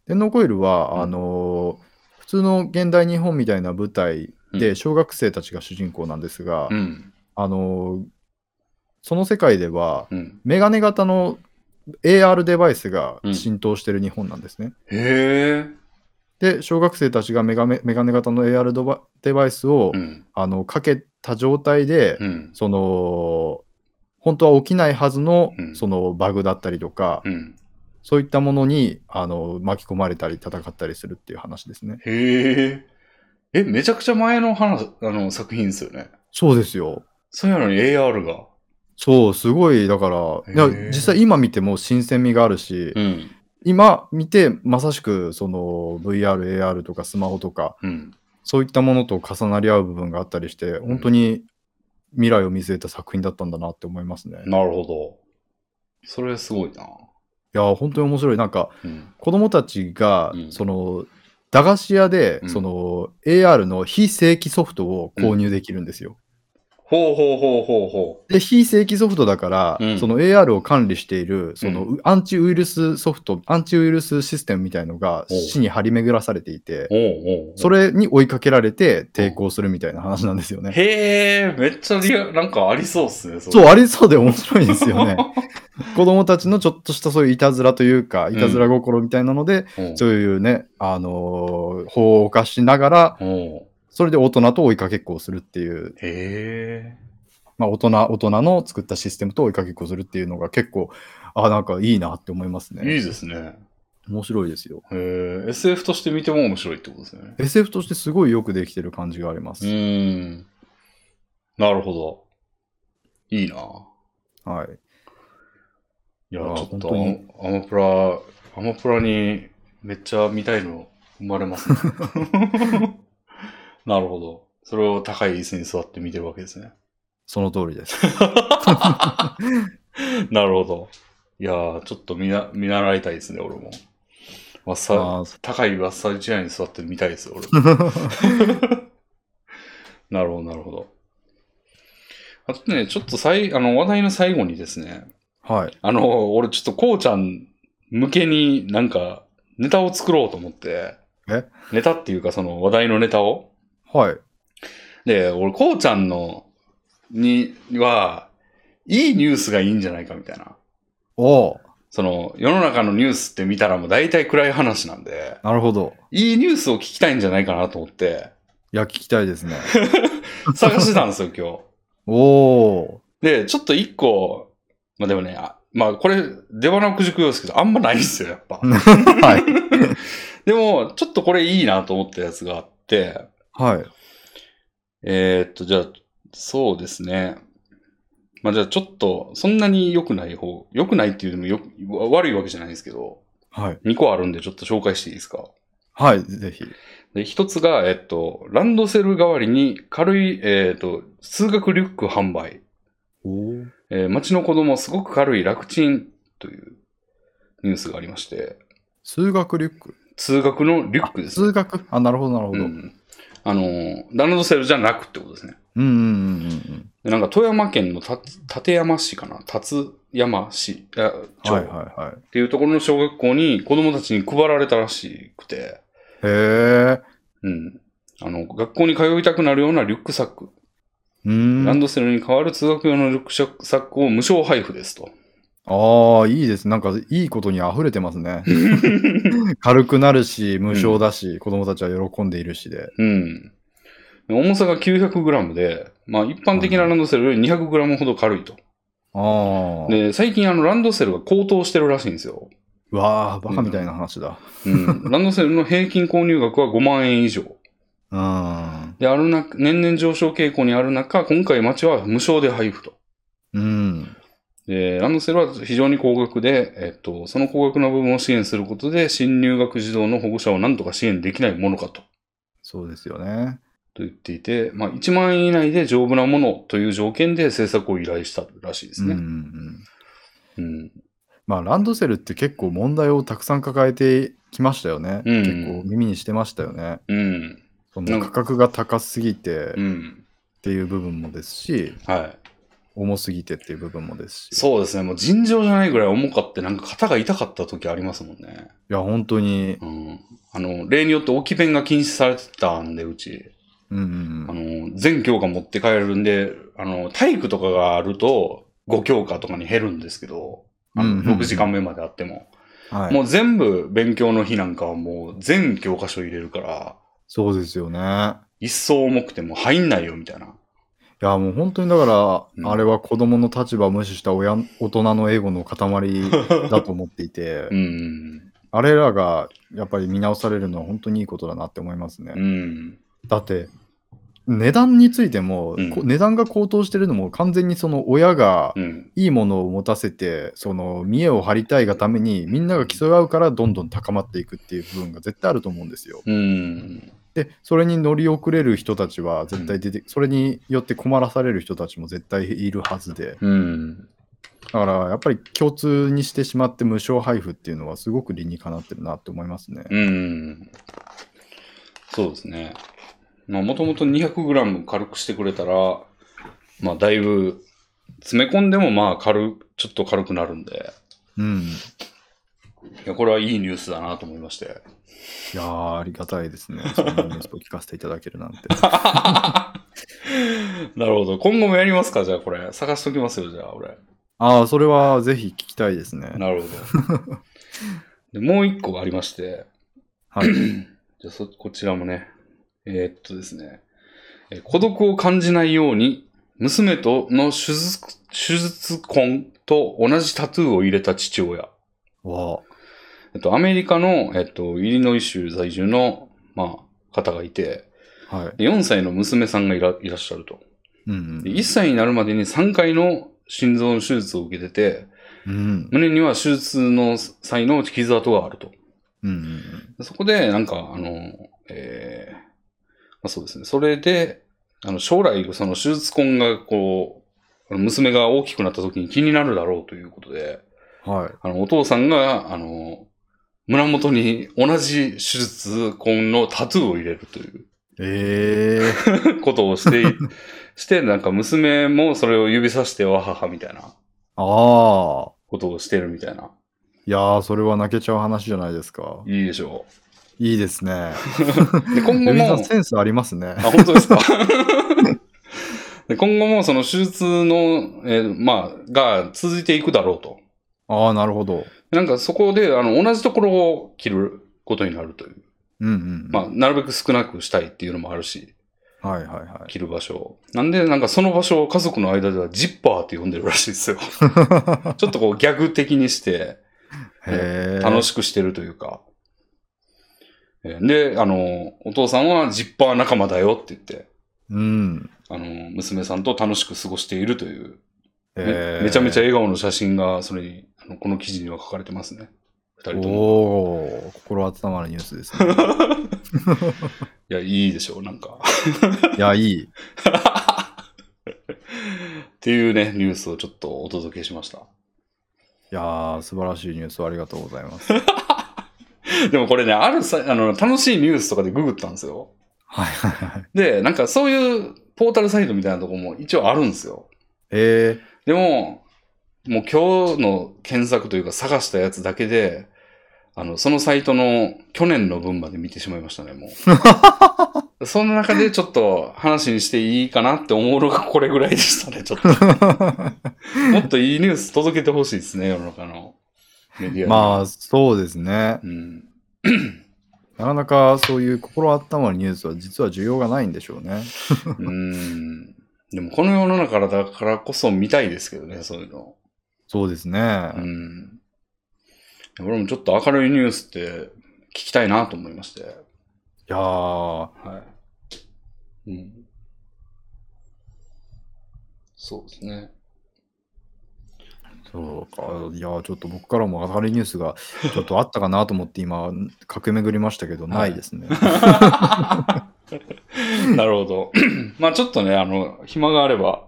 電脳コイルは、うんあのー普通の現代日本みたいな舞台うで小学生たちが主人公なんですが、うん。あのーその世界ではうん。メガネ型の AR デバイスがうん浸透してる日本なんですね。へえ。で小学生たちがメガメメガネ型の AR ドバデバイスを、うん。あのかけた状態で、うん。その本当は起きないはずの,、うんそのバグだったりとか、うん。そういったものにあの巻き込まれたり戦ったりするっていう話ですね。へえ。え、めちゃくちゃ前の話、あの、作品ですよね。そうですよ。そういうのに AR が。そう、すごい、だから、実際今見ても新鮮味があるし、うん。今見てまさしくその VR、AR とかスマホとか、うん。そういったものと重なり合う部分があったりして、本当に未来を見据えた作品だったんだなって思いますね。いなるほど。それすごいな。や、本当に面白い。なんか、うん。子供たちが、うんその、駄菓子屋で、うんその AR の非正規ソフトを購入できるんですよ。ほうほうほうほうほで、非正規ソフトだから、うん。その AR を管理している、その、うアンチウイルスソフト、アンチウイルスシステムみたいのが市に張り巡らされていてそれに追いかけられて抵抗するみたいな話なんですよね。へえ、めっちゃリア、なんかありそうっすね。そそう、れありそうで面白いですよね。子供たちのちょっとしたそういういたずらというか、いたずら心みたいなので、うん。そういうね、あのー法を犯しながら、それで大人と追いかけっこをするっていう、へえ。まあ、大人、大人の作ったシステムと追いかけっこをするっていうのが結構、あ、なんかいいなって思いますね。いいですね。面白いですよ。へえ、SF として見ても面白いってことですね。SF としてすごいよくできてる感じがあります。うーん。なるほど。いいな。はい。いや、ちょっとアマプラ、アマプラにめっちゃ見たいの生まれますね。なるほど。それを高い椅子に座って見てるわけですね。その通りです。なるほど。いやー、ちょっと見な見習いたいですね、俺も。マッサあー高いマッサージチェアに座ってみたいですよ、俺も。なるほど、なるほど。あとね、ちょっとさいあの話題の最後にですね、はい。あの、俺ちょっとこうちゃん向けになんかネタを作ろうと思って、え？ネタっていうかその話題のネタを。はい。で、俺こうちゃんのには、いいニュースがいいんじゃないかみたいな。おーその世の中のニュースって見たらもう大体暗い話なんで、なるほど。いいニュースを聞きたいんじゃないかなと思って、いや、聞きたいですね。探してたんですよ、今日。おー。で、ちょっと一個、まあでもね、あまあこれ、出花をくじくようですけど、あんまないんですよ、やっぱ。はい。でも、ちょっとこれいいなと思ったやつがあって、はい。えーっと、じゃあ、そうですね。まあじゃあちょっと、そんなに良くない方、良くないっていうのもよわ悪いわけじゃないんですけど、はい。2個あるんでちょっと紹介していいですか？はい、ぜひ。で、一つが、えっと、ランドセル代わりに軽い、えっと、通学リュック販売。おー。えー街の子供すごく軽い楽ちんというニュースがありまして、数学リュック？通学のリュックです。数学？あ、なるほど、なるほど。うん、うん。あのー、ランドセルじゃなくってことですね。うん、うん、うんでなんか富山県のた立山市かな？立山市いやうん。町っはい、はい、はい。ていうところの小学校に子供たちに配られたらしくて、へえ。うん。あの、学校に通いたくなるようなリュックサック。うーん。ランドセルに代わる通学用のリュックサックを無償配布ですと。ああ、いいです。なんか、いいことに溢れてますね。軽くなるし、無償だし、子供たちは喜んでいるしで。うん。重さが 900g で、まあ一般的なランドセルより 200g ほど軽いと。ああ。で、最近あのランドセルが高騰してるらしいんですよ。うわあ、バカみたいな話だ。うん。ランドセルの平均購入額は5万円以上。うん。で、あるな、年々上昇傾向にある中、今回町は無償で配布と。うん。で、ランドセルは非常に高額で、えっと、その高額な部分を支援することで、新入学児童の保護者を何とか支援できないものかと。そうですよね。と言っていて、まあ、1万円以内で丈夫なものという条件で制作を依頼したらしいですうんうんうね。ん。うん。まあ、ランドセルって結構問題をたくさん抱えてきましたよね。うん結構耳にしてましたよね。うん。その価格が高すぎてっうん。ていう部分もですし、はい。重すぎてっていう部分もですし。そうですね。もう尋常じゃないぐらい重かって、なんか肩が痛かった時ありますもんね。いや、本当に、うん。あの、例によって置きペンが禁止されてたんで、うち。うんうんあうん。の、全教科持って帰るんで、あの、体育とかがあると、5教科とかに減るんですけど、あのうんうんうん6時間目まであっても。はい、もう全部勉強の日なんかはもう全教科書入れるから、そうですよね。一層重くても入んないよみたいな。いや、もう本当にだから、うんあれは子供の立場を無視した親大人のエゴの塊 だと思っていて、うん。あれらがやっぱり見直されるのは本当にいいことだなって思いますね。うん。だって、値段についても、うんこ値段が高騰してるのも完全にその親がうん。いいものを持たせて、その見栄を張りたいがためにみんなが競い合うからどんどん高まっていくっていう部分が絶対あると思うんですよ。うん。で、それに乗り遅れる人たちは絶対出て、それによって困らされる人たちも絶対いるはずで、うん。だからやっぱり共通にしてしまって無償配布っていうのはすごく理にかなってるなって思いますね。うん。そうですね。まあ、もともと 200g 軽くしてくれたら、まあ、だいぶ、詰め込んでもまあ、軽、ちょっと軽くなるんで、うん。いや、これはいいニュースだなと思いまして。いやー、ありがたいですね。そんなニュースを聞かせていただけるなんて。なるほど。今後もやりますか？じゃあこれ。探しときますよ、じゃあ俺。ああ、それはぜひ聞きたいですね。なるほど。でもう一個がありまして、はい。じゃあそ、こちらもね、えーっとですね、えー孤独を感じないように、娘との手術、手術痕と同じタトゥーを入れた父親。わえっと、アメリカの、えっと、イリノイ州在住の、まあ、方がいて、あ。はい。で4歳の娘さんがいらいらっしゃると。うんで1歳になるまでに3回の心臓の手術を受けてて、うん。うん。胸には手術の際の傷跡があると。うんうんでそこで、なんか、あの、えーまあ、そうですね。それで、あの、将来、その手術痕が、こう、娘が大きくなった時に気になるだろうということで、うん。はい。あの、お父さんが、あの、胸元に同じ手術痕のタトゥーを入れるというええ ことをしてい、して、なんか娘もそれを指さしてわははみたいなああ。ことをしてるみたいな。いやー、それは泣けちゃう話じゃないですか。いいでしょいいですね。う。で、今後もセンスありますね。あ、本当ですか？で今後もその手術の、えーまあ、が続いていくだろうと。ああ、なるほど。なんかそこで、あの、同じところを切ることになるという。うんうん。まあ、なるべく少なくしたいっていうのもあるし、あ、はいはいはい。切る場所を。なんで、なんかその場所を家族の間ではジッパーって呼んでるらしいですよ。ちょっとこうギャグ的にして、へえ。楽しくしてるというか。えーで、あの、お父さんはジッパー仲間だよって言って、うん。あの、娘さんと楽しく過ごしているという、めへーめちゃめちゃ笑顔の写真が、それに、あのこの記事には書かれてますね。二人とも。おお心温まるニュースですね。いや、いいでしょう、なんか。いや、いい。っていうね、ニュースをちょっとお届けしました。いやー、素晴らしいニュースをありがとうございます。でもこれね、あるさ、あの、楽しいニュースとかでググったんですよ。はいはいはい。で、なんかそういうポータルサイトみたいなとこも一応あるんですよ。えでも、もう今日の検索というか探したやつだけで、あの、そのサイトの去年の分まで見てしまいましたね、もう。その中でちょっと話にしていいかなって思うのがこれぐらいでしたね、ちょっと。もっといいニュース届けてほしいですね、世の中のメディアに。まあ、そうですね。うん。なかなかそういう心温まるニュースは実は需要がないんでしょうね。うん。でもこの世の中だからこそ見たいですけどね、そういうの。そうですね。うん。俺もちょっと明るいニュースって聞きたいなと思いまして。いやー、はい。うん。そうですね。そうか。いやー、ちょっと僕からも明るいニュースがちょっとあったかなと思って今、駆け巡りましたけど、はいないですね。なるほど。まあちょっとね、あの、暇があれば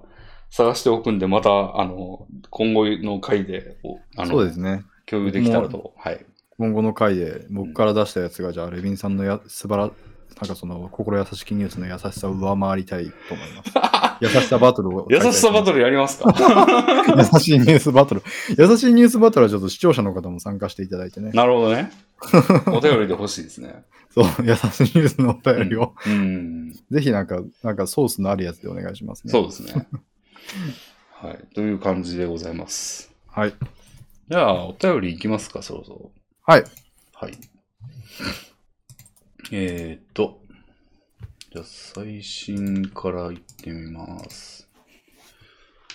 探しておくんで、また、あの、今後の回で、おあのそうですね。共有できたらと。はい。今後の回で僕から出したやつが、じゃあ、レビンさんのや素晴らなんかその心優しきニュースの優しさを上回りたいと思います。優しさバトルを。優しさバトル。ルやりますか？優しいニュースバトル。優しいニュースバトルはちょっと視聴者の方も参加していただいてね。なるほどね。お便りで欲しいですね。そう、優しいニュースのお便りを、うん。ぜひなんか、なんかソースのあるやつでお願いしますね。そうですね。はい。という感じでございます。はい。じゃあ、お便りいきますか、そろそろ。はい。はい。えー、っと。じゃあ、最新からいってみます。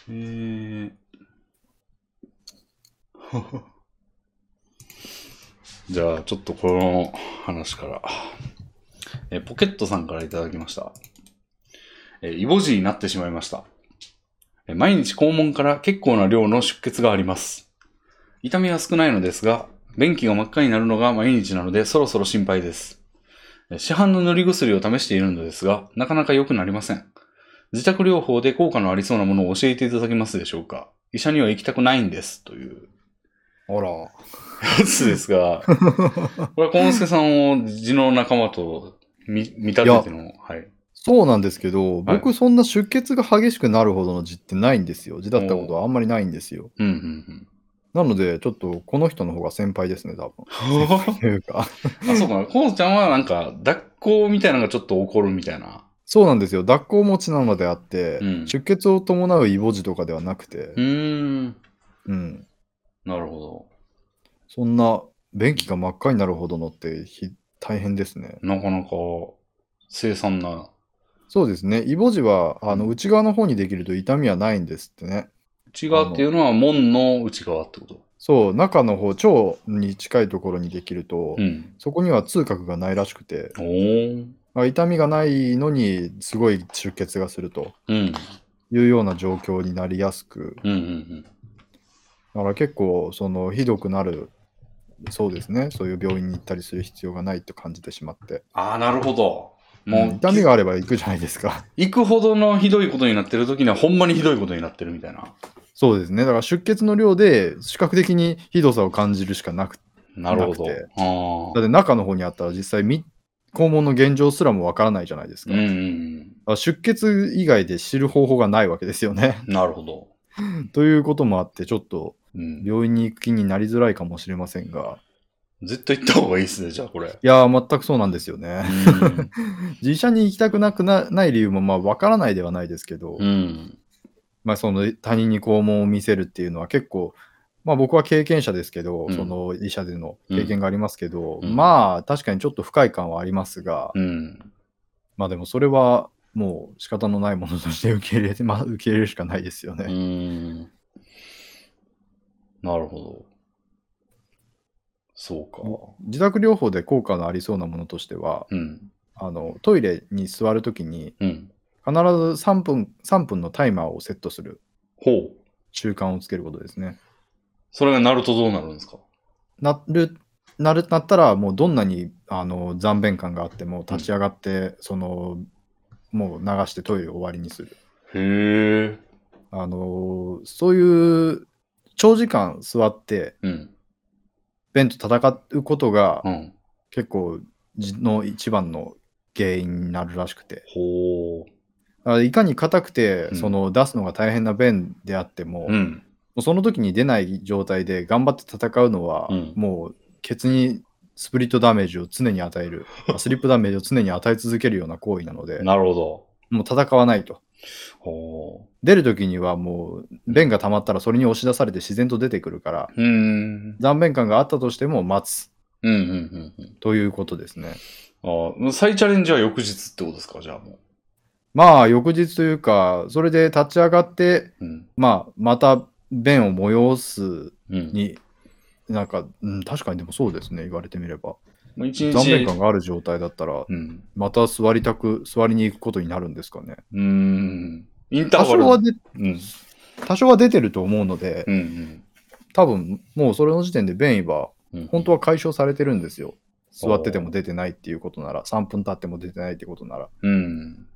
えー。じゃあ、ちょっとこの話から。えポケットさんからいただきました。えイボ痔になってしまいました。え毎日肛門から結構な量の出血があります。痛みは少ないのですが、便器が真っ赤になるのが毎日なのでそろそろ心配です。市販の塗り薬を試しているのですが、なかなか良くなりません。自宅療法で効果のありそうなものを教えていただけますでしょうか医者には行きたくないんです。というあら。やつですが、これはコンスケさんを地の仲間とみ見立てての、はい。そうなんですけど、はい僕そんな出血が激しくなるほどの痔ってないんですよ。痔だったことはあんまりないんですよ。うんうんなので、ちょっとこの人の方が先輩ですね、多分。うん。というか。あ、そうかな。こうちゃんはなんか、抱っこみたいなのがちょっと起こるみたいな。そうなんですよ。抱っこ持ちなのであって、うん出血を伴うイボ痔とかではなくてう、ーん。うん。なるほそんな便器が真っ赤になるほどのってひ大変ですね。ど。なかなか、凄惨な。そうですね。イボ痔は、あの、うん内側の方にできると痛みはないんですってね。内側っていうのは門の内側ってこと？そう、中の方、腸に近いところにできると、うん。そこには痛覚がないらしくて、おー。あ痛みがないのにすごい出血がするとうん。いうような状況になりやすく、うんうんだから結構、その、ひどくなる、そうですね、そういう病院に行ったりする必要がないと感じてしまって、ああ、なるほど。もう、痛みがあれば行くじゃないですか。行くほどのひどいことになってる時には、ほんまにひどいことになってるみたいな。そうですね、だから出血の量で視覚的にひどさを感じるしかなくて、なるほど。だって中の方にあったら実際み、肛門の現状すらもわからないじゃないですか。うんうん出血以外で知る方法がないわけですよね。なるほど。ということもあって、ちょっとうん、病院に行く気になりづらいかもしれませんが、絶対行った方がいいですね、じゃあこれ。いやー、全くそうなんですよね。うん 自社に行きたくなくなない理由もまあわからないではないですけど、うん。まあその他人に肛門を見せるっていうのは結構、まあ僕は経験者ですけど、うんその医者での経験がありますけど、うんまあ確かにちょっと不快感はありますが、うん。まあでもそれはもう仕方のないものとして受け入れて、まあ受け入れるしかないですようね。ん。なるほど。そうか。自宅療法で効果のありそうなものとしては、うん。あのトイレに座るときにうん。必ず3分 ,3 分のタイマーをセットするほう。習慣をつけることですね。それがなるとどうなるんですか？なるなるなったらもうどんなにあの残便感があっても立ち上がって、そのもう流してトイレを終わりにする。へえ。あのそういう長時間座ってうん。便と戦うことがうん。結構じの一番の原因になるらしくてほあいかに硬くて、うんその出すのが大変な便であっても,、う。うん。もうその時に出ない状態で頑張って戦うのは、うんもうケツにスプリットダメージを常に与えるあスリップダメージを常に与え続けるような行為なのでなるほど。もう戦わないとほ出る時にはもう便が溜まったらそれに押し出されて自然と出てくるからう。うん。残便感があったとしても待つうんうんうんうん。ということですねああ、再チャレンジは翌日ってことですか？じゃあもまあ翌日というかそれで立ち上がってう。うん。まあまた便を催すうん。になんか、うん、確かにでもそうですね言われてみればもう一残便日。感がある状態だったらうん。また座りたく座りに行くことになるんですかねうーん。インターバ少はでうん。多少は出てると思うのでうんうん。多分もうそれの時点で便意はうん。本当は解消されてるんですよ座ってても出てないっていうことなら3分経っても出てないってことならうん。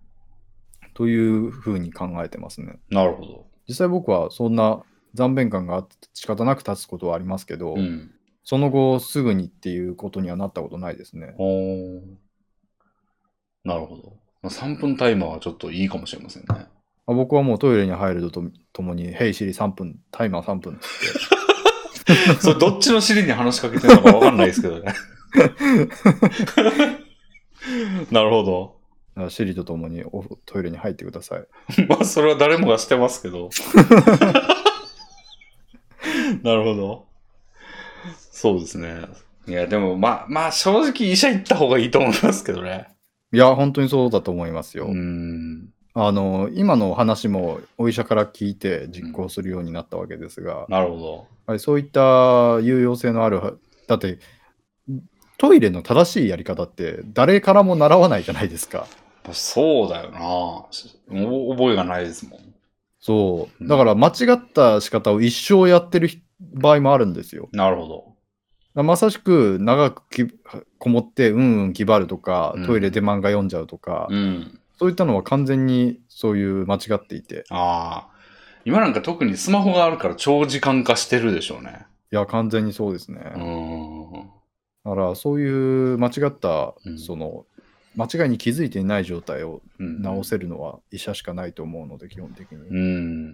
というふうに考えてますねなるほど。実際僕はそんな残便感があって仕方なく立つことはありますけど、うん。その後すぐにっていうことにはなったことないですね。おーなるほど。まあ3分タイマーはちょっといいかもしれませんね。あ僕はもうトイレに入るととともに、ヘイシリ3分、タイマー3分って、それどっちの尻に話しかけてるのかわかんないですけどね。なるほど。あシリとともにおトイレに入ってください。まあ、それは誰もがしてますけど。なるほど。そうですね。いや、でも、まあ、まあ、正直医者行った方がいいと思いますけどね。いや、本当にそうだと思いますよ。うーん。あの、今のお話もお医者から聞いて実行するようになったわけですが、なるほど。やっぱりそういった有用性のある、だって、トイレの正しいやり方って誰からも習わないじゃないですか。そうだよなお覚えがないですもん。そうう。だから間違った仕方を一生やってる場合もあるんですよ。なるほど。まさしく長くきこもってうんうん気張るとかうんトイレで漫画読んじゃうとか、うん。そういったのは完全にそういう間違っていてああ。今なんか特にスマホがあるから長時間化してるでしょうね。いや完全にそうですね、うーん。だからそういう間違った、うんその間違いに気づいていない状態をうん治せるのは医者しかないと思うので、基本的に。うん。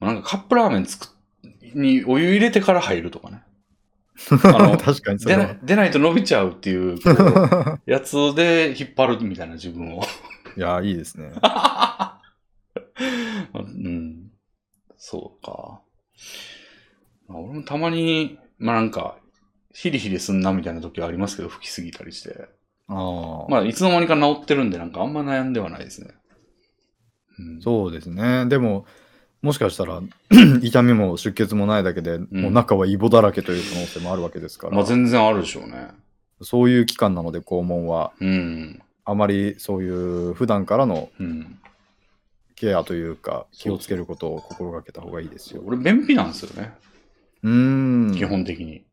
なんかカップラーメン作っにお湯入れてから入るとかね。あの確かにそれは出な。いと伸びちゃうっていう、やつで引っ張るみたいな自分を。いや、いいですね。うん。そうか。まあ俺もたまに、まあなんか、ヒリヒリすんなみたいな時はありますけど、吹きすぎたりして。ああ、まあ、いつの間にか治ってるんで、なんかあんま悩んではないですね。うん、そうですね。でも、もしかしたら 痛みも出血もないだけで、もう中はイボだらけという可能性もあるわけですから、まあ全然あるでしょうね。そういう期間なので肛門はうん。あまりそういう普段からのうん。ケアというか気をつけることを心がけた方がいいですよ。俺、便秘なんですよね。うーん。基本的に。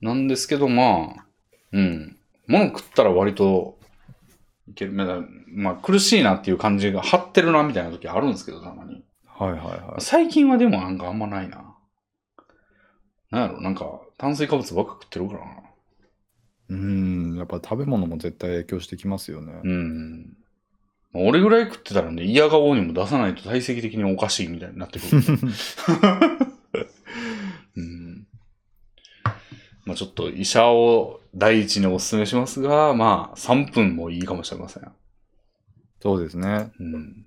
なんですけど、まあ、うん。物食ったら割といける。まあまあ、苦しいなっていう感じが張ってるなみたいな時あるんですけど、たまに。はいはいはい。最近はでもなんかあんまないな。なんやろ、なんか炭水化物ばっか食ってるからな。うーん。やっぱ食べ物も絶対影響してきますよね。うん。まあ俺ぐらい食ってたらね、嫌顔にも出さないと体積的におかしいみたいになってくる。うん。まあちょっと医者を第一にお勧めしますが、まあ3分もいいかもしれません。そうですね。うん。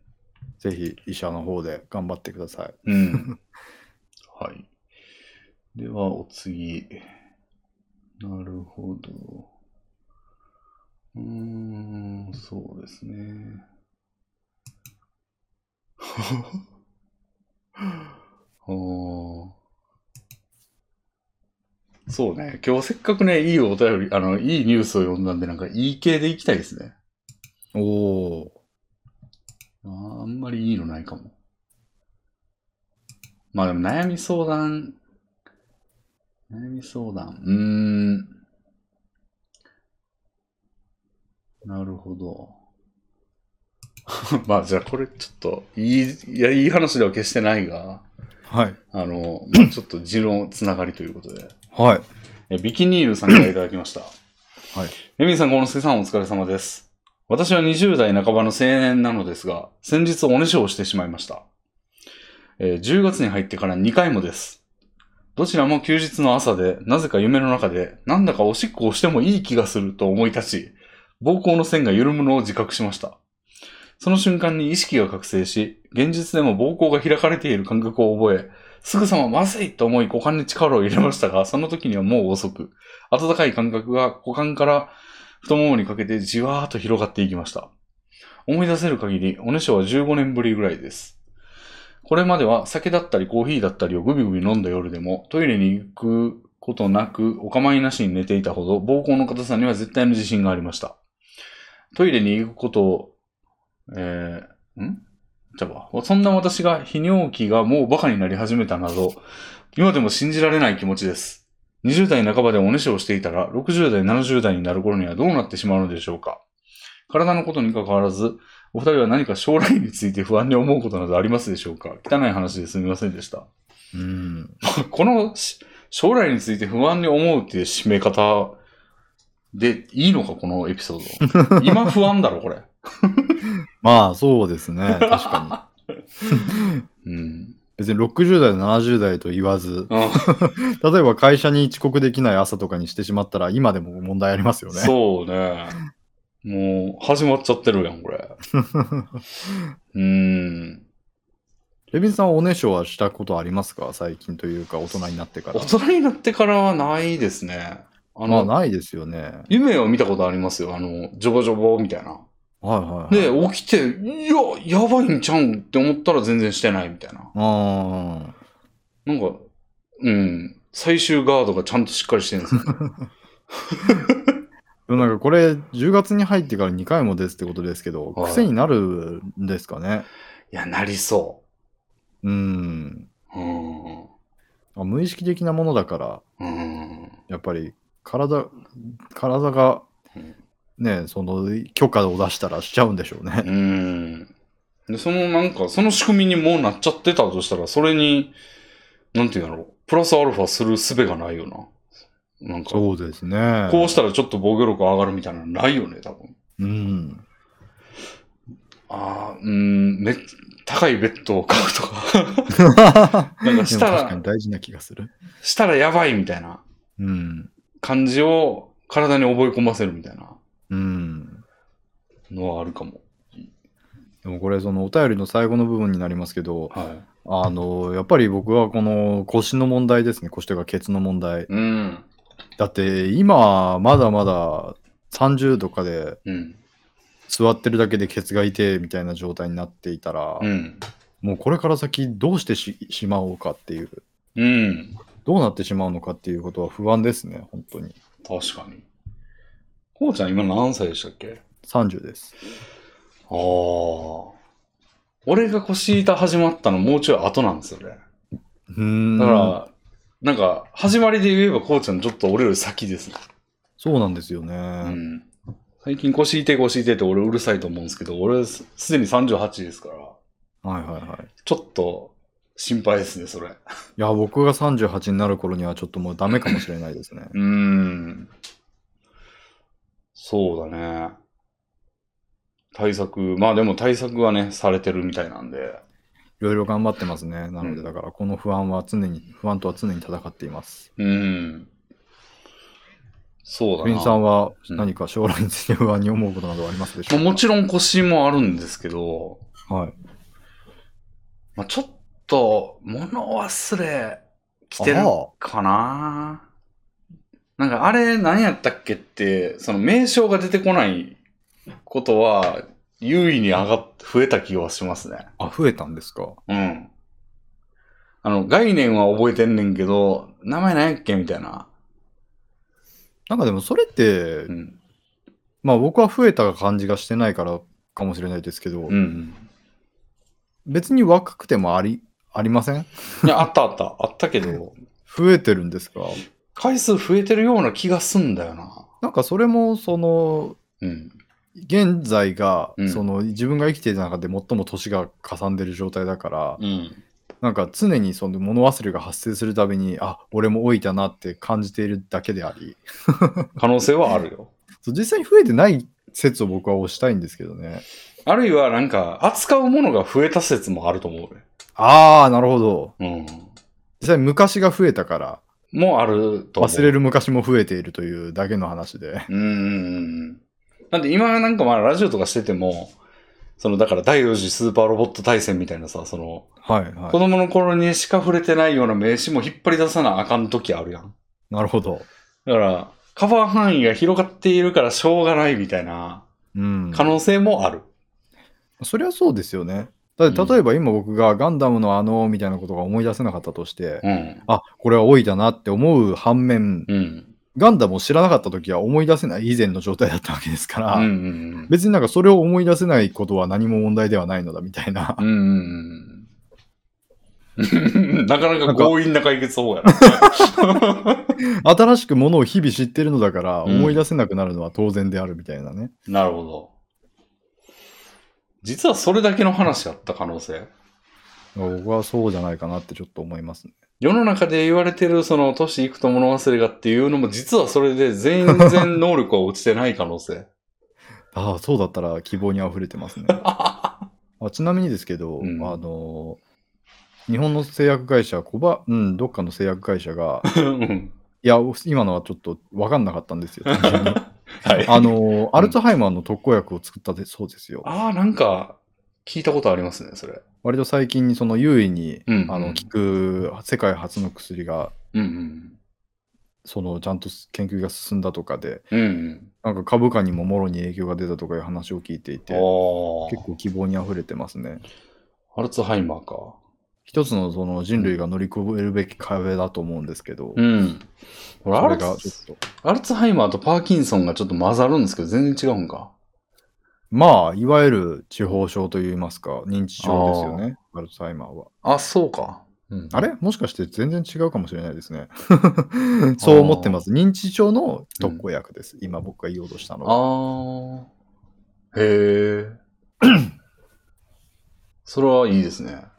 ぜひ医者の方で頑張ってください。うん。はい。では、お次。なるほど。うーん、そうですね。おそうね。今日せっかくね、いいお便り、あの、いいニュースを読んだんで、なんかいい系でいきたいですね。おおあーあんまりいいのないかも。まあでも悩み相談、悩み相談、うーん。なるほど。まあじゃあこれちょっと、いい、いや、いい話では決してないが、ー。はい。あの、まあ、ちょっと字のつながりということで、はい。えビキニールさんからいただきました。はい。レミンさん、ゴノスケさんお疲れ様です。私は20代半ばの青年なのですが、先日おねしょをしてしまいました。えー10月に入ってから2回もです。どちらも休日の朝で、なぜか夢の中で、なんだかおしっこをしてもいい気がすると思い立ち、膀胱の線が緩むのを自覚しました。その瞬間に意識が覚醒し、現実でも膀胱が開かれている感覚を覚え、すぐさままずいと思い股間に力を入れましたが、その時にはもう遅く、温かい感覚が股間から太ももにかけてじわーっと広がっていきました。思い出せる限り、おねしょは15年ぶりぐらいです。これまでは酒だったりコーヒーだったりをグビグビ飲んだ夜でも、トイレに行くことなく、お構いなしに寝ていたほど、膀胱の硬さには絶対の自信がありました。トイレに行くことを、えー、ん？じゃあ、そんな私が泌尿器がもうバカになり始めたなど、今でも信じられない気持ちです。20代半ばでおねしょをしていたら、60代、70代になる頃にはどうなってしまうのでしょうか体のことに関わらず、お二人は何か将来について不安に思うことなどありますでしょうか汚い話ですみませんでした。うん。このし将来について不安に思うっていう締め方でいいのかこのエピソード。今不安だろ、これ。まあ、そうですね。確かに。うん。別に60代、70代と言わず、あ 例えば会社に遅刻できない朝とかにしてしまったら、今でも問題ありますよね。そうね。もう、始まっちゃってるやん、これ。うーん。レビンさんはおねしょはしたことありますか？最近というか、大人になってから大。人になってからはないですね。あの、まあ、ないですよね。夢を見たことありますよ。あの、ジョボジョボみたいな。はいはい、はい。で、起きて、いや、やばいんちゃうんって思ったら全然してないみたいな。あなんか、うん。最終ガードがちゃんとしっかりしてるんですよ、ね。でもなんかこれ、10月に入ってから2回もですってことですけど、はい癖になるんですかね？いや、なりそうん。う。うん。あ無意識的なものだから、うん。やっぱり体、体がうん、ね、その許可を出したらしちゃうんでしょうね。うん。で、そのなんか、その仕組みにもうなっちゃってたとしたら、それに、なんていうんだろう、プラスアルファする術がないよな。なんか、そうですね。こうしたらちょっと防御力上がるみたいなのないよね、多分。うん。ああ、うん、めっ高いベッドを買うとか、なんかしたでも確からに、大事な気がする。したらやばいみたいなうん。感じを体に覚え込ませるみたいなうん。のはあるかも。でもこれ、そのお便りの最後の部分になりますけど、はあの、やっぱり僕はこの腰の問題ですね。腰というかケツの問題い。。うん。だって今、まだまだ30度かでうん。座ってるだけでケツが痛いみたいな状態になっていたら、うん。もうこれから先どうしてししまおうかっていう、うん。どうなってしまうのかっていうことは不安ですね、本当に。確かに。こうちゃん今何歳でしたっけ？30です。ああ。俺が腰痛始まったのもうちょい後なんですよね。うーん。だから、なんか、始まりで言えばこうちゃんちょっと俺より先ですね。そうなんですよね。うん。最近腰痛い腰痛いって俺うるさいと思うんですけど、俺すすでに38ですから、はいはいはい。ちょっと心配ですね、それ。いや、僕が38になる頃にはちょっともうダメかもしれないですね。うーん。そうだね。対策、まあでも対策はね、されてるみたいなんで。いろいろ頑張ってますね。なので、うんだからこの不安は常に、不安とは常に戦っています。うん。そうだな。クリンさんはうん何か将来について不安に思うことなどはありますでしょうか、もちろん腰もあるんですけど、はい。まあ、ちょっと物忘れ来てるかななんかあれ何やったっけって、その名称が出てこないことは優位に上がっ、増えた気がしますね。あ、増えたんですか？うん。あの、概念は覚えてんねんけど、名前何やっけみたいな。なんかでもそれって、うん。まあ僕は増えた感じがしてないからかもしれないですけど、うん。別に若くてもあり、ありません？いや、あったあった。あったけど、増えてるんですか？回数増えてるような気がすんだよな。なんかそれもそのうん。現在が、うんその自分が生きている中で最も年がかさんでる状態だから、うん。なんか常にその物忘れが発生するたびにあ俺も老いたなって感じているだけであり 可能性はあるよ。そう実際に増えてない説を僕は推したいんですけどねあるいはなんか、扱うものが増えた説もあると思うね。ああなるほどうん。実際に昔が増えたからもうあると。忘れる昔も増えているというだけの話でうんうんうん。なんで今なんかまあラジオとかしてても、そのだから第4次スーパーロボット対戦みたいなさ、そのはいは子供の頃にしか触れてないような名詞も引っ張り出さなあかん時あるやん。いなるほどだから、カバー範囲が広がっているからしょうがないみたいなうん可能性もある。そりゃそうですよねだって例えば今僕がガンダムのあのみたいなことが思い出せなかったとして、うん。あこれは老いだなって思う反面、うん。ガンダムを知らなかった時は思い出せない以前の状態だったわけですから、うんうん別になんかそれを思い出せないことは何も問題ではないのだみたいなう。ん。うんうんうん。なかなか強引な解決法やな。新しくものを日々知ってるのだからうん思い出せなくなるのは当然であるみたいなね。なるほど。実はそれだけの話あった可能性？僕はそうじゃないかなってちょっと思いますね。世の中で言われてるその年いくと物忘れがっていうのも実はそれで全然能力は落ちてない可能性？ああ、そうだったら希望に溢れてますね。あちなみにですけど、うんあの、日本の製薬会社、コバ、うん、どっかの製薬会社が、うんいや、今のはちょっと分かんなかったんですよ。はい。あの、アルツハイマーの特効薬を作ったでそうですよ。ああ、なんか聞いたことありますね、それ。割と最近にその優位に、うんあの効く世界初の薬がうんうん。そのちゃんと研究が進んだとかでうんうん。なんか株価にももろに影響が出たとかいう話を聞いていてあ結構希望にあふれてますねあ。アルツハイマーか。一つのその人類が乗り越えるべき壁だと思うんですけど、うん。俺アルそれがちょツアルツハイマーとパーキンソンがちょっと混ざるんですけど、全然違うんか？まあいわゆる地方症といいますか認知症ですよねアルツハイマーはあ、そうか。うんあれ？もしかして全然違うかもしれないですね そう思ってます認知症の特効薬です、今僕が言おうとしたのはあー。へえ。それはいいですね。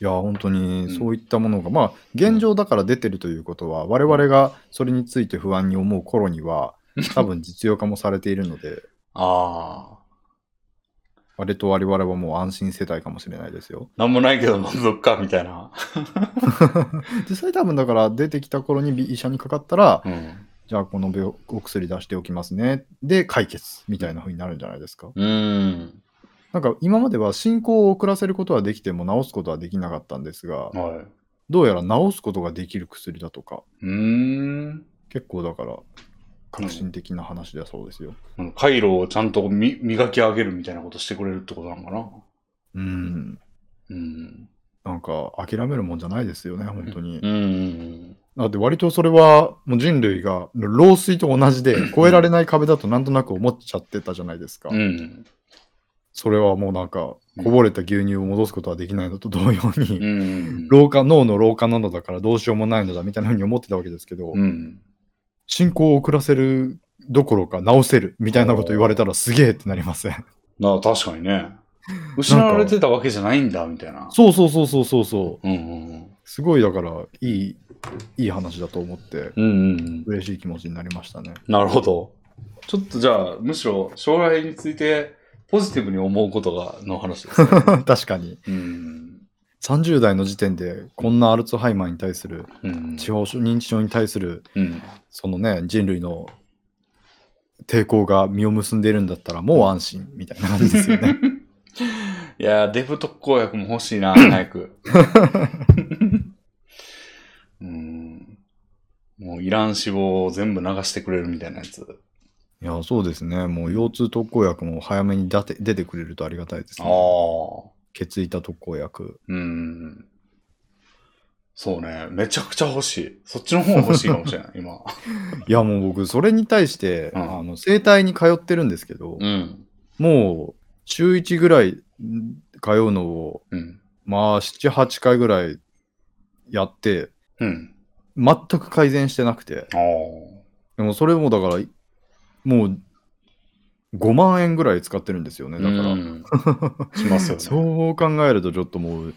いや、本当にそういったものが、まあ、現状だから出てるということは、我々がそれについて不安に思う頃には、多分実用化もされているので、ああ。割と我々はもう安心世代かもしれないですよ。なんもないけど満足か、みたいな。実際多分だから出てきた頃に医者にかかったら、うん。じゃあこの病お薬出しておきますね。で、解決みたいな風になるんじゃないですか。うーん。なんか今までは進行を遅らせることはできても治すことはできなかったんですが、はい。どうやら治すことができる薬だとか、うーん。結構だから革新的な話だそうですよ。うん回路をちゃんとみ磨き上げるみたいなことしてくれるってことなのかな。うん。うん。なんか諦めるもんじゃないですよね、本当に。うんうんだって割とそれはもう人類が老衰と同じで 超えられない壁だとなんとなく思っちゃってたじゃないですか。うん。うん。それはもうなんかこぼれた牛乳を戻すことはできないのと同様に、うん。老化、脳の老化なのだからどうしようもないのだみたいなふうに思ってたわけですけど、うん。進行を遅らせるどころか治せるみたいなこと言われたらすげえってなりません？なあ、確かにね。失われてたわけじゃないんだ、みたいな。そうそうそうそうそうそう。うんうんすごいだからいい、いい話だと思ってうん。うんうんうん。嬉しい気持ちになりましたね。なるほど。ちょっとじゃあ、むしろ将来についてポジティブに思うことがの話ですね。確かに。うん。30代の時点でこんなアルツハイマーに対する、うん。地方症認知症に対するうん。そのね、人類の抵抗が実を結んでいるんだったらもう安心みたいな感じですよね。いやー、デブ特効薬も欲しいな、早く。うん。もういらん脂肪を全部流してくれるみたいなやつ。いや、そうですね。もう腰痛特効薬も早めに出て出てくれるとありがたいですあね。あ。血板特効薬。うん。そうね。めちゃくちゃ欲しい。そっちの方が欲しいかもしれない、今。いや、もう僕、それに対して、うんあの整体に通ってるんですけど、うん。もう週1ぐらいん通うのを、うん。まあ、7、8回ぐらいやって、うん。全く改善してなくて、ああ。でもそれもだから、もう5万円ぐらい使ってるんですよね。だから、うんしますよね。そう考えるとちょっともう、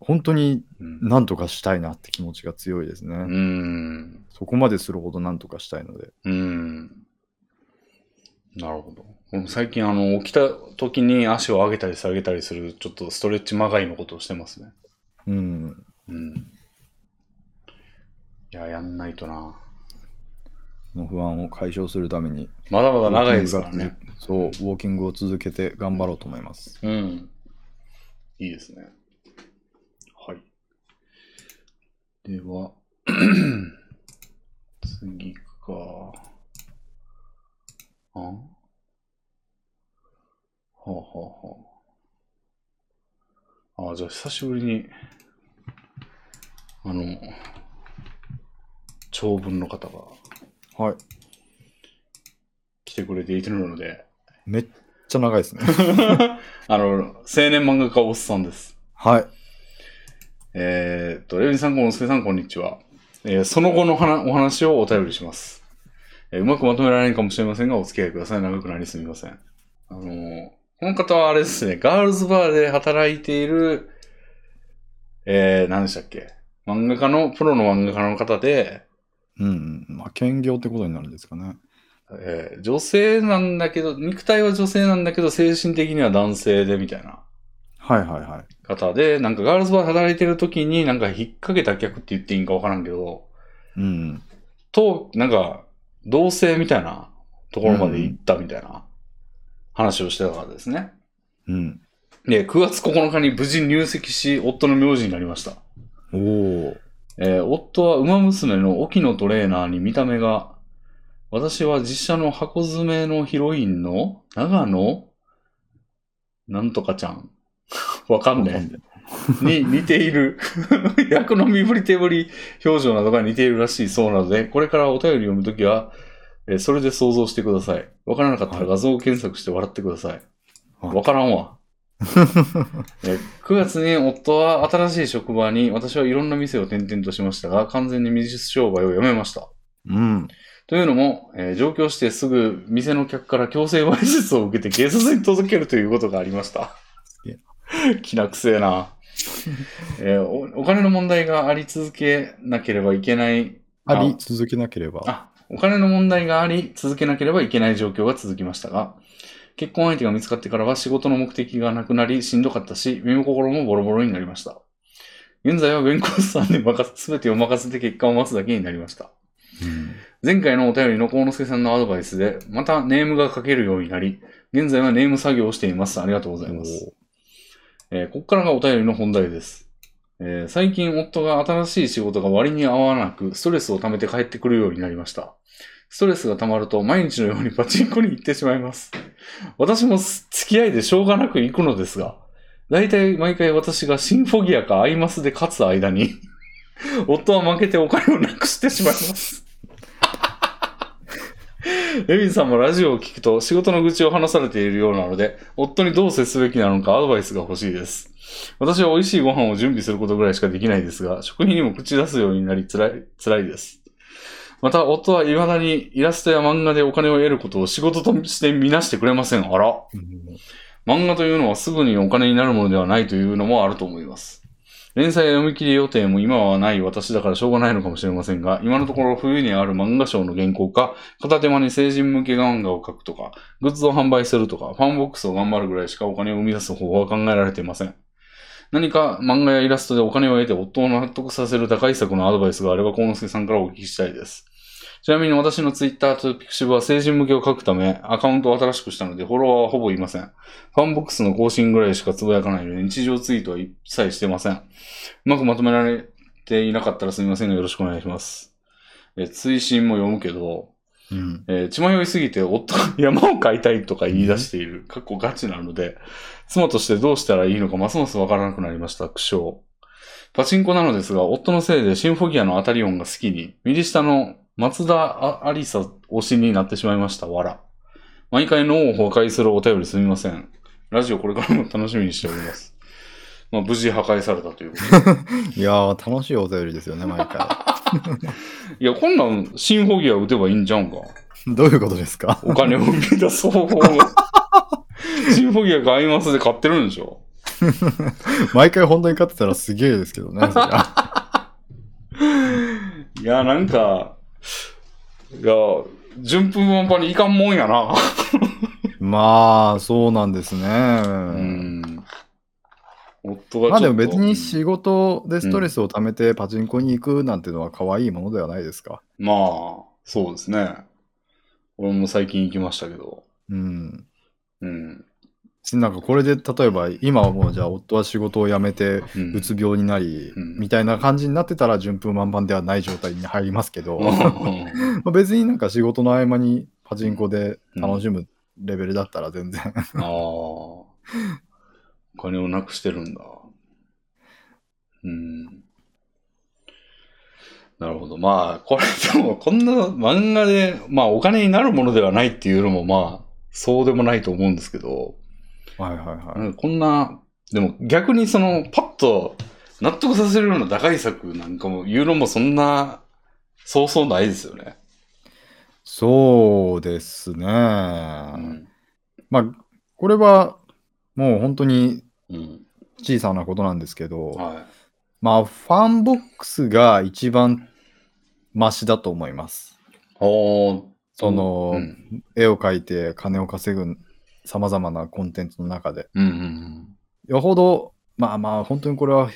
本当にうん。なんとかしたいなって気持ちが強いですね。うん。そこまでするほどなんとかしたいので。うん。なるほど。最近、あの、起きた時に足を上げたり下げたりする、ちょっとストレッチまがいのことをしてますね。うん。うん。いや、やんないとな。その不安を解消するために、まだまだ長いですからね。そう、ウォーキングを続けて頑張ろうと思います。うん。いいですね。はい。では、次か。あはあ、はあはあ、あじゃあ久しぶりに、あの、長文の方がはい。来てくれているので、めっちゃ長いですね。あの、青年漫画家おっさんです。はい。えーっと、レビンさん、こんすけさん、こんにちは。えーその後の話お話をお便りします、えーうまくまとめられないかもしれませんが、お付き合いください。長くなりすみません。あのーこの方はあれですね、ガールズバーで働いている、えー、何でしたっけ？漫画家の、プロの漫画家の方で、うんうん。まあ、兼業ってことになるんですかね。えー女性なんだけど、肉体は女性なんだけど、精神的には男性でみたいなはいはいはい。方で、なんかガールズバーで働いてる時になんか引っ掛けた客って言っていいんかわからんけど、うんうん。と、なんか、同性みたいなところまで行ったみたいな話をしてたからですね。うん。で、9月9日に無事入籍し、夫の名字になりました。おお。えー夫は馬娘の沖野トレーナーに見た目が、私は実写の箱詰めのヒロインの長野なんとかちゃん。わかんねえ。に似ている。役の身振り手振り表情などが似ているらしいそうなので、これからお便り読むときは、えーそれで想像してください。わからなかったら画像を検索して笑ってくださいわからんわ。え9月に夫は新しい職場に私はいろんな店を転々としましたが、完全に水商売をやめました。うん。というのも、えー上京してすぐ店の客から強制わいせつを受けて警察に届けるということがありましたいや。きなくせえな。えーお。お金の問題があり続けなければいけない。あり続けなければ。あ、お金の問題があり続けなければいけない状況が続きましたが、結婚相手が見つかってからは仕事の目的がなくなりしんどかったし、身も心もボロボロになりました。現在は弁護士さんに任せ、すべてを任せて結果を待つだけになりました。うん前回のお便りの幸之助さんのアドバイスで、またネームが書けるようになり、現在はネーム作業をしています。ありがとうございます。えーここからがお便りの本題です。えー最近夫が新しい仕事が割に合わなく、ストレスを溜めて帰ってくるようになりました。ストレスが溜まると毎日のようにパチンコに行ってしまいます。私も付き合いでしょうがなく行くのですが、大体毎回私がシンフォギアかアイマスで勝つ間に、夫は負けてお金をなくしてしまいます。レビンさんもラジオを聞くと仕事の愚痴を話されているようなので、夫にどう接すべきなのかアドバイスが欲しいです。私は美味しいご飯を準備することぐらいしかできないですが、食品にも口出すようになり辛い、辛いです。また、夫は未だにイラストや漫画でお金を得ることを仕事としてみなしてくれません。あら。漫画というのはすぐにお金になるものではないというのもあると思います。連載や読み切り予定も今はない私だからしょうがないのかもしれませんが、今のところ冬にある漫画賞の原稿か、片手間に成人向け漫画を描くとか、グッズを販売するとか、ファンボックスを頑張るぐらいしかお金を生み出す方法は考えられていません。何か漫画やイラストでお金を得て夫を納得させる打開策のアドバイスがあれば、幸之助さんからお聞きしたいです。ちなみに私のツイッターとピクシブは成人向けを書くため、アカウントを新しくしたので、フォロワーはほぼいません。ファンボックスの更新ぐらいしかつぶやかないので、日常ツイートは一切してません。うまくまとめられていなかったらすみませんが、よろしくお願いします。え、追伸も読むけど、うんえー血迷いすぎて夫が山を買いたいとか言い出している、かっこガチなので、妻としてどうしたらいいのかますますわからなくなりました、苦笑。パチンコなのですが、夫のせいでシンフォギアのアタリオンが好きに、右下の松田あアリサ推しになってしまいました、わら。毎回脳を崩壊するお便りすみません。ラジオこれからも楽しみにしております。まあ、無事破壊されたということで。いやー、楽しいお便りですよね、毎回。いや、こんなんシンフォギア打てばいいんじゃんか。どういうことですか？お金を生み出す方法が。シンフォギアがアイマスで買ってるんでしょ毎回本当に勝ってたらすげえですけどね。いや、なんか、いや、順風満帆にいかんもんやな。まあ、そうなんですね。うん。夫がまあでも別に仕事でストレスを溜めてパチンコに行くなんてのは可愛いものではないですか。まあ、そうですね。俺も最近行きましたけど。うん。うん。しなんかこれで例えば今はもうじゃあ夫は仕事を辞めてうつ病になり、うんみたいな感じになってたら順風満帆ではない状態に入りますけど、別になんか仕事の合間にパチンコで楽しむレベルだったら全然、ああ。お金をなくしてるんだ。うん。なるほど。まあ、これでも、こんな漫画で、まあ、お金になるものではないっていうのも、まあ、そうでもないと思うんですけど、はいはいはい。こんな、でも逆にその、パッと納得させるような打開策なんかも言うのもそんな、そうそうないですよね。そうですね。うん。まあこれはもう本当にうん。小さなことなんですけど、はまあファンボックスが一番マシだと思います。その、うん。絵を描いて金を稼ぐさまざまなコンテンツの中で。うんうんよほど、まあまあ本当にこれは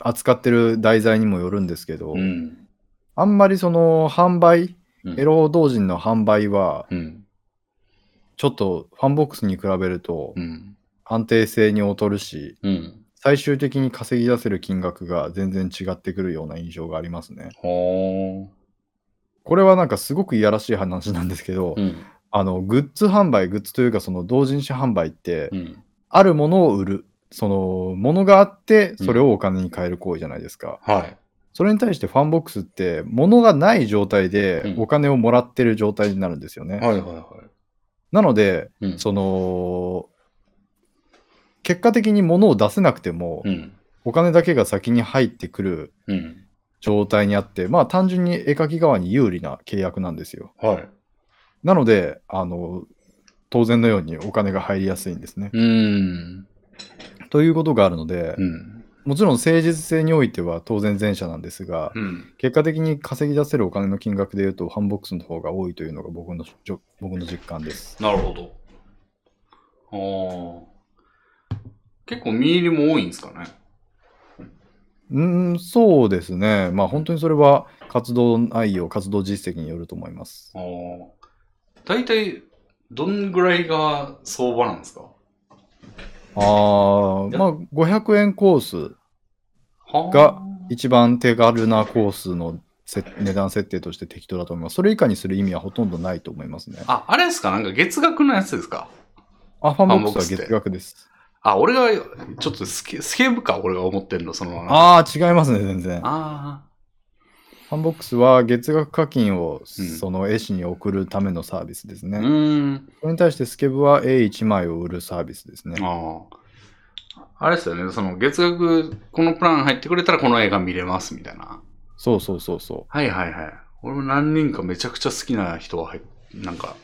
扱ってる題材にもよるんですけど、うん。うん。あんまりその販売、うんエロ同人の販売は、うん。ちょっとファンボックスに比べるとうん。安定性に劣るし、うん。最終的に稼ぎ出せる金額が全然違ってくるような印象がありますね。これはなんかすごくいやらしい話なんですけど、うん。あのグッズ販売、グッズというかその同人誌販売って、うん。あるものを売る、そのものがあって、それをお金に換える行為じゃないですか。はい。それに対してファンボックスって、物がない状態でうんお金をもらってる状態になるんですよね。はいはいはい。なので、うん。その、結果的に物を出せなくても、うん。お金だけが先に入ってくるうん。状態にあって、まあ単純に絵描き側に有利な契約なんですよ。はい。なので、あの、当然のようにお金が入りやすいんですね。うん。ということがあるので、うん。もちろん誠実性においては当然前者なんですが、うん。結果的に稼ぎ出せるお金の金額でいうと、ファンボックスの方が多いというのが僕の僕の実感です。なるほど。ああ。結構実入りも多いんですかね。うーん、そうですね。まあ本当にそれは活動内容、活動実績によると思います。ああ。大体、どんぐらいが相場なんですか？ああ、まあ500円コース、はあが一番手軽なコースのせ値段設定として適当だと思います。それ以下にする意味はほとんどないと思いますね。あ、あれですか？なんか月額のやつですか？あ、ファンボックスは月額です。あ、俺が、ちょっとスケ、スケブか、俺が思ってんの、その。あああ、違いますね、全然。あファンボックスは月額課金をうんその絵師に送るためのサービスですー。ね。うーん。それに対してスケブは絵1枚を売るサービスですね。ああ。あれですよね、その月額、このプラン入ってくれたらこの映画見れます、みたいな。そうそうそうそはいはいはい。俺も何人かめちゃくちゃ好きな人が入っなんか、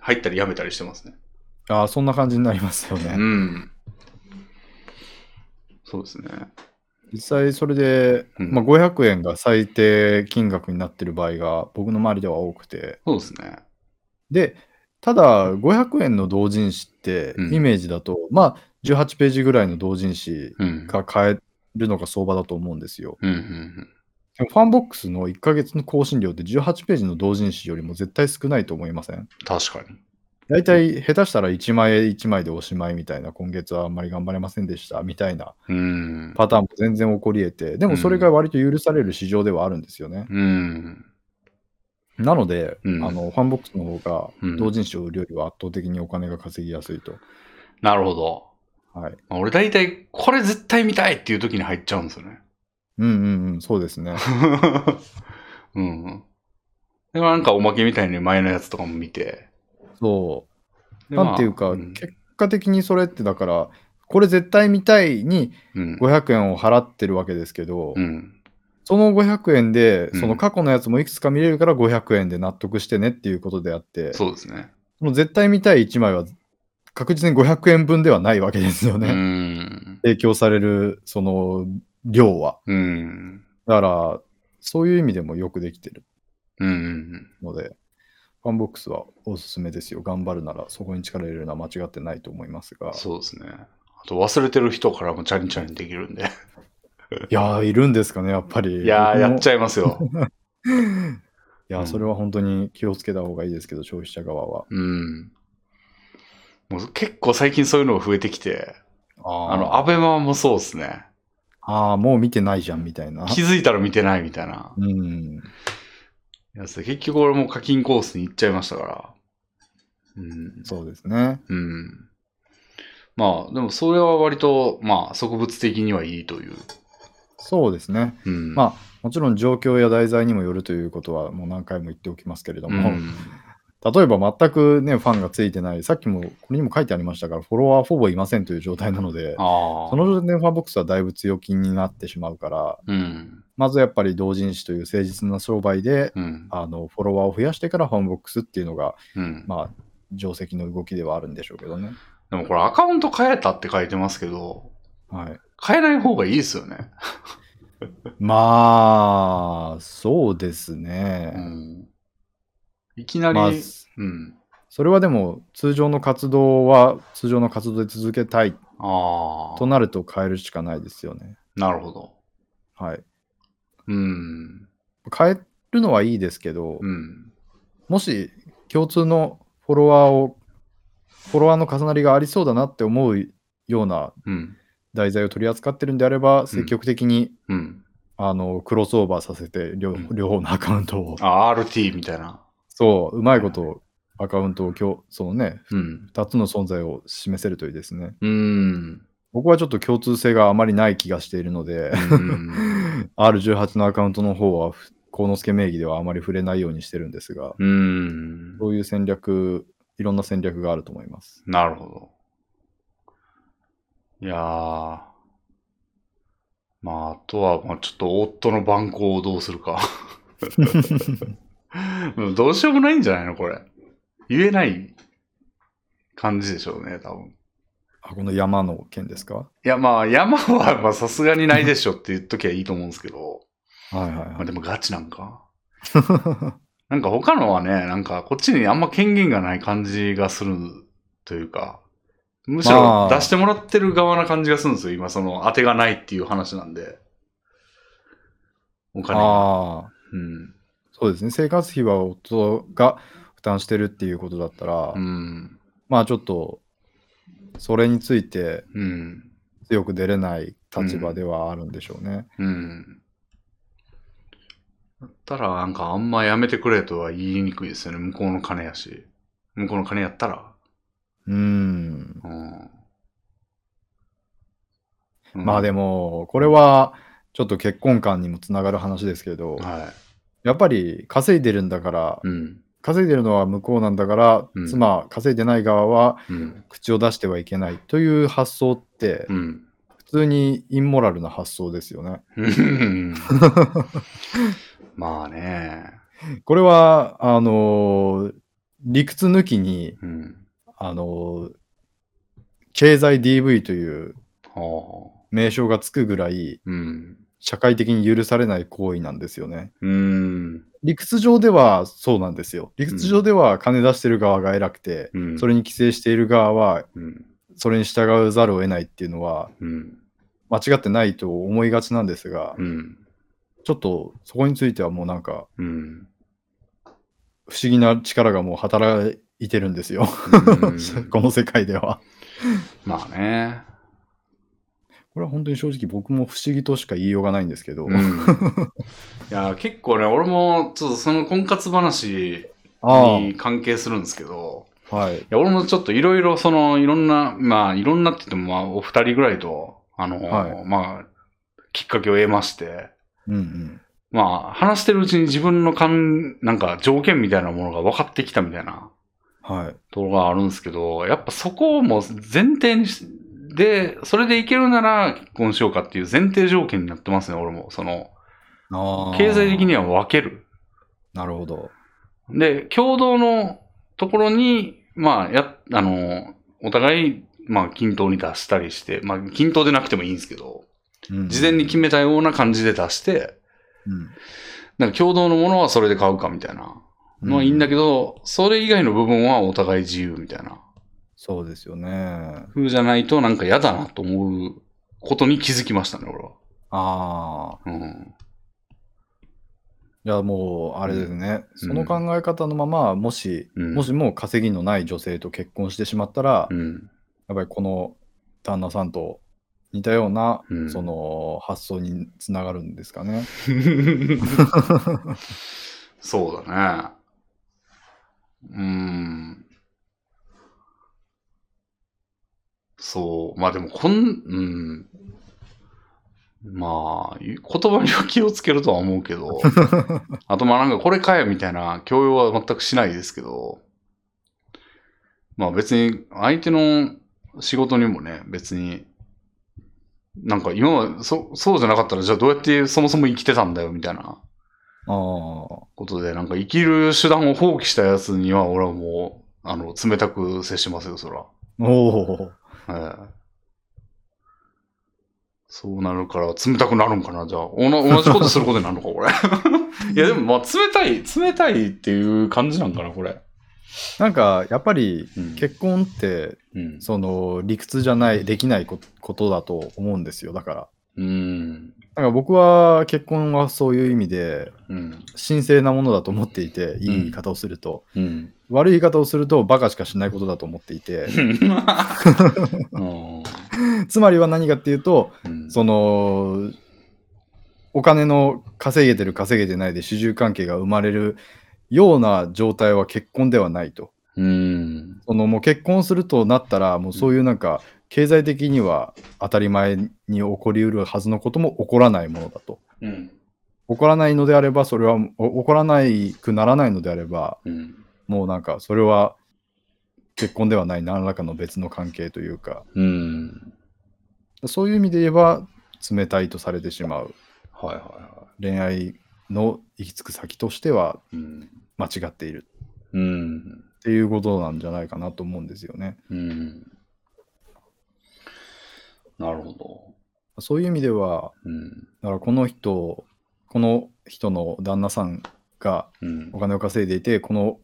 入ったり辞めたりしてますね。う。ああ、そんな感じになりますよね。ん。そうですね。実際それで、うんまあ、500円が最低金額になってる場合が僕の周りでは多くて。そうですね。で、ただ500円の同人誌ってうんイメージだと、まあ18ページぐらいの同人誌うん。が買えるのが相場だと思うんですよ。うんうんでもファンボックスの1ヶ月の更新料って18ページの同人誌よりも絶対少ないと思いませんうん？確かに。大体下手したら1枚1枚でおしまいみたいな、今月はあんまり頑張れませんでしたみたいなうん。パターンも全然起こり得て、でもそれが割と許される市場ではあるんですよね。うん。なので、うんあのファンボックスの方がうん同人誌を売るよりは圧倒的にお金が稼ぎやすいと。なるほど。はい。まあ俺大体、これ絶対見たいっていう時に入っちゃうんですよね。うんうんうん、そうですね。うん。でもなんかおまけみたいに前のやつとかも見て。そう。でなんていうか、まあうん結果的にそれってだから、これ絶対見たいにうん。500円を払ってるわけですけど、うん。その500円で、うんその過去のやつもいくつか見れるから500円で納得してねっていうことであって、そうですね。その絶対見たい1枚は確実に500円分ではないわけですようね。ん。提供されるその量は。うん。だから、そういう意味でもよくできてるうん。ので、ファンボックスはおすすめですよ。頑張るならそこに力入れるのは間違ってないと思いますが。そうですね。あと忘れてる人からもチャリンチャリンできるんで。いやー、いるんですかね、やっぱり。いやー、やっちゃいますよ。いやそれは本当に気をつけた方がいいですけど、消費者側は。うん。もう結構最近そういうのが増えてきて、ああの、アベマもそうですね。あー、もう見てないじゃんみたいな。気づいたら見てないみたいなうん。やつで、結局俺も課金コースに行っちゃいましたから。うん。そうですね。うん。まあ、でもそれは割と、まあ、職業的にはいいという。そうですね。うん。まあ、もちろん状況や題材にもよるということはもう何回も言っておきますけれども、ん、例えば全くね、ファンがついてない、さっきもこれにも書いてありましたが、フォロワーほぼいませんという状態なので。その状態でファンボックスはだいぶ強気になってしまうから、うん。まずやっぱり同人誌という誠実な商売で、うん。あのフォロワーを増やしてからファンボックスっていうのが、うん。まあ、定石の動きではあるんでしょうけどね。でもこれアカウント変えたって書いてますけど、はい。変えない方がいいですよね。まあ、そうですうね。ん。いきなり、まあ、うん。それはでも、通常の活動は通常の活動で続けたいああ。となると変えるしかないですよね。なるほど。はい。うん。変えるのはいいですけど、うん。もし共通のフォロワーを、フォロワーの重なりがありそうだなって思うようなうん。題材を取り扱ってるんであれば、積極的に、うん。あのクロスオーバーさせて両,、方のアカウントを、あ、RT みたいな。そう、うまいことアカウントを今日、そのね、うん。2つの存在を示せるといいですね。うん。僕はちょっと共通性があまりない気がしているので、うん。R18 のアカウントの方は、幸之助名義ではあまり触れないようにしてるんですが、うん。そういう戦略、いろんな戦略があると思います。なるほど。いやー。まあ、あとは、まあ、ちょっと夫の番号をどうするか。うんどうしようもないんじゃないのこれ。言えない感じでしょうね、多分。あ、この山の件ですか？いや、まあ、山は、まあ、さすがにないでしょって言っときゃいいと思うんですけど、はいはいまあ、はい。でもガチなんか。なんか他のはね、なんかこっちにあんま権限がない感じがするというか、むしろまあ出してもらってる側な感じがするんですよ。今その当てがないっていう話なんで。お金が。ああ、うん。そうですね。生活費は夫が負担してるっていうことだったら、うん。まあちょっと、それについてうん。強く出れない立場ではあるんでしょうね。うん。だったらなんかあんまやめてくれとは言いにくいですよね。向こうの金やし。向こうの金やったら。うーん。うん。まあでも、これはちょっと結婚観にもつながる話ですけど、はやっぱり稼いでるんだからい。、うん。稼いでるのは向こうなんだから、うん妻、稼いでない側はうん。口を出してはいけないという発想って、うん。普通にインモラルな発想ですよね。うん まあね。これは、あのー理屈抜きに、うん。あのー経済 DV というはあ。名称がつくぐらい、うん。社会的に許されない行為なんですよね。うん。理屈上ではそうなんですよ。理屈上では金出してる側が偉くて、うん。それに規制している側はうん。それに従うざるを得ないっていうのはうん。間違ってないと思いがちなんですが、うん。ちょっとそこについてはもうなんかうん。不思議な力がもう働いてるんですよ。この世界では。まあね。これは本当に正直僕も不思議としか言いようがないんですけど。うん。いや、結構ね、俺も、ちょっとその婚活話あに関係するんですけど、あ、はい。いや、俺もちょっといろいろ、その、いろんな、まあ、いろんなって言っても、まあ、お二人ぐらいと、あの、はいまあ、きっかけを得まして、うんうん。まあ、話してるうちに自分の感、なんか条件みたいなものが分かってきたみたいなはい。ところがあるんですけど、やっぱそこをもう前提にし、で、それでいけるなら結婚しようかっていう前提条件になってますね、俺も。その。経済的には分ける。なるほど。で、共同のところに、まあ、や、あの、お互い、まあ、均等に出したりして、まあ、均等でなくてもいいんですけど、うん事前に決めたような感じで出して、うんなんか共同のものはそれで買うかみたいなのはいいんだけど、それ以外の部分はお互い自由みたいなそうですよね。風じゃないとなんか嫌だなと思うことに気づきましたね、俺は。ああ。うん。じゃあもう、あれですね、うんその考え方のまま、もし、うんもしも稼ぎのない女性と結婚してしまったら、うん。やっぱりこの旦那さんと似たような、うんその発想につながるんですかね。そうだね。うーん。そう。まあでも、こん、うん。まあ、言葉には気をつけるとは思うけど、あとまあなんかこれかよみたいな強要は全くしないですけど、まあ別に相手の仕事にもね、別に、なんか今はそそうじゃなかったらじゃあどうやってそもそも生きてたんだよみたいなああ。ことで、なんか生きる手段を放棄したやつには俺はもう、あの、冷たく接しますよ、そら。おお。ええそうなるから、冷たくなるんかな、じゃあ。同じことすることになるのか、これ。いや、でも、まあ、冷たい、冷たいっていう感じなんかな、これ。なんか、やっぱりうん。結婚って、うん。その理屈じゃない、できないこことだと思うんですよ。だから。うん。だから僕は結婚はそういう意味でうん。神聖なものだと思っていて、いい言い方をすると、うん。悪い言い方をするとバカしかしないことだと思っていて、うん つまりは何かっていうと、うんその、お金の稼げてる稼げてないで主従関係が生まれるような状態は結婚ではないと。うん。そのもう結婚するとなったら、もうそういうなんか、経済的には当たり前に起こりうるはずのことも起こらないものだと。うん。起こらないのであれば、それはお起こらないくならないのであれば、うん。もうなんかそれは結婚ではない何らかの別の関係というか、うん。そういう意味で言えば冷たいとされてしまうはいはいは恋愛の行き着く先としては。間違っているうん。っていうことなんじゃないかなと思うんですよね。うん。なるほど。そういう意味では、うん。だからこの人、この人の旦那さんがうんお。金を稼いでいて、この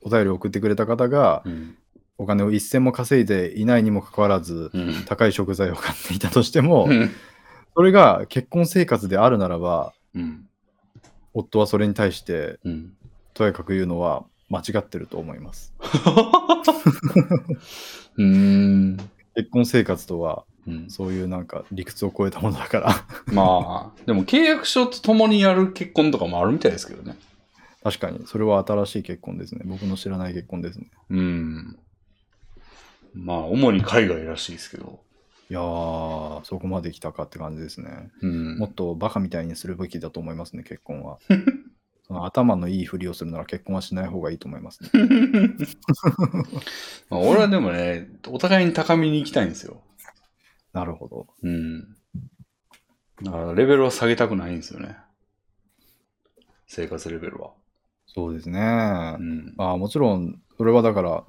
お便りを送ってくれた方がうん。お金を一銭も稼いでいないにもかかわらず、うん。高い食材を買っていたとしても、うん。それが結婚生活であるならば、うん。夫はそれに対してうん。とやかく言うのは間違ってると思います。結婚生活とはうんそういうなんか理屈を超えたものだから。まあ、でも契約書と共にやる結婚とかもあるみたいですけどね。確かに、それは新しい結婚ですね。僕の知らない結婚ですね。うん。まあ、主に海外らしいですけど。いやー、そこまで来たかって感じですね。うん。もっとバカみたいにするべきだと思いますね、結婚は。その頭のいいふりをするなら結婚はしない方がいいと思いますね。まあ俺はでもね、お互いに高みに行きたいんですよ。なるほど。うん。だから、レベルは下げたくないんですよね。生活レベルは。そうですね。うん。まあもちろん、それはだから、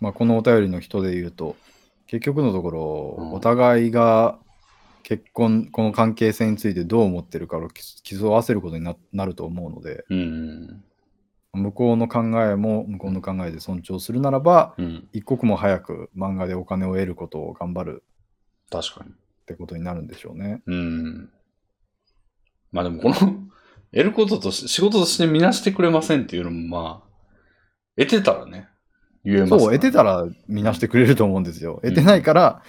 まあ、このお便りの人で言うと、結局のところ、うんお互いが結婚、この関係性についてどう思ってるかを競わせることにななると思うので、うん。向こうの考えも向こうの考えで尊重するならば、うん。一刻も早く漫画でお金を得ることを頑張る確かに。ってことになるんでしょうね。うん。まあでもこの、得ることとし、仕事としてみなしてくれませんっていうのもまあ、得てたらね、言えますからそう、得てたら見なしてくれると思うんですよ。得てないから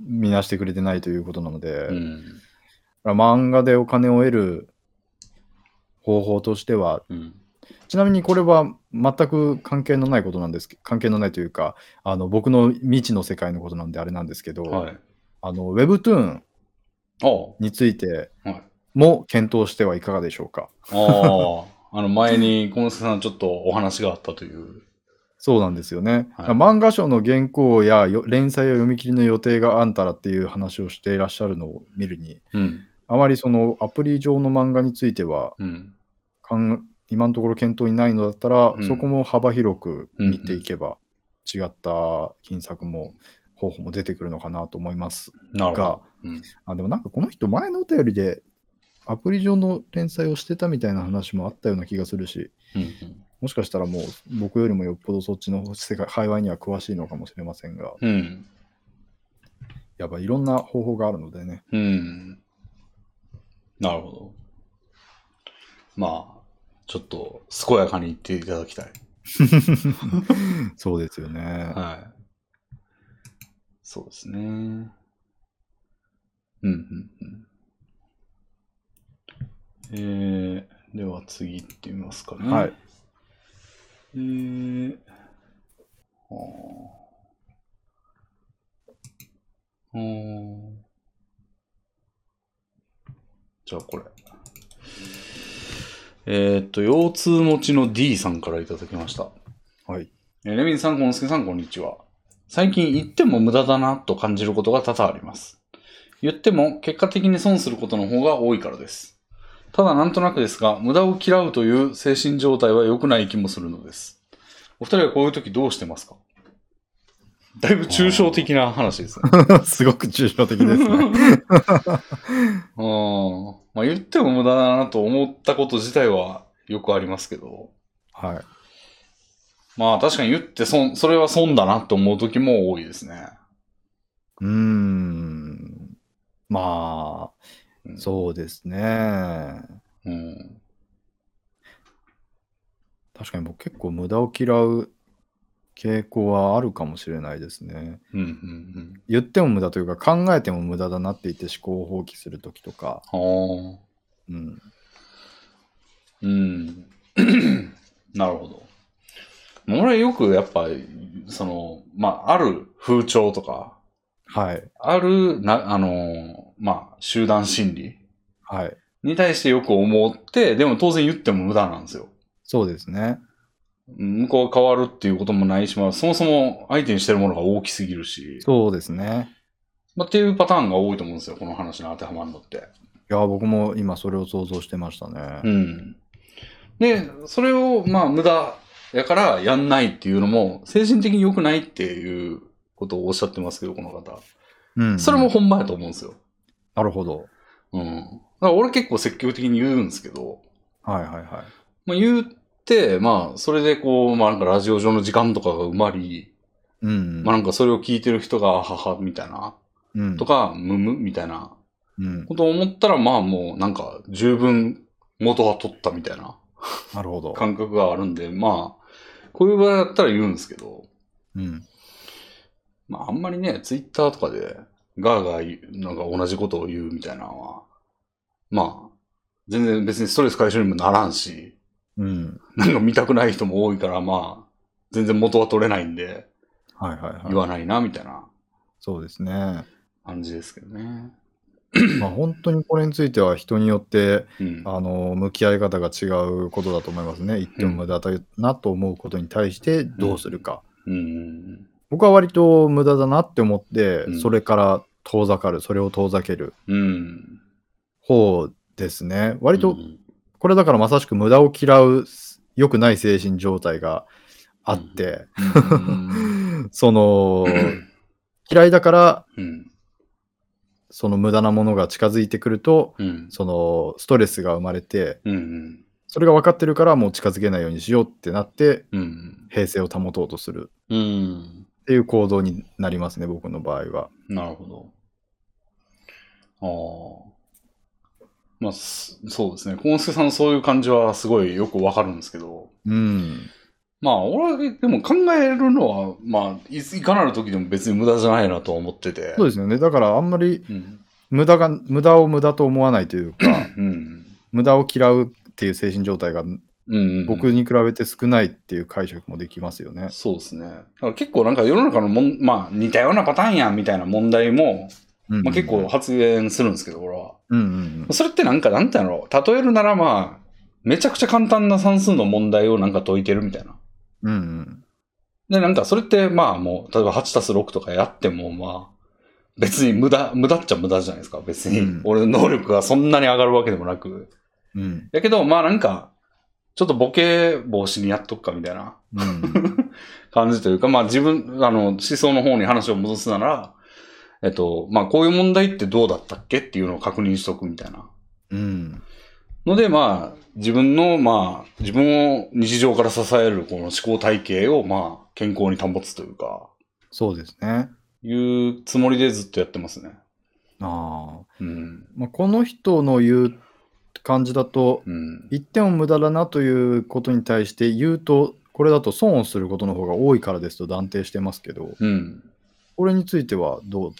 見なしてくれてないということなので、うん。漫画でお金を得る方法としては、うん。ちなみにこれは全く関係のないことなんですけ関係のないというか、あの僕の未知の世界のことなんであれなんですけど、はい。あの Webtoon。についてはい。も検討してはいかがでしょうか？ああ。あの前に、小野さんちょっとお話があったという。そうなんですよね。はい漫画賞の原稿やよ連載や読み切りの予定があんたらっていう話をしていらっしゃるのを見るに、うん。あまりそのアプリ上の漫画についてはうん。かん今のところ検討にないのだったら、うんそこも幅広く見ていけば、違った金策も方法も出てくるのかなと思いますがうん。あでもなんかこの人前のお便りでアプリ上の連載をしてたみたいな話もあったような気がするし、うん。もしかしたらもう僕よりもよっぽどそっちの世界、界隈には詳しいのかもしれませんが、うん。やっぱいろんな方法があるのでね。うん。なるほど。まあ、ちょっと、健やかに言っていただきたい。そうですよね。はい。そうですね。うん、うん、うん。えー、では次行ってみますかね。はい。えー、はあ。うーん。じゃあこれ。えーっと、腰痛持ちの D さんからいただきました。はい。えーレミンさん、コンスケさん、こんにちは。最近言っても無駄だなと感じることが多々あります。言っても結果的に損することの方が多いからです。ただなんとなくですが、無駄を嫌うという精神状態は良くない気もするのです。お二人はこういう時どうしてますか？だいぶ抽象的な話ですね。すごく抽象的ですね。うん。まあ言っても無駄だなと思ったこと自体はよくありますけど。はい。まあ確かに言って損、それは損だなと思う時も多いですね。うーん。まあ、うんそうですね。うん。確かに僕結構無駄を嫌う傾向はあるかもしれないですね。うん、うん、言っても無駄というか考えても無駄だなって言って思考を放棄するときとか。うん、うん。なるほど。俺はよくやっぱ、その、まあ、ある風潮とか、はい、ある、な、あの、まあ、集団心理はい、に対してよく思って、でも当然言っても無駄なんですよ。そうですね。向こうが変わるっていうこともないし、まあ、そもそも相手にしてるものが大きすぎるし、そうですね。まあ、っていうパターンが多いと思うんですよ、この話に当てはまるのって。いや、僕も今それを想像してましたうね。ん。で、それを、まあ、無駄やからやんないっていうのも、精神的に良くないっていうことをおっしゃってますけど、この方。うんそれも、ほんまやと思うんですよ。なるほど。うん。だから俺結構積極的に言うんですけど、はいはいはい。まあ言って、まあそれでこう、まあなんかラジオ上の時間とかが埋まり、うん。まあなんかそれを聞いてる人が、母みたいな、うんとか、むむみたいなうん。ことを思ったら、まあもうなんか十分元は取ったみたいななるほど。感覚があるんで、まあ、こういう場合だったら言うんですけど、うん。まああんまりね、ツイッターとかでガーガー言うなんか同じことを言うみたいなのは、まあ、全然別にストレス解消にもならんし、うん。なんか見たくない人も多いから、まあ、全然元は取れないんで、はいはいはい。言わないな、みたいなそうですね。感じですけどね。まあ本当にこれについては人によって、うん。あの、向き合い方が違うことだと思いますね。言っても無駄だなと思うことに対してどうするか。うん。僕は割と無駄だなって思って、うんそれから遠ざかる、それを遠ざけるうん。方ですね。割と、うんこれだからまさしく無駄を嫌う良くない精神状態があって、うん その、嫌いだから、うん。その無駄なものが近づいてくると、うん。そのストレスが生まれて、うん。それが分かってるからもう近づけないようにしようってなって、うん。平静を保とうとするうん。っていう行動になりますね、僕の場合は。なるほど。ああ。まあ、すそうですね。コンスケさんのそういう感じはすごいよくわかるんですけど。うん。まあ、俺はでも考えるのは、まあ、いかなる時でも別に無駄じゃないなとは思ってて。そうですよね。だからあんまりうん。無駄が、無駄を無駄と思わないというか、うん。無駄を嫌うっていう精神状態がうん。僕に比べて少ないっていう解釈もできますよね。そうですね。だから結構なんか世の中のもん、まあ似たようなパターンやんみたいな問題も、うんまあ結構発言するんですけど、俺は。うんうんそれってなんか、なんていうの例えるならまあ、めちゃくちゃ簡単な算数の問題をなんか解いてるみたいな。うん。うんで、なんかそれってまあもう、例えば8たす6とかやってもまあ、別に無駄、無駄っちゃ無駄じゃないですか。別にうん。俺の能力がそんなに上がるわけでもなく。うん。うん。やけど、まあなんか、ちょっとボケ防止にやっとくかみたいなうん。感じというか、まあ自分、あの、思想の方に話を戻すなら、えっと、まあこういう問題ってどうだったっけっていうのを確認しとくみたいな。うん。ので、まあ、自分の、まあ、自分を日常から支えるこの思考体系を、まあ、健康に保つというか、そうですね。いうつもりでずっとやってますね。ああ。うん。まあ、この人の言う感じだと、うん。言っても無駄だなということに対して言うと、これだと損をすることの方が多いからですと断定してますけど、うん。これについてはどう思っ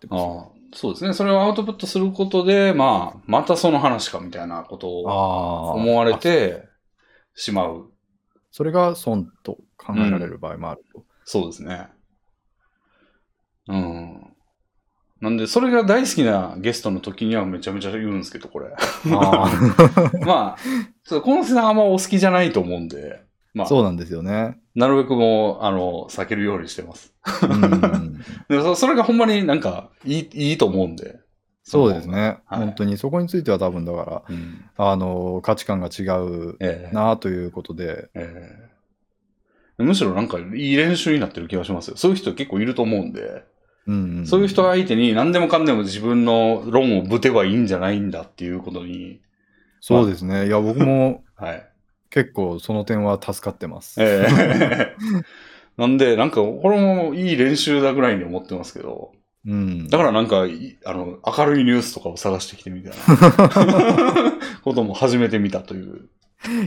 てますああ、そうですね。それをアウトプットすることで、まあ、またその話かみたいなことをあ思われあてしまう。それが損と考えられる場合もあると。そうですね。うん。なんで、それが大好きなゲストの時にはめちゃめちゃ言うんですけど、これ。あ まあ、そうこの世代あんまお好きじゃないと思うんで、まああ、そうなんですよね。なるべくもう、あの、避けるようにしてます。うん、でそそれがほんまになんか、いい、いいと思うんで。そうですね、はい本当にそこについては多分だから、うん。あの価値観が違うええなということで、ええむしろなんか、いい練習になってる気がしますよ。そういう人結構いると思うんで、うんんそういう人相手に何でもかんでも自分の論をぶてばいいんじゃないんだっていうことに、そうですね、いや、僕もはい。結構その点は助かってます。ええ なんで、なんか、これもいい練習だぐらいに思ってますけど、うん、だからなんか、いあの、明るいニュースとかを探してきてみたいな ことも始めてみたという。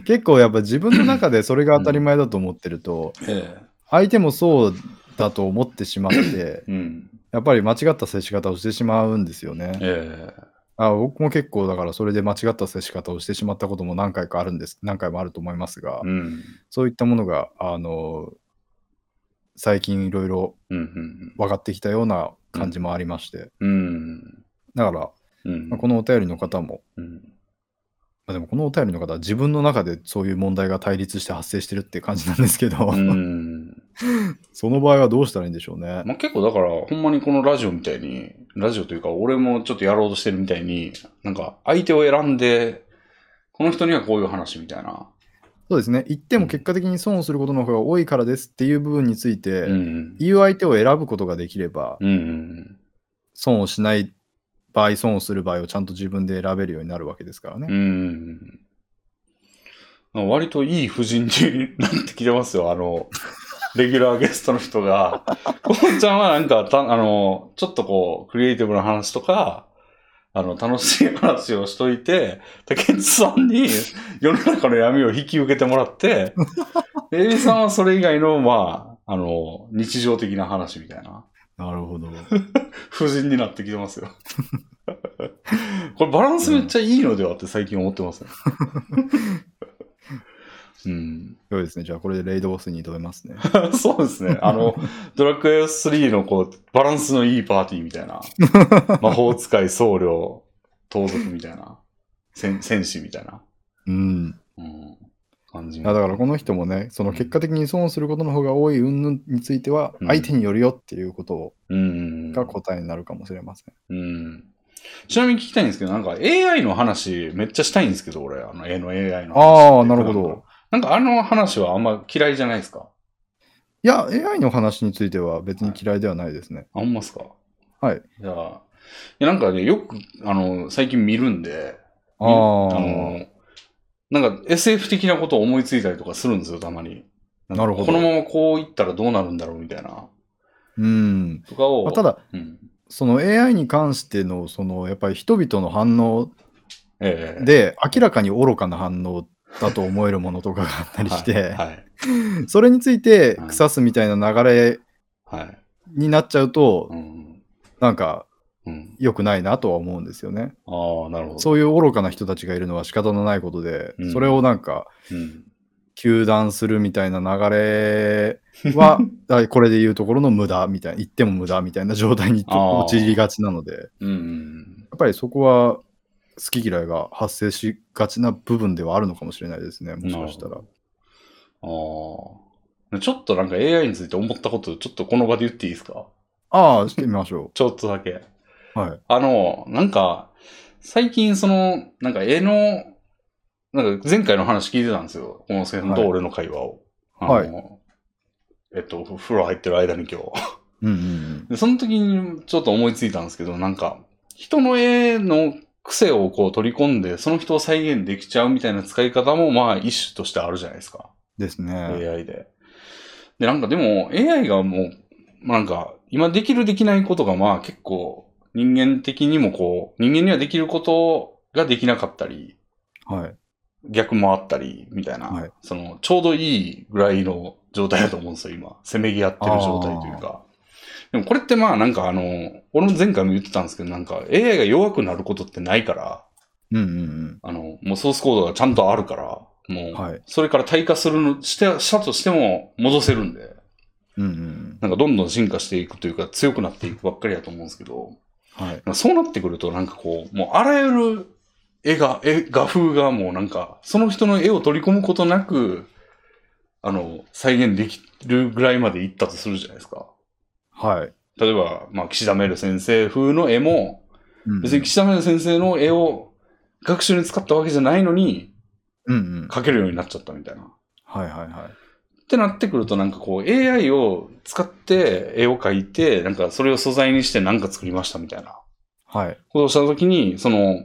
結構やっぱ自分の中でそれが当たり前だと思ってると、え相手もそうだと思ってしまって、えうん。やっぱり間違った接し方をしてしまうんですよね。ええあ僕も結構だからそれで間違った接し方をしてしまったことも何回かあるんです何回もあると思いますが、うん。そういったものがあの最近いろいろ。分かってきたような感じもありまして、うん。だから、うん。まあこのお便りの方も、うん。まあ、でもこのお便りの方は自分の中でそういう問題が対立して発生してるって感じなんですけど、うん。その場合はどうしたらいいんでしょうね。まあ、結構だから、ほんまにこのラジオみたいに、ラジオというか、俺もちょっとやろうとしてるみたいに、なんか、相手を選んで、この人にはこういう話みたいな。そうですね。言っても結果的に損をすることの方が多いからですっていう部分について、うん。言う相手を選ぶことができれば、うん。損をしない場合、損をする場合をちゃんと自分で選べるようになるわけですからね。うん。割といい夫人に なってきてますよ。あの、レギュラーゲストの人が。こんちゃんはなんか、たあの、ちょっとこう、クリエイティブな話とか、あの、楽しい話をしといて、竹内さんに世の中の闇を引き受けてもらって、で エビさんはそれ以外の、まあ、あの、日常的な話みたいな。なるほど。夫人になってきてますよ。これバランスめっちゃいいのではって最近思ってますね。うん、そうですね。じゃあ、これでレイドボスに挑めますね。そうですね。あの、ドラクエ3のこう、バランスのいいパーティーみたいな。魔法使い、僧侶、盗賊みたいな。戦戦士みたいな。うん。うん、感じだからこの人もね、その結果的に損をすることの方が多い云々については、うん相手によるよっていうことうん。が答えになるかもしれません。うん。ちなみに聞きたいんですけど、なんか AI の話めっちゃしたいんですけど、俺、あの絵の AI の話。ああ、なるほど。。なんかあの話はあんま嫌いじゃないですか？いや、AI の話については別に嫌いではないですね。あ、ほんまっすか？はい。じゃあ、いやなんかね、よく、あの、最近見るんで、あああ。の、なんか SF 的なことを思いついたりとかするんですよ、たまに。んかなるほどこのままこういったらどうなるんだろうみたいな。うん。とかを。まあただ、うん。その AI に関しての、その、やっぱり人々の反応ええで、明らかに愚かな反応だと思えるものとかがあったりして、はい。はい。それについてうん腐すみたいな流れはい。になっちゃうと、うん。なんかうん。良くないなとは思うんですよね。ああ、なるほど。そういう愚かな人たちがいるのは仕方のないことで、うんそれをなんか、うん。糾弾するみたいな流れは、あこれで言うところの無駄みたいな、言っても無駄みたいな状態に陥りがちなので、やうん。っぱりそこは好き嫌いが発生しがちな部分ではあるのかもしれないですね、もしかしたら。ああ。ちょっとなんか AI について思ったこと、ちょっとこの場で言っていいですか？ああ、してみましょ ちょっとだけ。う。はい。あの、なんか、最近その、なんか絵の、なんか前回の話聞いてたんですよ。この先生と俺の会話を。はいえっと、風呂入ってる間に今日。うんうんで、その時にちょっと思いついたんですけど、なんか、人の絵の癖をこう取り込んで、その人を再現できちゃうみたいな使い方も、まあ一種としてあるじゃないですか。ですね。AI で。で、なんかでも AI がもう、まあなんか、今できるできないことがまあ結構人間的にもこう、人間にはできることができなかったり、はい。逆もあったり、みたいな、はいその、ちょうどいいぐらいの状態だと思うんですよ、今。せめぎ合ってる状態というか。でもこれってまあなんかあの、俺も前回も言ってたんですけど、なんか AI が弱くなることってないから、うんうんあの、もうソースコードがちゃんとあるから、もう、はいそれから退化するの、して、したとしても戻せるんで、うん。うんうんなんかどんどん進化していくというか強くなっていくばっかりだと思うんですけど、うん。はい。そうなってくるとなんかこう、もうあらゆる絵が、絵、画風がもうなんか、その人の絵を取り込むことなく、あの、再現できるぐらいまでいったとするじゃないですか。はい。例えば、まあ、岸田メル先生風の絵も、うん別に岸田メル先生の絵を学習に使ったわけじゃないのに、うんうん。描けるようになっちゃったみたいな。はいはいはい。ってなってくるとなんかこう AI を使って絵を描いて、なんかそれを素材にしてなんか作りましたみたいなはい。ことをしたときに、その、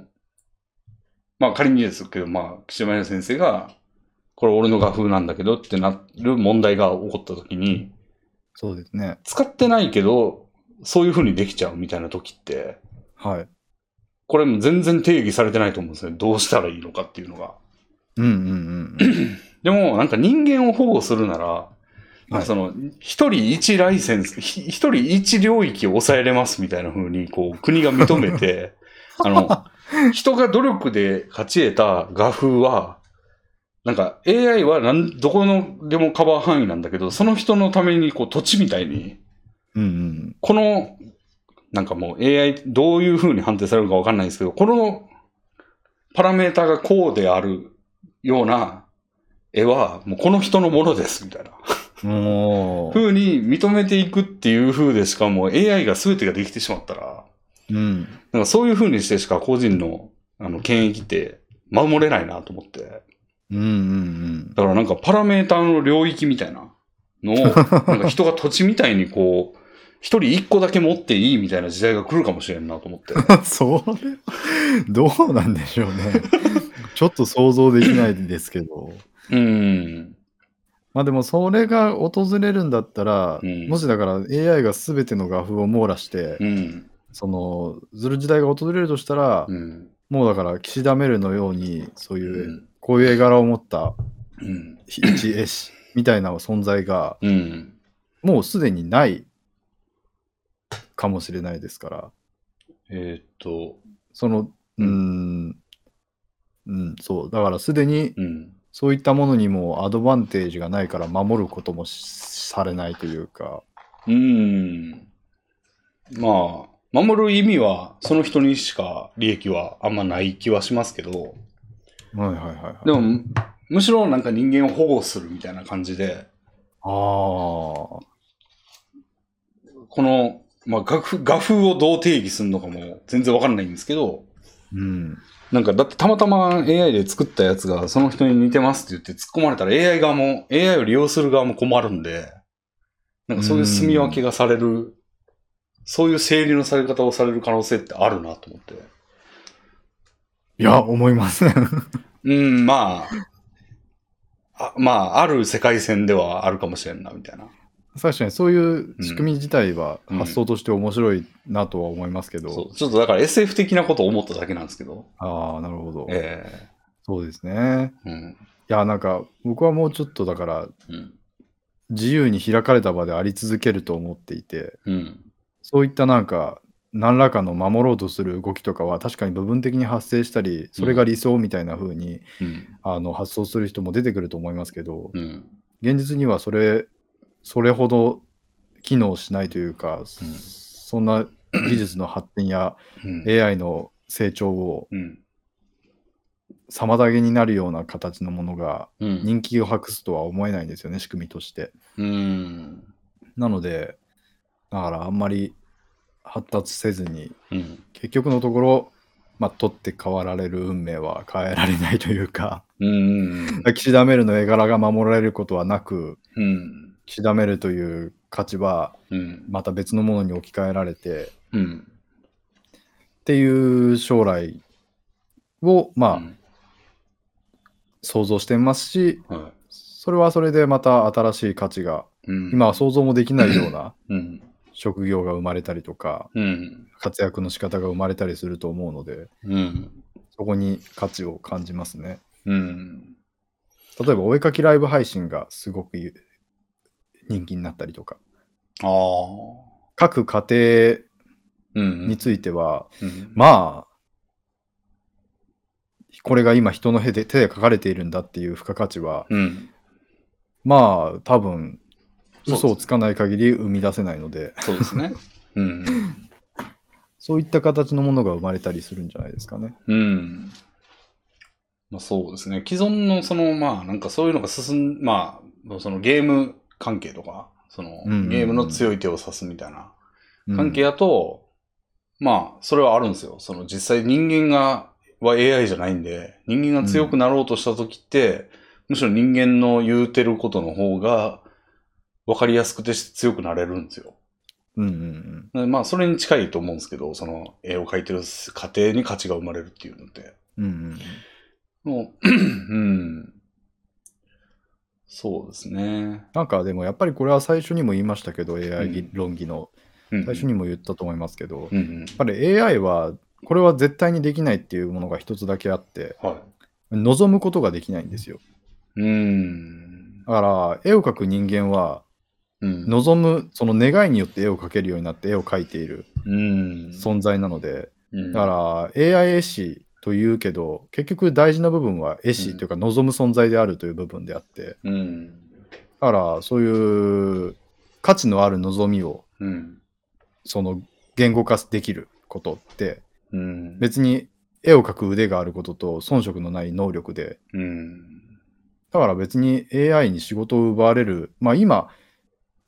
まあ仮にですけど、まあ岸山先生が、これ俺の画風なんだけどってなる問題が起こったときに、そうですね。使ってないけど、そういう風にできちゃうみたいな時って、はい。これも全然定義されてないと思うんですね。どうしたらいいのかっていうのが。うんうんうん。でも、なんか人間を保護するなら、はいその、一人一ライセンス、ひ一人一領域を抑えれますみたいな風に、こう、国が認めて、あの、人が努力で勝ち得た画風は、なんか AI はなんどこのでもカバー範囲なんだけど、その人のためにこう土地みたいに、うんうん。この、なんかもう AI どういう風に判定されるかわかんないんですけど、このパラメータがこうであるような絵は、もうこの人のものです、みたいな。も風に認めていくっていう風でしかもう AI が全てができてしまったら、う、うん。なんかそういう風にしてしか個人のあの権益って守れないなと思って。うんうんだからなんかパラメータの領域みたいなのを、なんか人が土地みたいにこう、一人一個だけ持っていいみたいな時代が来るかもしれんなと思って。それ、どうなんでしょうね。ちょっと想像できないですけど。うん。まあでもそれが訪れるんだったら、うんもしだから AI が全ての画風を網羅して、うん。その、ずる時代が訪れるとしたら、うん。もうだから岸田メルのように、そういう、うんこういう絵柄を持ったうん。一絵師みたいな存在が、うん。もうすでにないかもしれないですから、えーっと、その、うーん、うん、そう、だからすでにうん。そういったものにもアドバンテージがないから守ることもしされないというか、うん。まあ、守る意味は、その人にしか利益はあんまない気はしますけど、はいはいはい、はい。でも、むしろなんか人間を保護するみたいな感じで、ああ、この、まあ、画風、画風をどう定義するのかも全然わかんないんですけど、うん。なんかだってたまたま AI で作ったやつがその人に似てますって言って突っ込まれたら AI 側も、AI を利用する側も困るんで、なんかそういう住み分けがされる、そういう整理のされ方をされる可能性ってあるなと思って。いや、思いません。うん、まあ、あまあ、ある世界線ではあるかもしれんな、みたいな。確かにそういう仕組み自体はうん発想として面白いなとは思いますけど、そう。ちょっとだから SF 的なことを思っただけなんですけど。ああ、なるほど。えそうですね。えうん。いや、なんか僕はもうちょっとだからうん。自由に開かれた場であり続けると思っていて、うん。そういったなんか何らかの守ろうとする動きとかは確かに部分的に発生したり、それが理想みたいな風に、うん。あの発想する人も出てくると思いますけど、うん。現実にはそれ、それほど機能しないというか、そんな技術の発展やうん。AI の成長をうん。妨げになるような形のものがうん。人気を博すとは思えないんですよね、仕組みとして。うん。なので、だからあんまり発達せずに、うん。結局のところ、まあ、取って代わられる運命は変えられないというか、うん。岸田メルの絵柄が守られることはなく、うん。岸田メルという価値はうん。また別のものに置き換えられて、うん。っていう将来を、まあ、うん想像してますし、はそれはそれでまた新しい価値が。今は想像もできないようなうん。職業が生まれたりとか、うん。活躍の仕方が生まれたりすると思うので、うん。そこに価値を感じますね。うん。例えば、お絵かきライブ配信がすごく人気になったりとか、ああ。各家うん。庭については、うん。まあ、これが今人の手で手で書かれているんだっていう付加価値は、うん。まあ、多分、嘘をつかない限り生み出せないので、そうですね。うん。そういった形のものが生まれたりするんじゃないですかね。うん。まあそうですね。既存のその、まあなんかそういうのが進ん、まあ、そのゲーム関係とか、そのうんうんうんゲームの強い手を指すみたいなうん関係やと、まあそれはあるんですよ。その実際人間が、は AI じゃないんで、人間が強くなろうとした時って、むしろ人間の言うてることの方が分かりやすくて強くなれるんですよ。うんうんでまあそれに近いと思うんですけど、その絵を描いてる過程に価値が生まれるっていうのって。うん。うんうんもう、うん。そうですね。なんかでもやっぱりこれは最初にも言いましたけど、AI うん論議のうん最初にも言ったと思いますけど、やっうんうん。ぱり AI はこれは絶対にできないっていうものが一つだけあって、は望むことができないんですよ。い。うん。だから絵を描く人間はうん。望む、その願いによって絵を描けるようになって絵を描いているうん。存在なので、うん。だから AI 絵師というけど、結局大事な部分は絵師というか望む存在であるという部分であって、うん。だからそういう価値のある望みをうん。その言語化できることってうん。別に絵を描く腕があることと遜色のない能力でうん。だから別に AI に仕事を奪われるまあ今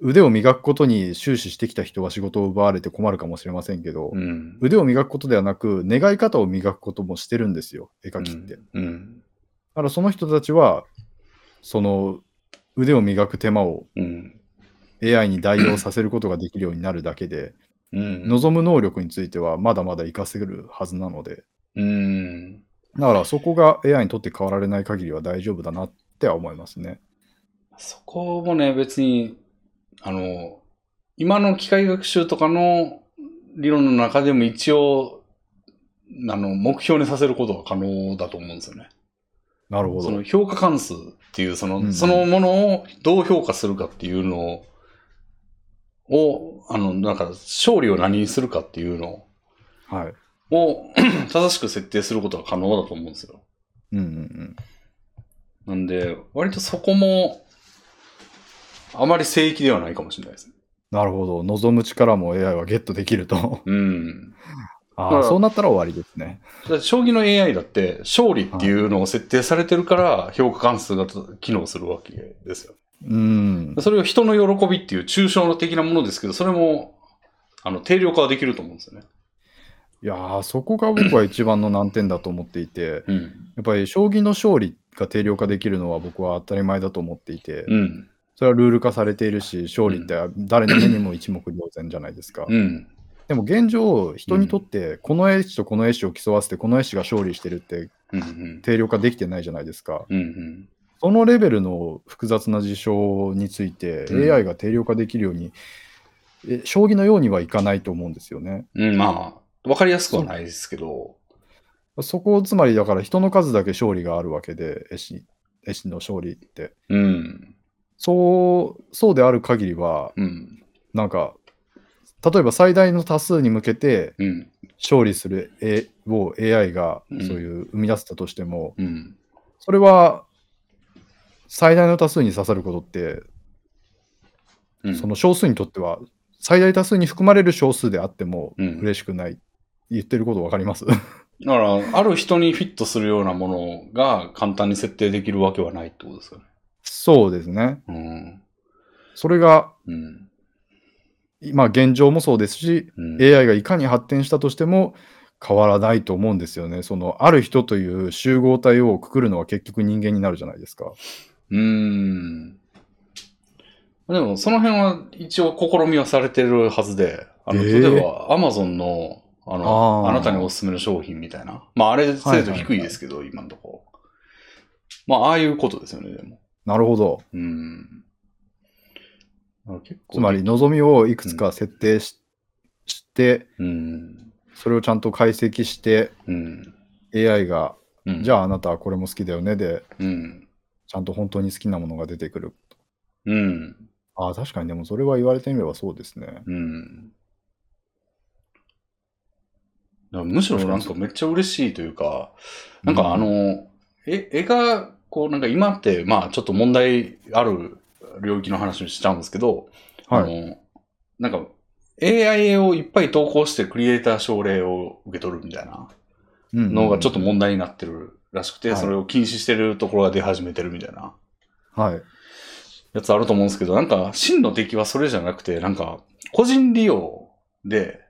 腕を磨くことに終始してきた人は仕事を奪われて困るかもしれませんけど、うん。腕を磨くことではなく願い方を磨くこともしてるんですよ絵描きって、だうん。からその人たちはその腕を磨く手間をうん。AI に代用させることができるようになるだけで、うん。望む能力についてはまだまだ活かせるはずなので、うん。だからそこが AI にとって変わられない限りは大丈夫だなっては思いますね。そこもね、別に、あの、今の機械学習とかの理論の中でも一応、あの、目標にさせることは可能だと思うんですよね。なるほど。その評価関数っていう、その、うんうんそのものをどう評価するかっていうのを、をあの、なんか、勝利を何にするかっていうのはい。を 正しく設定することは可能だと思うんですよ。うんうんうん。なんで、割とそこも、あまり正規ではないかもしれないですね。なるほど。望む力も AI はゲットできると。うん。ああ、そうなったら終わりですね。だって将棋の AI だって、勝利っていうのを設定されてるから、評価関数が機能するわけですよ。うん。それを人の喜びっていう抽象的なものですけど、それも、あの、定量化はできると思うんですよね。いやー、そこが僕は一番の難点だと思っていて、うん。やっぱり将棋の勝利が定量化できるのは僕は当たり前だと思っていて、うん。それはルール化されているし、勝利って誰の目にも一目瞭然じゃないですか。うん。でも現状、人にとってこの絵師とこの絵師を競わせて、この絵師が勝利してるってうん。定量化できてないじゃないですか。うん。うん。そのレベルの複雑な事象について、うん AI が定量化できるように、え将棋のようにはいかないと思うんですよね。うん、まあ、わかりやすくはないですけど、そこをつまりだから人の数だけ勝利があるわけで、絵師絵師の勝利って。うん。そう、そうである限りは、うん。なんか、例えば最大の多数に向けて。勝利する絵を AI がそういう生み出したとしても、うん。それは最大の多数に刺さることって、その少数にとっては最大多数に含まれる少数であっても嬉しくない。言ってること分かります？だから、ある人にフィットするようなものが簡単に設定できるわけはないってことですよね。そうですね。うん。それが、うん。まあ現状もそうですし、うん。AI がいかに発展したとしても変わらないと思うんですよね。そのある人という集合体をくくるのは結局人間になるじゃないですか。うーん。でも、その辺は一応試みはされてるはずで、あの、えー？例えば、アマゾンの、あの、あなたにおすすめの商品みたいな。まあ、あれ精度低いですけど、今のところ。まあ、ああいうことですよね、でも。なるほど。うん。あ結構つまり望みをいくつか設定し,、して、うん。それをちゃんと解析してうん。AI が、うん。じゃああなたはこれも好きだよねで、うん。ちゃんと本当に好きなものが出てくる。うん。ああ、確かにでもそれは言われてみればそうですね。うん。むしろなんかめっちゃ嬉しいというか、なんかあの、え、絵が、こうなんか今って、まあちょっと問題ある領域の話をしちゃうんですけど、はい。あの、なんか AI をいっぱい投稿してクリエイター奨励を受け取るみたいなうん。のがちょっと問題になってるらしくて、はい。それを禁止してるところが出始めてるみたいなはい。やつあると思うんですけど、なんか真の敵はそれじゃなくて、なんか個人利用で、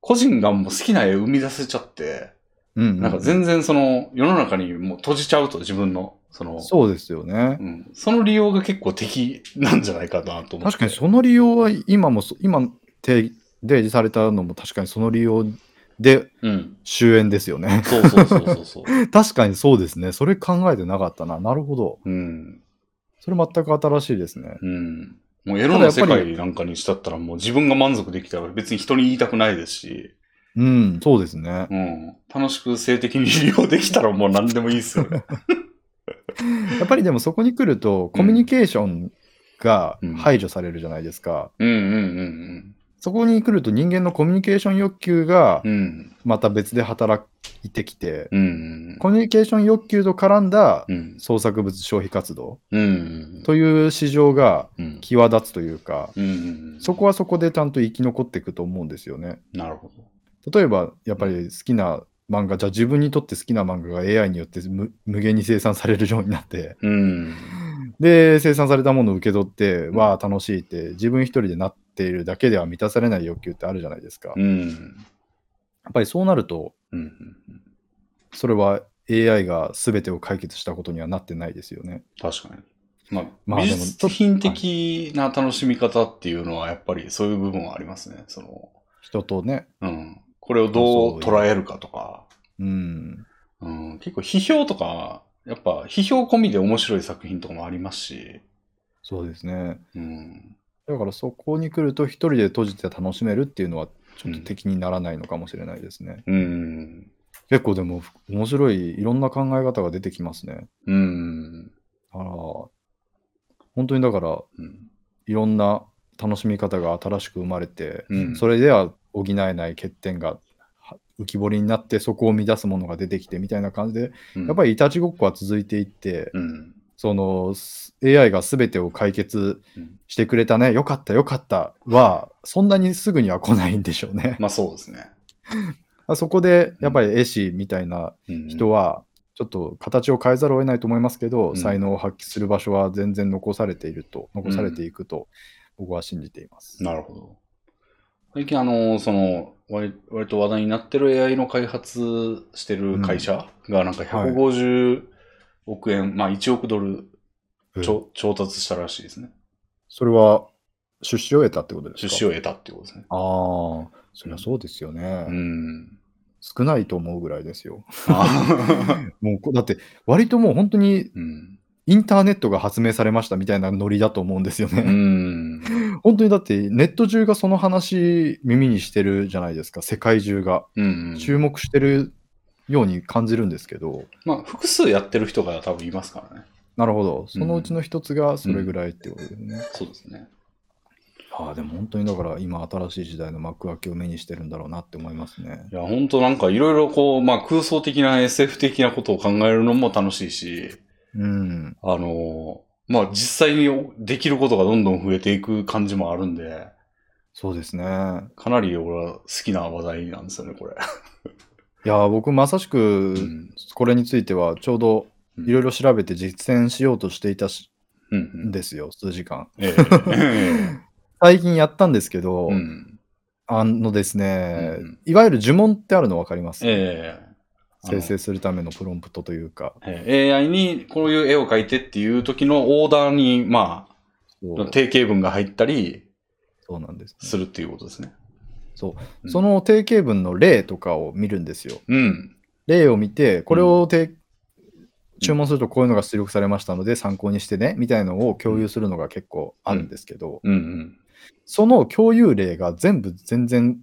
個人がもう好きな絵を生み出せちゃって、うんうんなんか全然その世の中にもう閉じちゃうと自分の、その、そうですよねう。ん、その利用が結構敵なんじゃないかなと思って。確かにその利用は今もそ、今提提示されたのも確かにその利用でうん。終焉ですよね。そうそうそうそうそう。確かにそうですね。それ考えてなかったな。なるほど。うん。それ全く新しいですね。うん。もうエロの世界なんかにしたったらもう自分が満足できたら別に人に言いたくないですし、うん、そうですね。うん。楽しく性的に利用できたらもう何でもいいっすよね。やっぱりでもそこに来ると、コミュニケーションがうん排除されるじゃないですか。うんうんうんそこに来ると人間のコミュニケーション欲求がうん。うん。また別で働いてきて、うん。コミュニケーション欲求と絡んだうん。創作物消費活動うん。という市場がうん。際立つというか、うん。そこはそこでちゃんと生き残っていくと思うんですよね。なるほど。例えば、やっぱり好きな漫画、じゃあ自分にとって好きな漫画が AI によって無無限に生産されるようになって、うん。で、生産されたものを受け取って、わあ、楽しいって、自分一人でなっているだけでは満たされない欲求ってあるじゃないですか。やうん。っぱりそうなると、うん。それは AI が全てを解決したことにはなってないですよね。確かに。まあ、まあ美術品的な楽しみ方っていうのはやっぱりそういう部分はありますね。その、人とね、うん。これをどう捉えるかとか、うん、うん、結構批評とか、やっぱ批評込みで面白い作品とかもありますし、そうですね。うん。だからそこに来ると一人で閉じて楽しめるっていうのはちょっと敵にならないのかもしれないですね。うん。結構でも面白いいろんな考え方が出てきますね。うん。あら、本当にだからうん。いろんな楽しみ方が新しく生まれて、うん。それでは補えない欠点がは浮き彫りになってそこを乱すものが出てきてみたいな感じで、うん、やっぱりいたちごっこは続いていって、うん。そのす AI が全てを解決うんしてくれたね、よかったよかったは、そんなにすぐには来ないんでしょうね。まあそうですね。そこでやっぱり絵師みたいなうん、人は、ちょっと形を変えざるを得ないと思いますけど、うん才能を発揮する場所は全然残されていると、残されていくと、僕は信じています。なるほど。最近あの、その、割割と話題になってる AI の開発してる会社がなんか150億円、まあ1億ドル調達したらしいですね。それは出資を得たってことですか？出資を得たっていうことですね。ああ、そりゃそうですよね。うん。少ないと思うぐらいですよ。あ もうこだって、割ともう本当にうん。インターネットが発明されましたみたいなノリだと思うんですようね。ん。本当にだってネット中がその話耳にしてるじゃないですか、世界中が。うん。注目してるように感じるんですけど、まあ、複数やってる人が多分いますからね。なるほど、そのうちの一つがそれぐらいってことですね。そうですね。ああ、でも本当にだから今新しい時代の幕開けを目にしてるんだろうなって思いますねい。や、本当なんかいろいろこう、まあ空想的な SF 的なことを考えるのも楽しいし、うん。あの、まあ実際にできることがどんどん増えていく感じもあるんで、そうですね。かなり俺は好きな話題なんですよね、これ。いや、僕まさしくうん。これについてはちょうどいろいろ調べて実践しようとしていたしうんですよ、数時間。ええ 最近やったんですけど、うん。あのですね、うんいわゆる呪文ってあるの分かります、え生成するためのプロンプトというか。ええ AI にこういう絵を描いてっていう時のオーダーに、まあ、定型文が入ったりそうなんです、するっていうことですね。そううんその定型文の例とかを見るんですよ。うん。例を見て、これをて、注文するとこういうのが出力されましたので参考にしてね、みたいのを共有するのが結構あるんですけど、うんうん。その共有例が全部全然、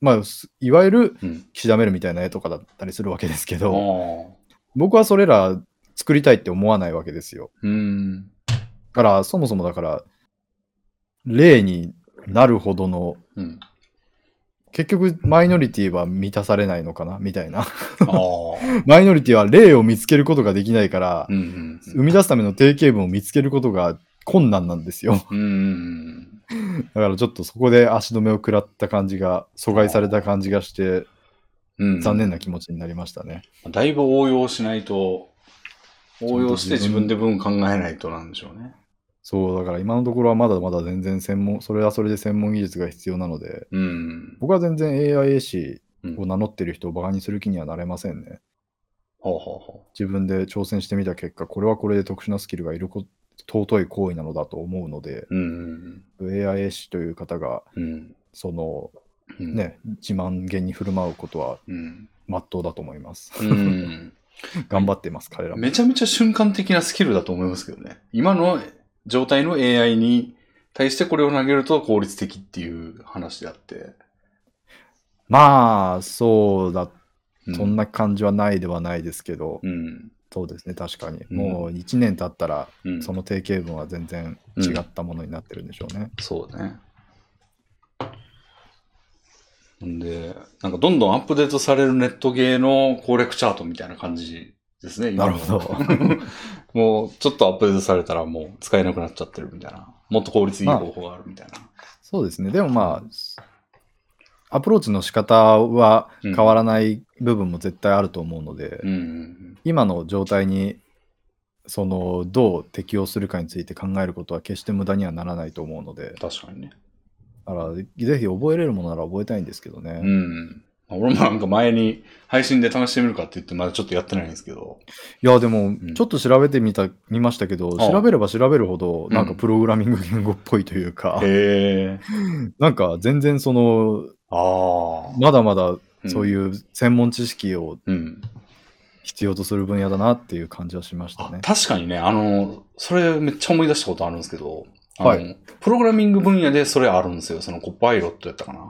まあ、すいわゆるうん。岸田メルみたいな絵とかだったりするわけですけあど、あ。僕はそれら作りたいって思わないわけですよ。うん。だから、そもそもだから、例になるほどの、うん。結局マイノリティは満たされないのかな？みたいな。マイノリティは例を見つけることができないから、うんうん生み出すための定型文を見つけることが困難なんですよ。うん。うん。だからちょっとそこで足止めを食らった感じが、阻害された感じがして、うん。残念な気持ちになりましたね。だいぶ応用しないと、応用して自分で文考えないとなんでしょうね。そう、だから今のところはまだまだ全然専門、それはそれで専門技術が必要なので、うん。僕は全然 AI 師うんを名乗ってる人をバカにする気にはなれませんね。ほうほうほ自分で挑戦してみた結果、これはこれで特殊なスキルがいるこ尊い行為なのだと思うので、う。うん。AI 師という方が、うん。そのうん。。ね、自慢げに振る舞うことはうん。真っ当だと思います。うん。頑張っています、彼らも。めちゃめちゃ瞬間的なスキルだと思いますけどね。今の状態の AI に対してこれを投げると効率的っていう話であって。まあ、そうだ、うそん。な感じはないではないですけど、うん。そうですね、確かに。うんもう1年経ったら、うん。その定型文は全然違ったものになってるんでしょうね。そうね。んで、なんかどんどんアップデートされるネットゲーの攻略チャートみたいな感じですね、なるほど。もうちょっとアップデートされたらもう使えなくなっちゃってるみたいな。もっと効率いい方法があるみたいな。そうですね。でもまあ、アプローチの仕方は変わらない部分も絶対あると思うので、うんうん今の状態にそのどう適応するかについて考えることは決して無駄にはならないと思うのでうん。、確かにね。だからぜひ覚えれるものなら覚えたいんですけどね。うん。俺もなんか前に配信で試してみるかって言ってまだちょっとやってないんですけど。いや、でもん、ちょっと調べてみた、見ましたけど、調べれば調べるほど、うんなんかプログラミング言語っぽいというか、へえ。なんか全然その、ああ。まだまだそうういう専門知識をん。うん。必要とする分野だなっていう感じはしましたあね。確かにね、あの、それめっちゃ思い出したことあるんですけど、あのはいプログラミング分野でそれあるんですよ。そのコパイロットやったかな。っ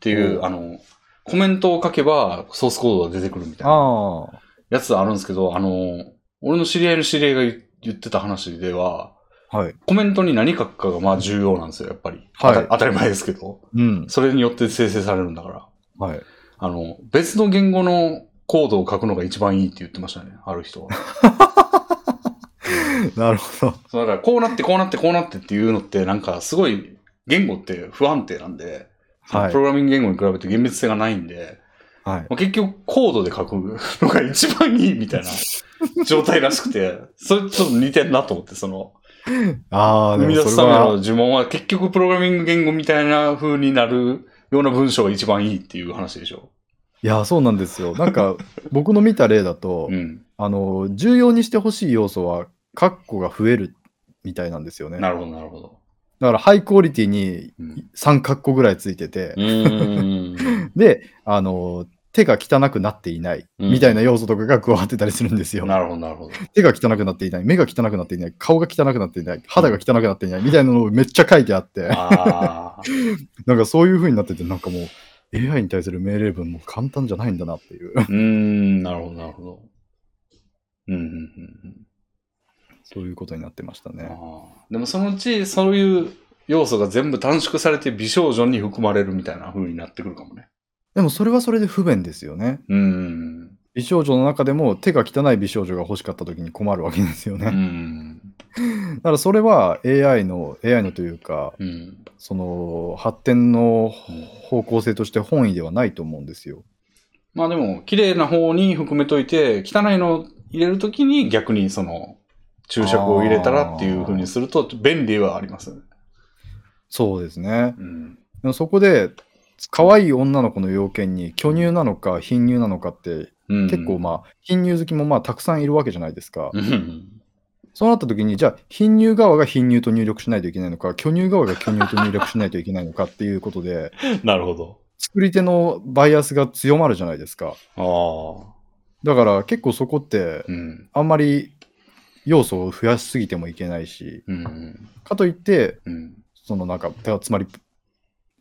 ていう、おあの、コメントを書けばソースコードが出てくるみたいなやつあるんですけど、あの、俺の知り合いの知り合いが言言ってた話では、はい。コメントに何書くかがまあ重要なんですよ、やっぱり。はい当たり前ですけど。うん。それによって生成されるんだから。はい。あの、別の言語のコードを書くのが一番いいって言ってましたね、ある人は。なるほど。そうだから、こうなって、こうなって、こうなってっていうのって、なんかすごい、言語って不安定なんで、はいプログラミング言語に比べて厳密性がないんで、はい。まあ結局コードで書くのが一番いいみたいな状態らしくて、それちょっと似てんなと思って、その、ああ、で生み出すためのは、呪文は結局プログラミング言語みたいな風になるような文章が一番いいっていう話でしょ。いや、そうなんですよ。なんか、僕の見た例だと、うん。あの、重要にしてほしい要素は、カッコが増えるみたいなんですよね。なるほど、なるほど。だから、ハイクオリティにうん3カッコぐらいついててう、ーん。で、あの、手が汚くなっていないうんみたいな要素とかが加わってたりするんですよ。なるほど、なるほど。手が汚くなっていない、目が汚くなっていない、顔が汚くなっていない、肌が汚くなっていないみたいなのをめっちゃ書いてあって。なんかそういう風になってて、なんかもう AI に対する命令文も簡単じゃないんだなっていう。うーん、なるほど、なるほど。うん、うん、うんうん。そういうことになってましたね。でもそのうち、そういう要素が全部短縮されて美少女に含まれるみたいな風になってくるかもね。でもそれはそれで不便ですよね。うーん。美少女の中でも手が汚い美少女が欲しかった時に困るわけですようね。ん。だからそれは AI の、AI のというか、うん。その発展の方向性として本意ではないと思うんですよ。まあでも、綺麗な方に含めといて、汚いのを入れるときに逆にその、注釈を入れたらっていう風にすると便利はありますよね。そうですね。うん。でもそこで、可愛い女の子の要件に巨乳なのか貧乳なのかって、うん結構まあ、貧乳好きもまあたくさんいるわけじゃないですか。うん。そうなった時に、じゃあ、貧乳側が貧乳と入力しないといけないのか、巨乳側が巨乳と入力しないといけないのかっていうことで、なるほど。作り手のバイアスが強まるじゃないですか。だから結構そこって、うん。あんまり要素を増やしすぎてもいけないし、うん。かといって、うん。そのなんか、つまりうん。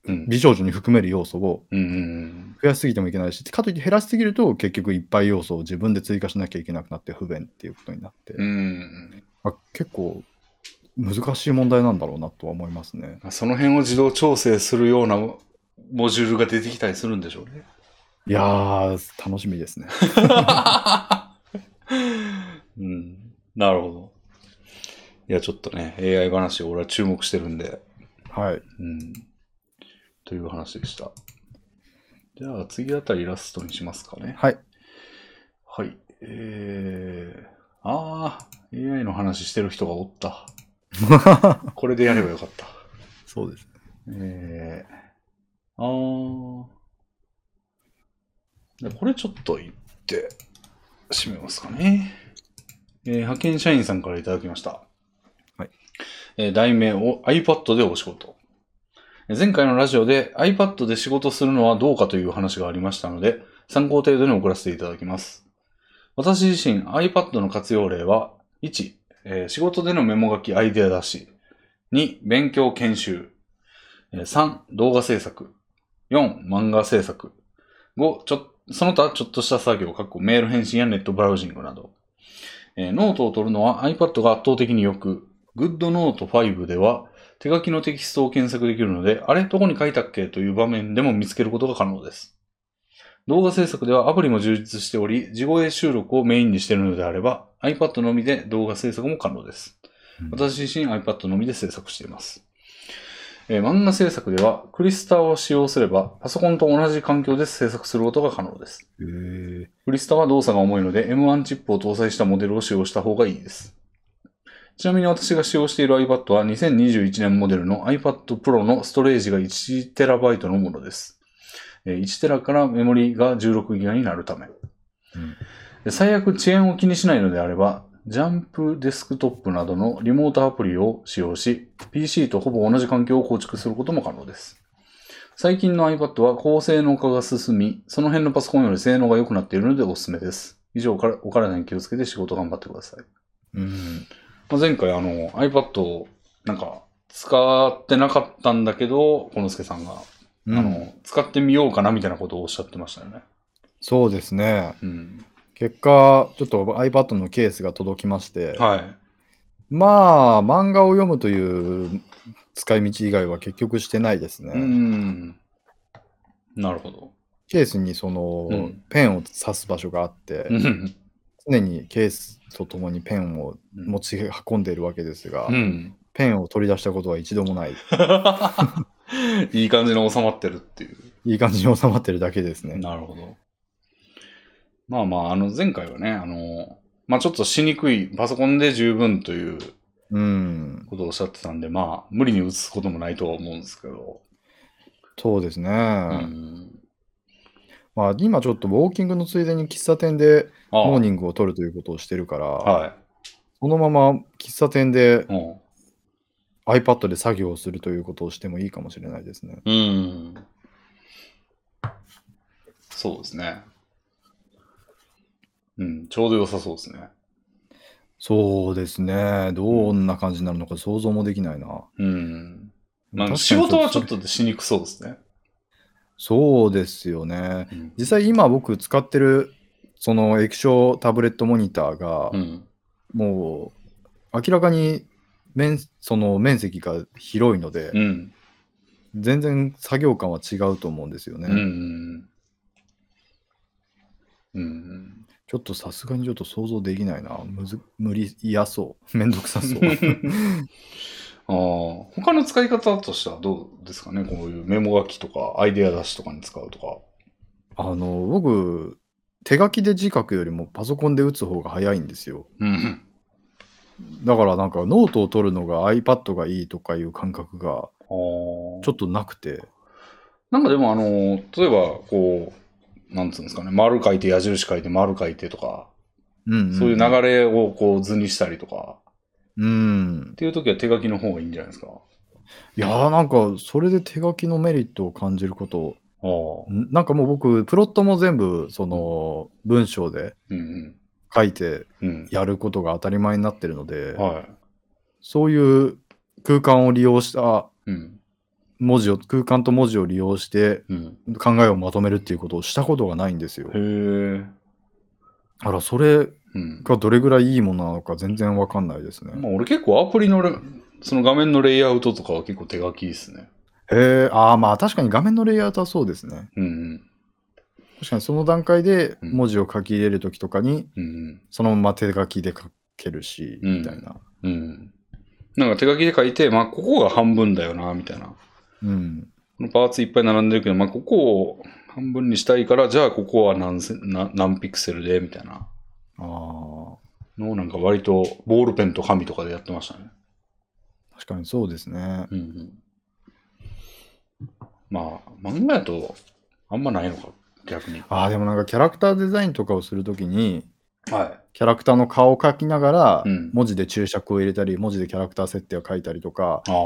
美少女に含める要素を増やしすぎてもいけないし、かといって減らしすぎると結局いっぱい要素を自分で追加しなきゃいけなくなって不便っていうことになって。あ結構難しい問題なんだろうなとは思いますね。その辺を自動調整するようなモジュールが出てきたりするんでしょうね。いやー、楽しみですね。うん。なるほど。いや、ちょっとね、AI 話を俺は注目してるんで、はい。うん。という話でした。じゃあ、次あたりラストにしますかね。はい。はい。えー、あー、AI の話してる人がおった。これでやればよかった。そうです。えー、あー。でこれちょっと言って、締めますかね。えー派遣社員さんからいただきました。はい。えー題名を iPad でお仕事。前回のラジオで iPad で仕事するのはどうかという話がありましたので、参考程度に送らせていただきます。私自身 iPad の活用例は、1、えー仕事でのメモ書きアイデア出し。2、勉強研修。3、動画制作。4、漫画制作。5、ちょ、その他ちょっとした作業、かっこメール返信やネットブラウジングなど。えーノートを取るのは iPad が圧倒的によく、GoodNote 5では手書きのテキストを検索できるので、あれ？どこに書いたっけ？という場面でも見つけることが可能です。動画制作ではアプリも充実しており、地声収録をメインにしているのであれば、iPad のみで動画制作も可能です。私自身 iPad のみで制作しています。えー漫画制作では、クリスタを使用すれば、パソコンと同じ環境で制作することが可能です。クリスタは動作が重いので、M1 チップを搭載したモデルを使用した方がいいです。ちなみに私が使用している iPad は2021年モデルの iPad Pro のストレージが 1TB のものです。えー1テラからメモリが16ギガになるため。うんで最悪遅延を気にしないのであれば、ジャンプデスクトップなどのリモートアプリを使用し、PC とほぼ同じ環境を構築することも可能です。最近の iPad は高性能化が進み、その辺のパソコンより性能が良くなっているのでおすすめです。以上からお体に気をつけて仕事頑張ってください。うん。まあ、前回あの iPad をなんか使ってなかったんだけど、このすけさんが、うんあの、使ってみようかなみたいなことをおっしゃってましたよね。そうですね。うん。結果、ちょっと iPad のケースが届きまして、はい。まあ、漫画を読むという使い道以外は結局してないですね。うん。なるほど。ケースにその、うんペンを刺す場所があって、うん。常にケースとともにペンを持ち運んでいるわけですが、うん。ペンを取り出したことは一度もない。いい感じに収まってるっていう。いい感じに収まってるだけですね。なるほど。まあまあ、あの、前回はね、あの、まあちょっとしにくい、パソコンで十分といううん。ことをおっしゃってたんで、まあ、無理に打つこともないとは思うんですけど。そうですね。うん。まあ、今ちょっとウォーキングのついでに喫茶店でああモーニングを取るということをしてるから、はそのまま喫茶店でい。うん iPad で作業をするということをしてもいいかもしれないですね。うん。そうですね。うん、ちょうど良さそうですね。そうですね。どんな感じになるのか想像もできないな。うん。まあ、確かに仕事はちょっそとしにくそうですね。そうですよね。うん。実際今僕使ってるその液晶タブレットモニターがうん。もう明らかに面その面積が広いので、うん。全然作業感は違うと思うんですよね。うん。うん。ちょっとさすがにちょっと想像できないな。むず無理、嫌そう。めんどくさそう。ああ、他の使い方としてはどうですかね？こういうメモ書きとか、アイデア出しとかに使うとか。あの、僕、手書きで字書くよりもパソコンで打つ方が早いんですよ。うん。だからなんかノートを取るのが iPad がいいとかいう感覚が。ちょっとなくて。なんかでもあの、例えばこう、なんつうんですかね、丸書いて矢印書いて丸書いてとか、うん、んそういう流れをこう図にしたりとか、うんっ。ていう時は手書きの方がいいんじゃないですか？いやーなんかそれで手書きのメリットを感じること、ああ。んなんかもう僕、プロットも全部その文章でうん書いて。やることが当たり前になってるので、はそういう空間を利用した。文字を、空間と文字を利用してうん。考えをまとめるっていうことをしたことがないんですよ。へえ。だからそれうん。がどれぐらいいいものなのか全然わかんないですね。まあ俺結構アプリのレその画面のレイアウトとかは結構手書きですね。へえ、ああまあ確かに画面のレイアウトはそうですね。うん確かにその段階でうん文字を書き入れるときとかに、うん。うんそのまま手書きで書けるし、うんみたいな。うん。うん。なんか手書きで書いて、まあここが半分だよな、みたいな。うん。このパーツいっぱい並んでるけど、まあここを半分にしたいから、じゃあここは何せな何ピクセルで、みたいなああ、のをなんか割とボールペンと紙とかでやってましたね。確かにそうですね。うんうん。まあ漫画やとあんまないのか、逆に。ああ、でもなんかキャラクターデザインとかをするときに、はキャラクターの顔を描きながら、うん文字で注釈を入れたり、文字でキャラクター設定を書いたりとか、い。ああ。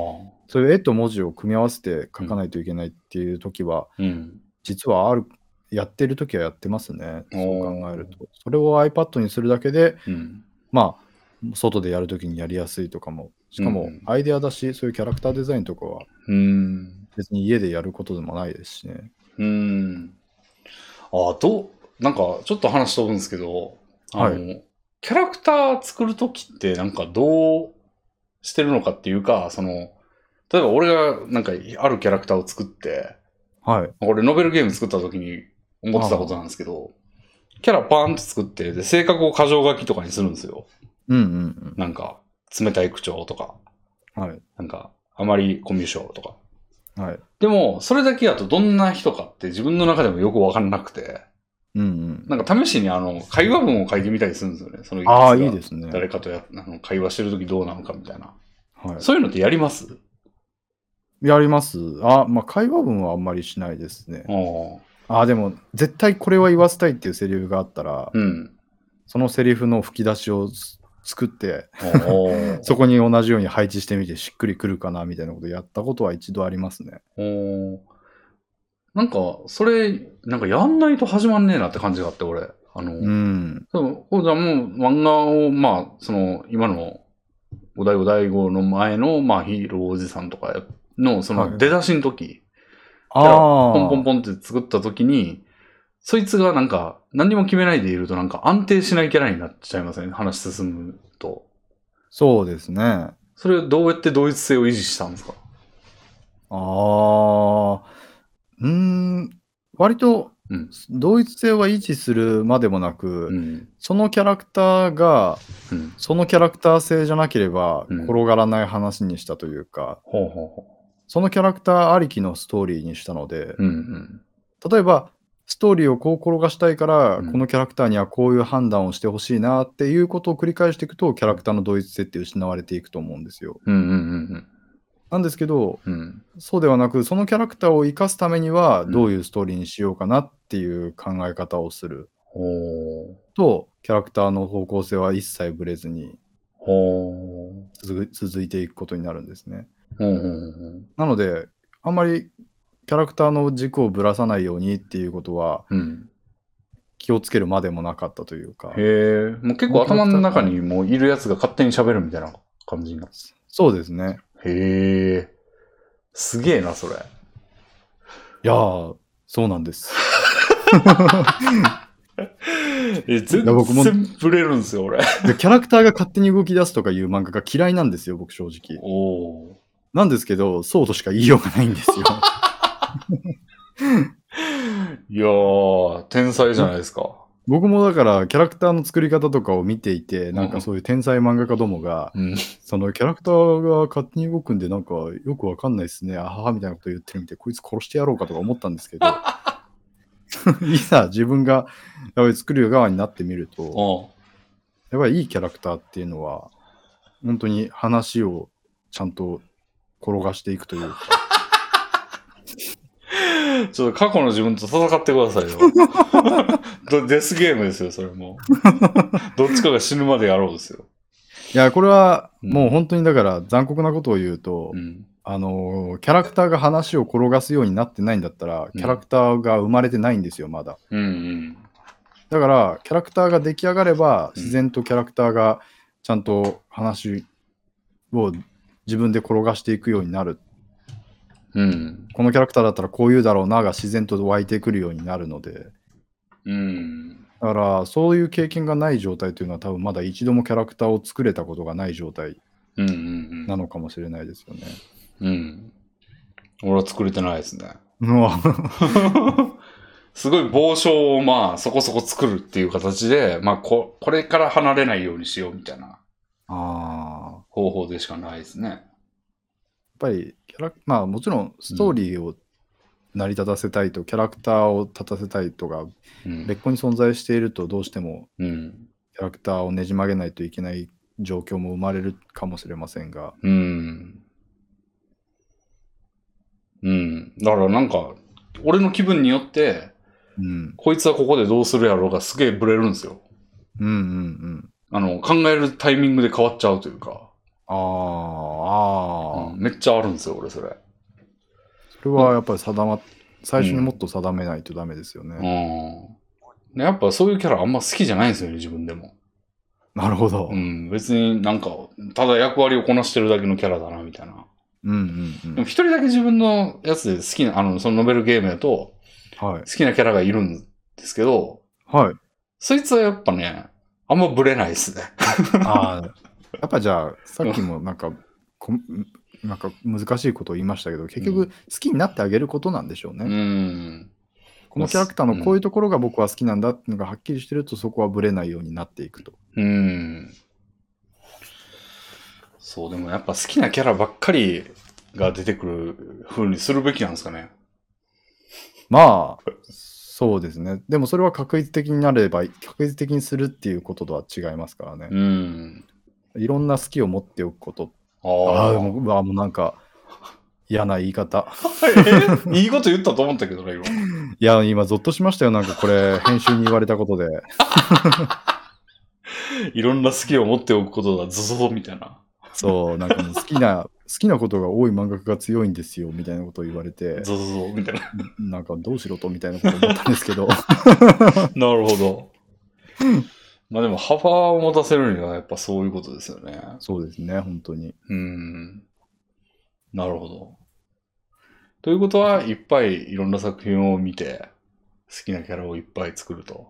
そういう絵と文字を組み合わせて書かないといけないっていう時は、うん。実はある、やってる時はやってますね。そう考えると。それを iPad にするだけで、うん。まあ、外でやるときにやりやすいとかも、しかもうんアイデアだし、そういうキャラクターデザインとかはうん。別に家でやることでもないですしね。うん。ああ、どう、なんかちょっと話飛ぶんですけど、あの、はキャラクター作るときってなんかどうしてるのかっていうか、その、例えば俺がなんかあるキャラクターを作って、はい。俺ノベルゲーム作ったときに思ってたことなんですけど、キャラパーンと作って、で、性格を過剰書きとかにするんですよ。うんうんなんか、冷たい口調とか、うん。はい。なんか、あまりコミュ障とか。はい。でも、それだけだとどんな人かって自分の中でもよくわかんなくて、うんうん。なんか試しにあの、会話文を書いてみたりするんですよね。そのああ、いいですね。誰かとやあの会話してるときどうなのかみたいな。はい。そういうのってやります？やります。あ、まあ、会話文はあんまりしないですね。ああ。あ、でも、絶対これは言わせたいっていうセリフがあったら、うん。そのセリフの吹き出しをす作って、そこに同じように配置してみてしっくりくるかなみたいなことやったことは一度ありますね。おーなんか、それ、なんかやんないと始まんねえなって感じがあって、俺。あの、うん。そう、じゃあもう漫画を、まあ、その、今の、お題お題号の前の、まあ、ヒーローおじさんとかの、そはいの、出だしの時。ポンポンポンって作った時に、そいつがなんか、何にも決めないでいるとなんか安定しないキャラになっちゃいますね。話進むと。そうですね。あそれどうやって同一性を維持したんですか？あ。うーん。割とうん。同一性は維持するまでもなく、うん。そのキャラクターがうん。そのキャラクター性じゃなければうん転がらない話にしたというか、ほうほうほそのキャラクターありきのストーリーにしたので、う。うんうん。例えばストーリーをこう転がしたいから、うんこのキャラクターにはこういう判断をしてほしいなっていうことを繰り返していくとキャラクターの同一性って失われていくと思うんですよ。うんうんうんなんですけどうん。うん。そうではなくそのキャラクターを生かすためにはうんどういうストーリーにしようかなっていう考え方をするほう。とキャラクターの方向性は一切ぶれずに続いていくことになるんですね。ほうほうほうなのであんまりキャラクターの軸をぶらさないようにっていうことはうん。気をつけるまでもなかったというか。へえ。もう結構頭の中にもういるやつが勝手に喋るみたいな感じになって。そうですね。へえ。すげえな、それ。いやー、そうなんです。え、全然ブレるんですよ、俺。でキャラクターが勝手に動き出すとかいう漫画が嫌いなんですよ、僕正直。おお。なんですけど、そうとしか言いようがないんですよ。いやー、天才じゃないですか。僕もだから、キャラクターの作り方とかを見ていて、なんかそういう天才漫画家どもが、うん。そのキャラクターが勝手に動くんで、なんかよくわかんないですね、あははみたいなこと言ってるみて、こいつ殺してやろうかとか思ったんですけど、いざ自分がやっぱり作る側になってみると、おやっぱりいいキャラクターっていうのは、本当に話をちゃんと転がしていくというか、ちょっと過去の自分と戦ってくださいよ。どデスゲームですよ、それも。どっちかが死ぬまでやろうですよ。いや、これはうんもう本当にだから残酷なことを言うと、うん。あのーキャラクターが話を転がすようになってないんだったら、キャラクターが生まれてないんですよ、まだ。うんうん。だから、キャラクターが出来上がれば、うん自然とキャラクターがちゃんと話を自分で転がしていくようになる。うん。このキャラクターだったらこういうだろうなが自然と湧いてくるようになるので、うん。だから、そういう経験がない状態というのは多分まだ一度もキャラクターを作れたことがない状態うんうんなのかもしれないですよね。うん。うん。俺は作れてないですね。すごい帽子をまあそこそこ作るっていう形で、まあこ、これから離れないようにしようみたいなあー方法でしかないですね。やっぱりキャラ、まあもちろんストーリーを成り立たせたいと、キャラクターを立たせたいとか、うん。別個に存在しているとどうしてもうん。キャラクターをねじ曲げないといけない状況も生まれるかもしれませんが、うん。うん。だからなんか、俺の気分によって、うん、こいつはここでどうするやろうがすげえブレるんですよ。うんうんうん。あの、考えるタイミングで変わっちゃうというか。あーあー、うんめっちゃあるんですよ、俺それ。それはやっぱり定ま、最初にもっと定めないとダメですよね。うん。でやっぱそういうキャラあんま好きじゃないんですよね、自分でも。なるほど。ううんん。別になんか、ただ役割をこなしてるだけのキャラだな、みたいな。うんうんでも一人だけ自分のやつで好きな、あの、そのノベルゲームだと、はい好。きなキャラがいるんですけど、はい。そいつはやっぱね、あんまブレないですね。ああ、やっぱじゃあ、さっきもなんか、こなんか難しいことを言いましたけど、結局うん好きになってあげることなんでしょうね。うん。このキャラクターのこういうところが僕は好きなんだっていうのがはっきりしてると、そこはブレないようになっていくと。うん。そう、でもやっぱ好きなキャラばっかりが出てくる風にするべきなんですかね。まあ、そうですね。でもそれは確率的になれば、確率的にするっていうこととは違いますからね。うん。いろんな好きを持っておくこと。ああもうわもうなんか、嫌な言い方。え？いいこと言ったと思ったけどね、今。いや、今、ゾッとしましたよ。なんかこれ、編集に言われたことで。いろんな好きを持っておくことだ、ゾゾゾみたいな。そう、なんかもう好きな、好きなことが多い漫画家が強いんですよ、みたいなことを言われて、ゾゾゾみたいな。なんかどうしろと、みたいなこと思ったんですけど。なるほど。まあでも幅を持たせるにはやっぱそういうことですよね。そうですね、本当に。うん。なるほど。ということは、いっぱいいろんな作品を見て、好きなキャラをいっぱい作ると。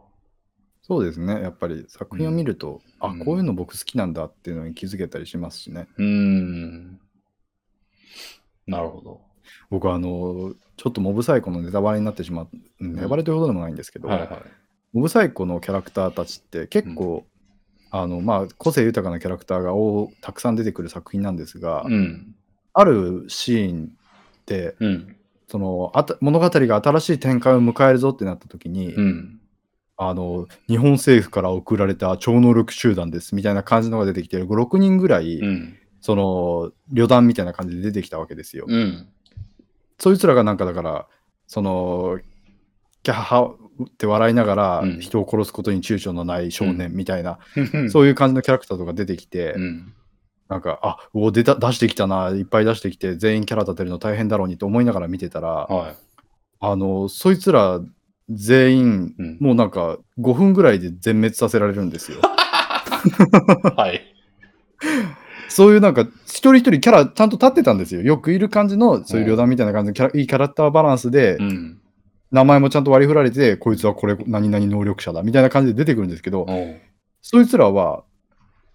そうですね、やっぱり作品を見ると、うんあ、こういうの僕好きなんだっていうのに気づけたりしますしね。うーん。なるほど。僕はあの、ちょっとモブサイコのネタバレになってしまう、ネタバレというほどでもないんですけど、はいはい。モブサイコのキャラクターたちって結構、あのまあ、個性豊かなキャラクターがおたくさん出てくる作品なんですが、うん。あるシーンでうん。そのあた物語が新しい展開を迎えるぞってなった時に、うん。あの日本政府から送られた超能力集団ですみたいな感じのが出てきて56人ぐらい、うん。その旅団みたいな感じで出てきたわけですよ。うん。そいつらがなんかだからそのキャハハって笑いながらうん人を殺すことに躊躇のない少年みたいな、うん。そういう感じのキャラクターとか出てきて、うん。なんかあお出た出してきたないっぱい出してきて全員キャラ立てるの大変だろうにと思いながら見てたら、はあのそいつら全員い。うん。もうなんか5分ぐらいで全滅させられるんですよ。はい。そういうなんか一人一人キャラちゃんと立ってたんですよ。よくいる感じのそういう旅団みたいな感じのキャラいいキャラクターバランスで、うん。名前もちゃんと割り振られて、こいつはこれ何々能力者だみたいな感じで出てくるんですけど、そいつらは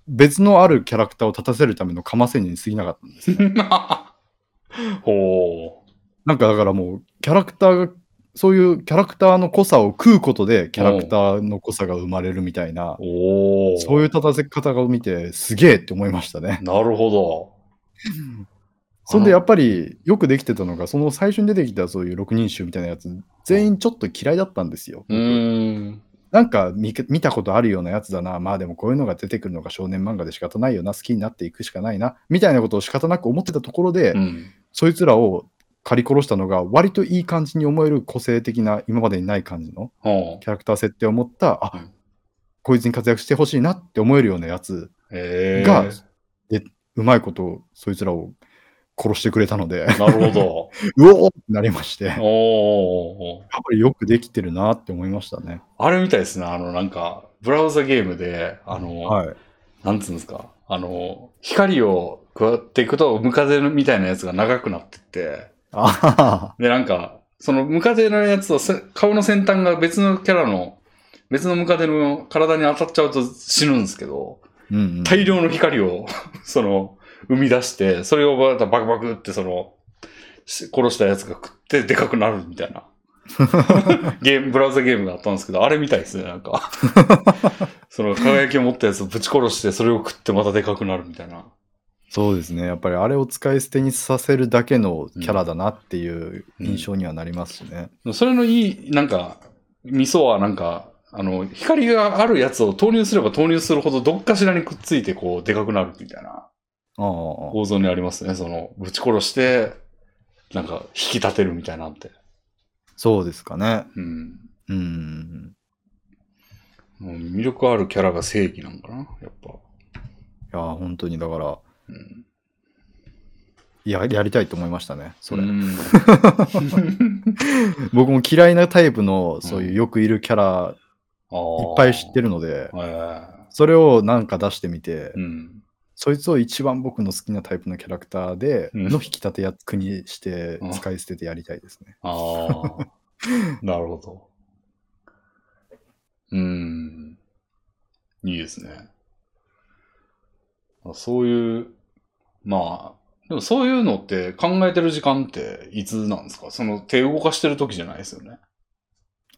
別のあるキャラクターを立たせるためのかませにに過ぎなかったんですよ。ほなんかだからもうキャラクターがそういうキャラクターの濃さを食うことでキャラクターの濃さが生まれるみたいな。そういう立たせ方を見てすげえって思いましたね。なるほど。そんでやっぱりよくできてたのが、その最初に出てきたそういう六人衆みたいなやつ、全員ちょっと嫌いだったんですよ。う。なんか見見たことあるようなやつだな、まあでもこういうのが出てくるのが少年漫画で仕方ないよな、好きになっていくしかないな、みたいなことを仕方なく思ってたところで、うん。そいつらを狩り殺したのが、割といい感じに思える個性的な、今までにない感じのほキャラクター設定を持った、あ、うんこいつに活躍してほしいなって思えるようなやつう。へえ。が、でうまいことそいつらを殺してくれたので、なるほど。うおーってなりまして、やっおーおーおーぱりよくできてるなって思いましたね。あれみたいですね。あの、なんか、ブラウザゲームで、あの、はい。なんつうんですか？あの、光を加わっていくと、ムカデみたいなやつが長くなってって、あで、なんか、そのムカデのやつとせ顔の先端が別のキャラの、別のムカデの体に当たっちゃうと死ぬんですけど、うんうん、大量の光を、その、生み出して、それをまたバクバクってその、し殺したやつが食ってでかくなるみたいな。ゲーム、ブラウザゲームがあったんですけど、あれみたいですね、なんか。その輝きを持ったやつをぶち殺して、それを食ってまたでかくなるみたいな。そうですね。やっぱりあれを使い捨てにさせるだけのキャラだなっていう印象にはなりますしね。それのいい、なんか、味噌はなんか、あの、光があるやつを投入すれば投入するほどどっかしらにくっついてこう、でかくなるみたいな構造にありますね。その、ぶち殺して、なんか、引き立てるみたいなんて。そうですかね。うん。うん。もう魅力あるキャラが正義なんかな、やっぱ。いや、本当にだから、うん。ややりたいと思いましたね。それ。うん 僕も嫌いなタイプの、そういうよくいるキャラ、いっぱい知ってる。るので、えそれをなんか出してみて、うん。そいつを一番僕の好きなタイプのキャラクターで、うんの引き立て役にしてうん使い捨ててやりたいですね。ああ。なるほど。うん。いいですね。あそういう、まあ、でもそういうのって考えてる時間っていつなんですか？その手動かしてる時じゃないですよね。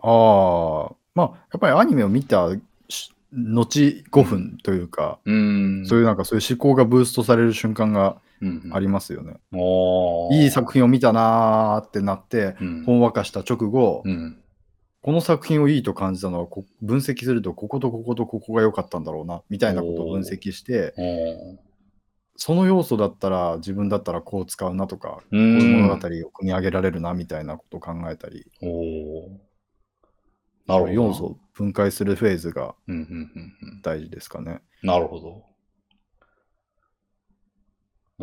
ああ、まあ、やっぱりアニメを見たし後5分というか、うん。そういうなんかそういう思考がブーストされる瞬間が、ありますよね。おーいい作品を見たなーってなって、うん。ほんわかした直後、うん。この作品をいいと感じたのは分析するとこことこことここが良かったんだろうなみたいなことを分析してその要素だったら自分だったらこう使うなとか、こういう物語を。組み上げられるなみたいなことを考えたり、なるほど素を分解するフェーズがうんうんうんうん。大事ですかね。なるほど。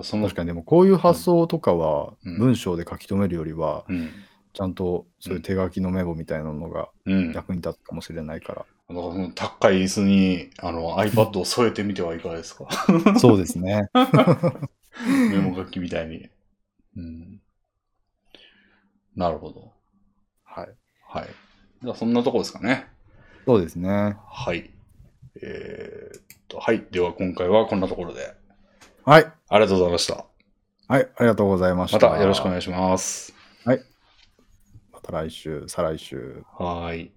その確かにでもこういう発想とかはうん文章で書き留めるよりは、うん。ちゃんとそういう手書きのメモみたいなのがうん。役に立つかもしれないから。あのその高い椅子にあの iPad を添えてみてはいかがですか？そうですね。メモ書きみたいに。うん。なるほど。はい。はい。じゃあそんなとこですかね。そうですね。はい。えーっと、はい。では今回はこんなところで。はい。ありがとうございました。はい。ありがとうございましまた。たよろしくお願いします。また来週、再来週。はーい。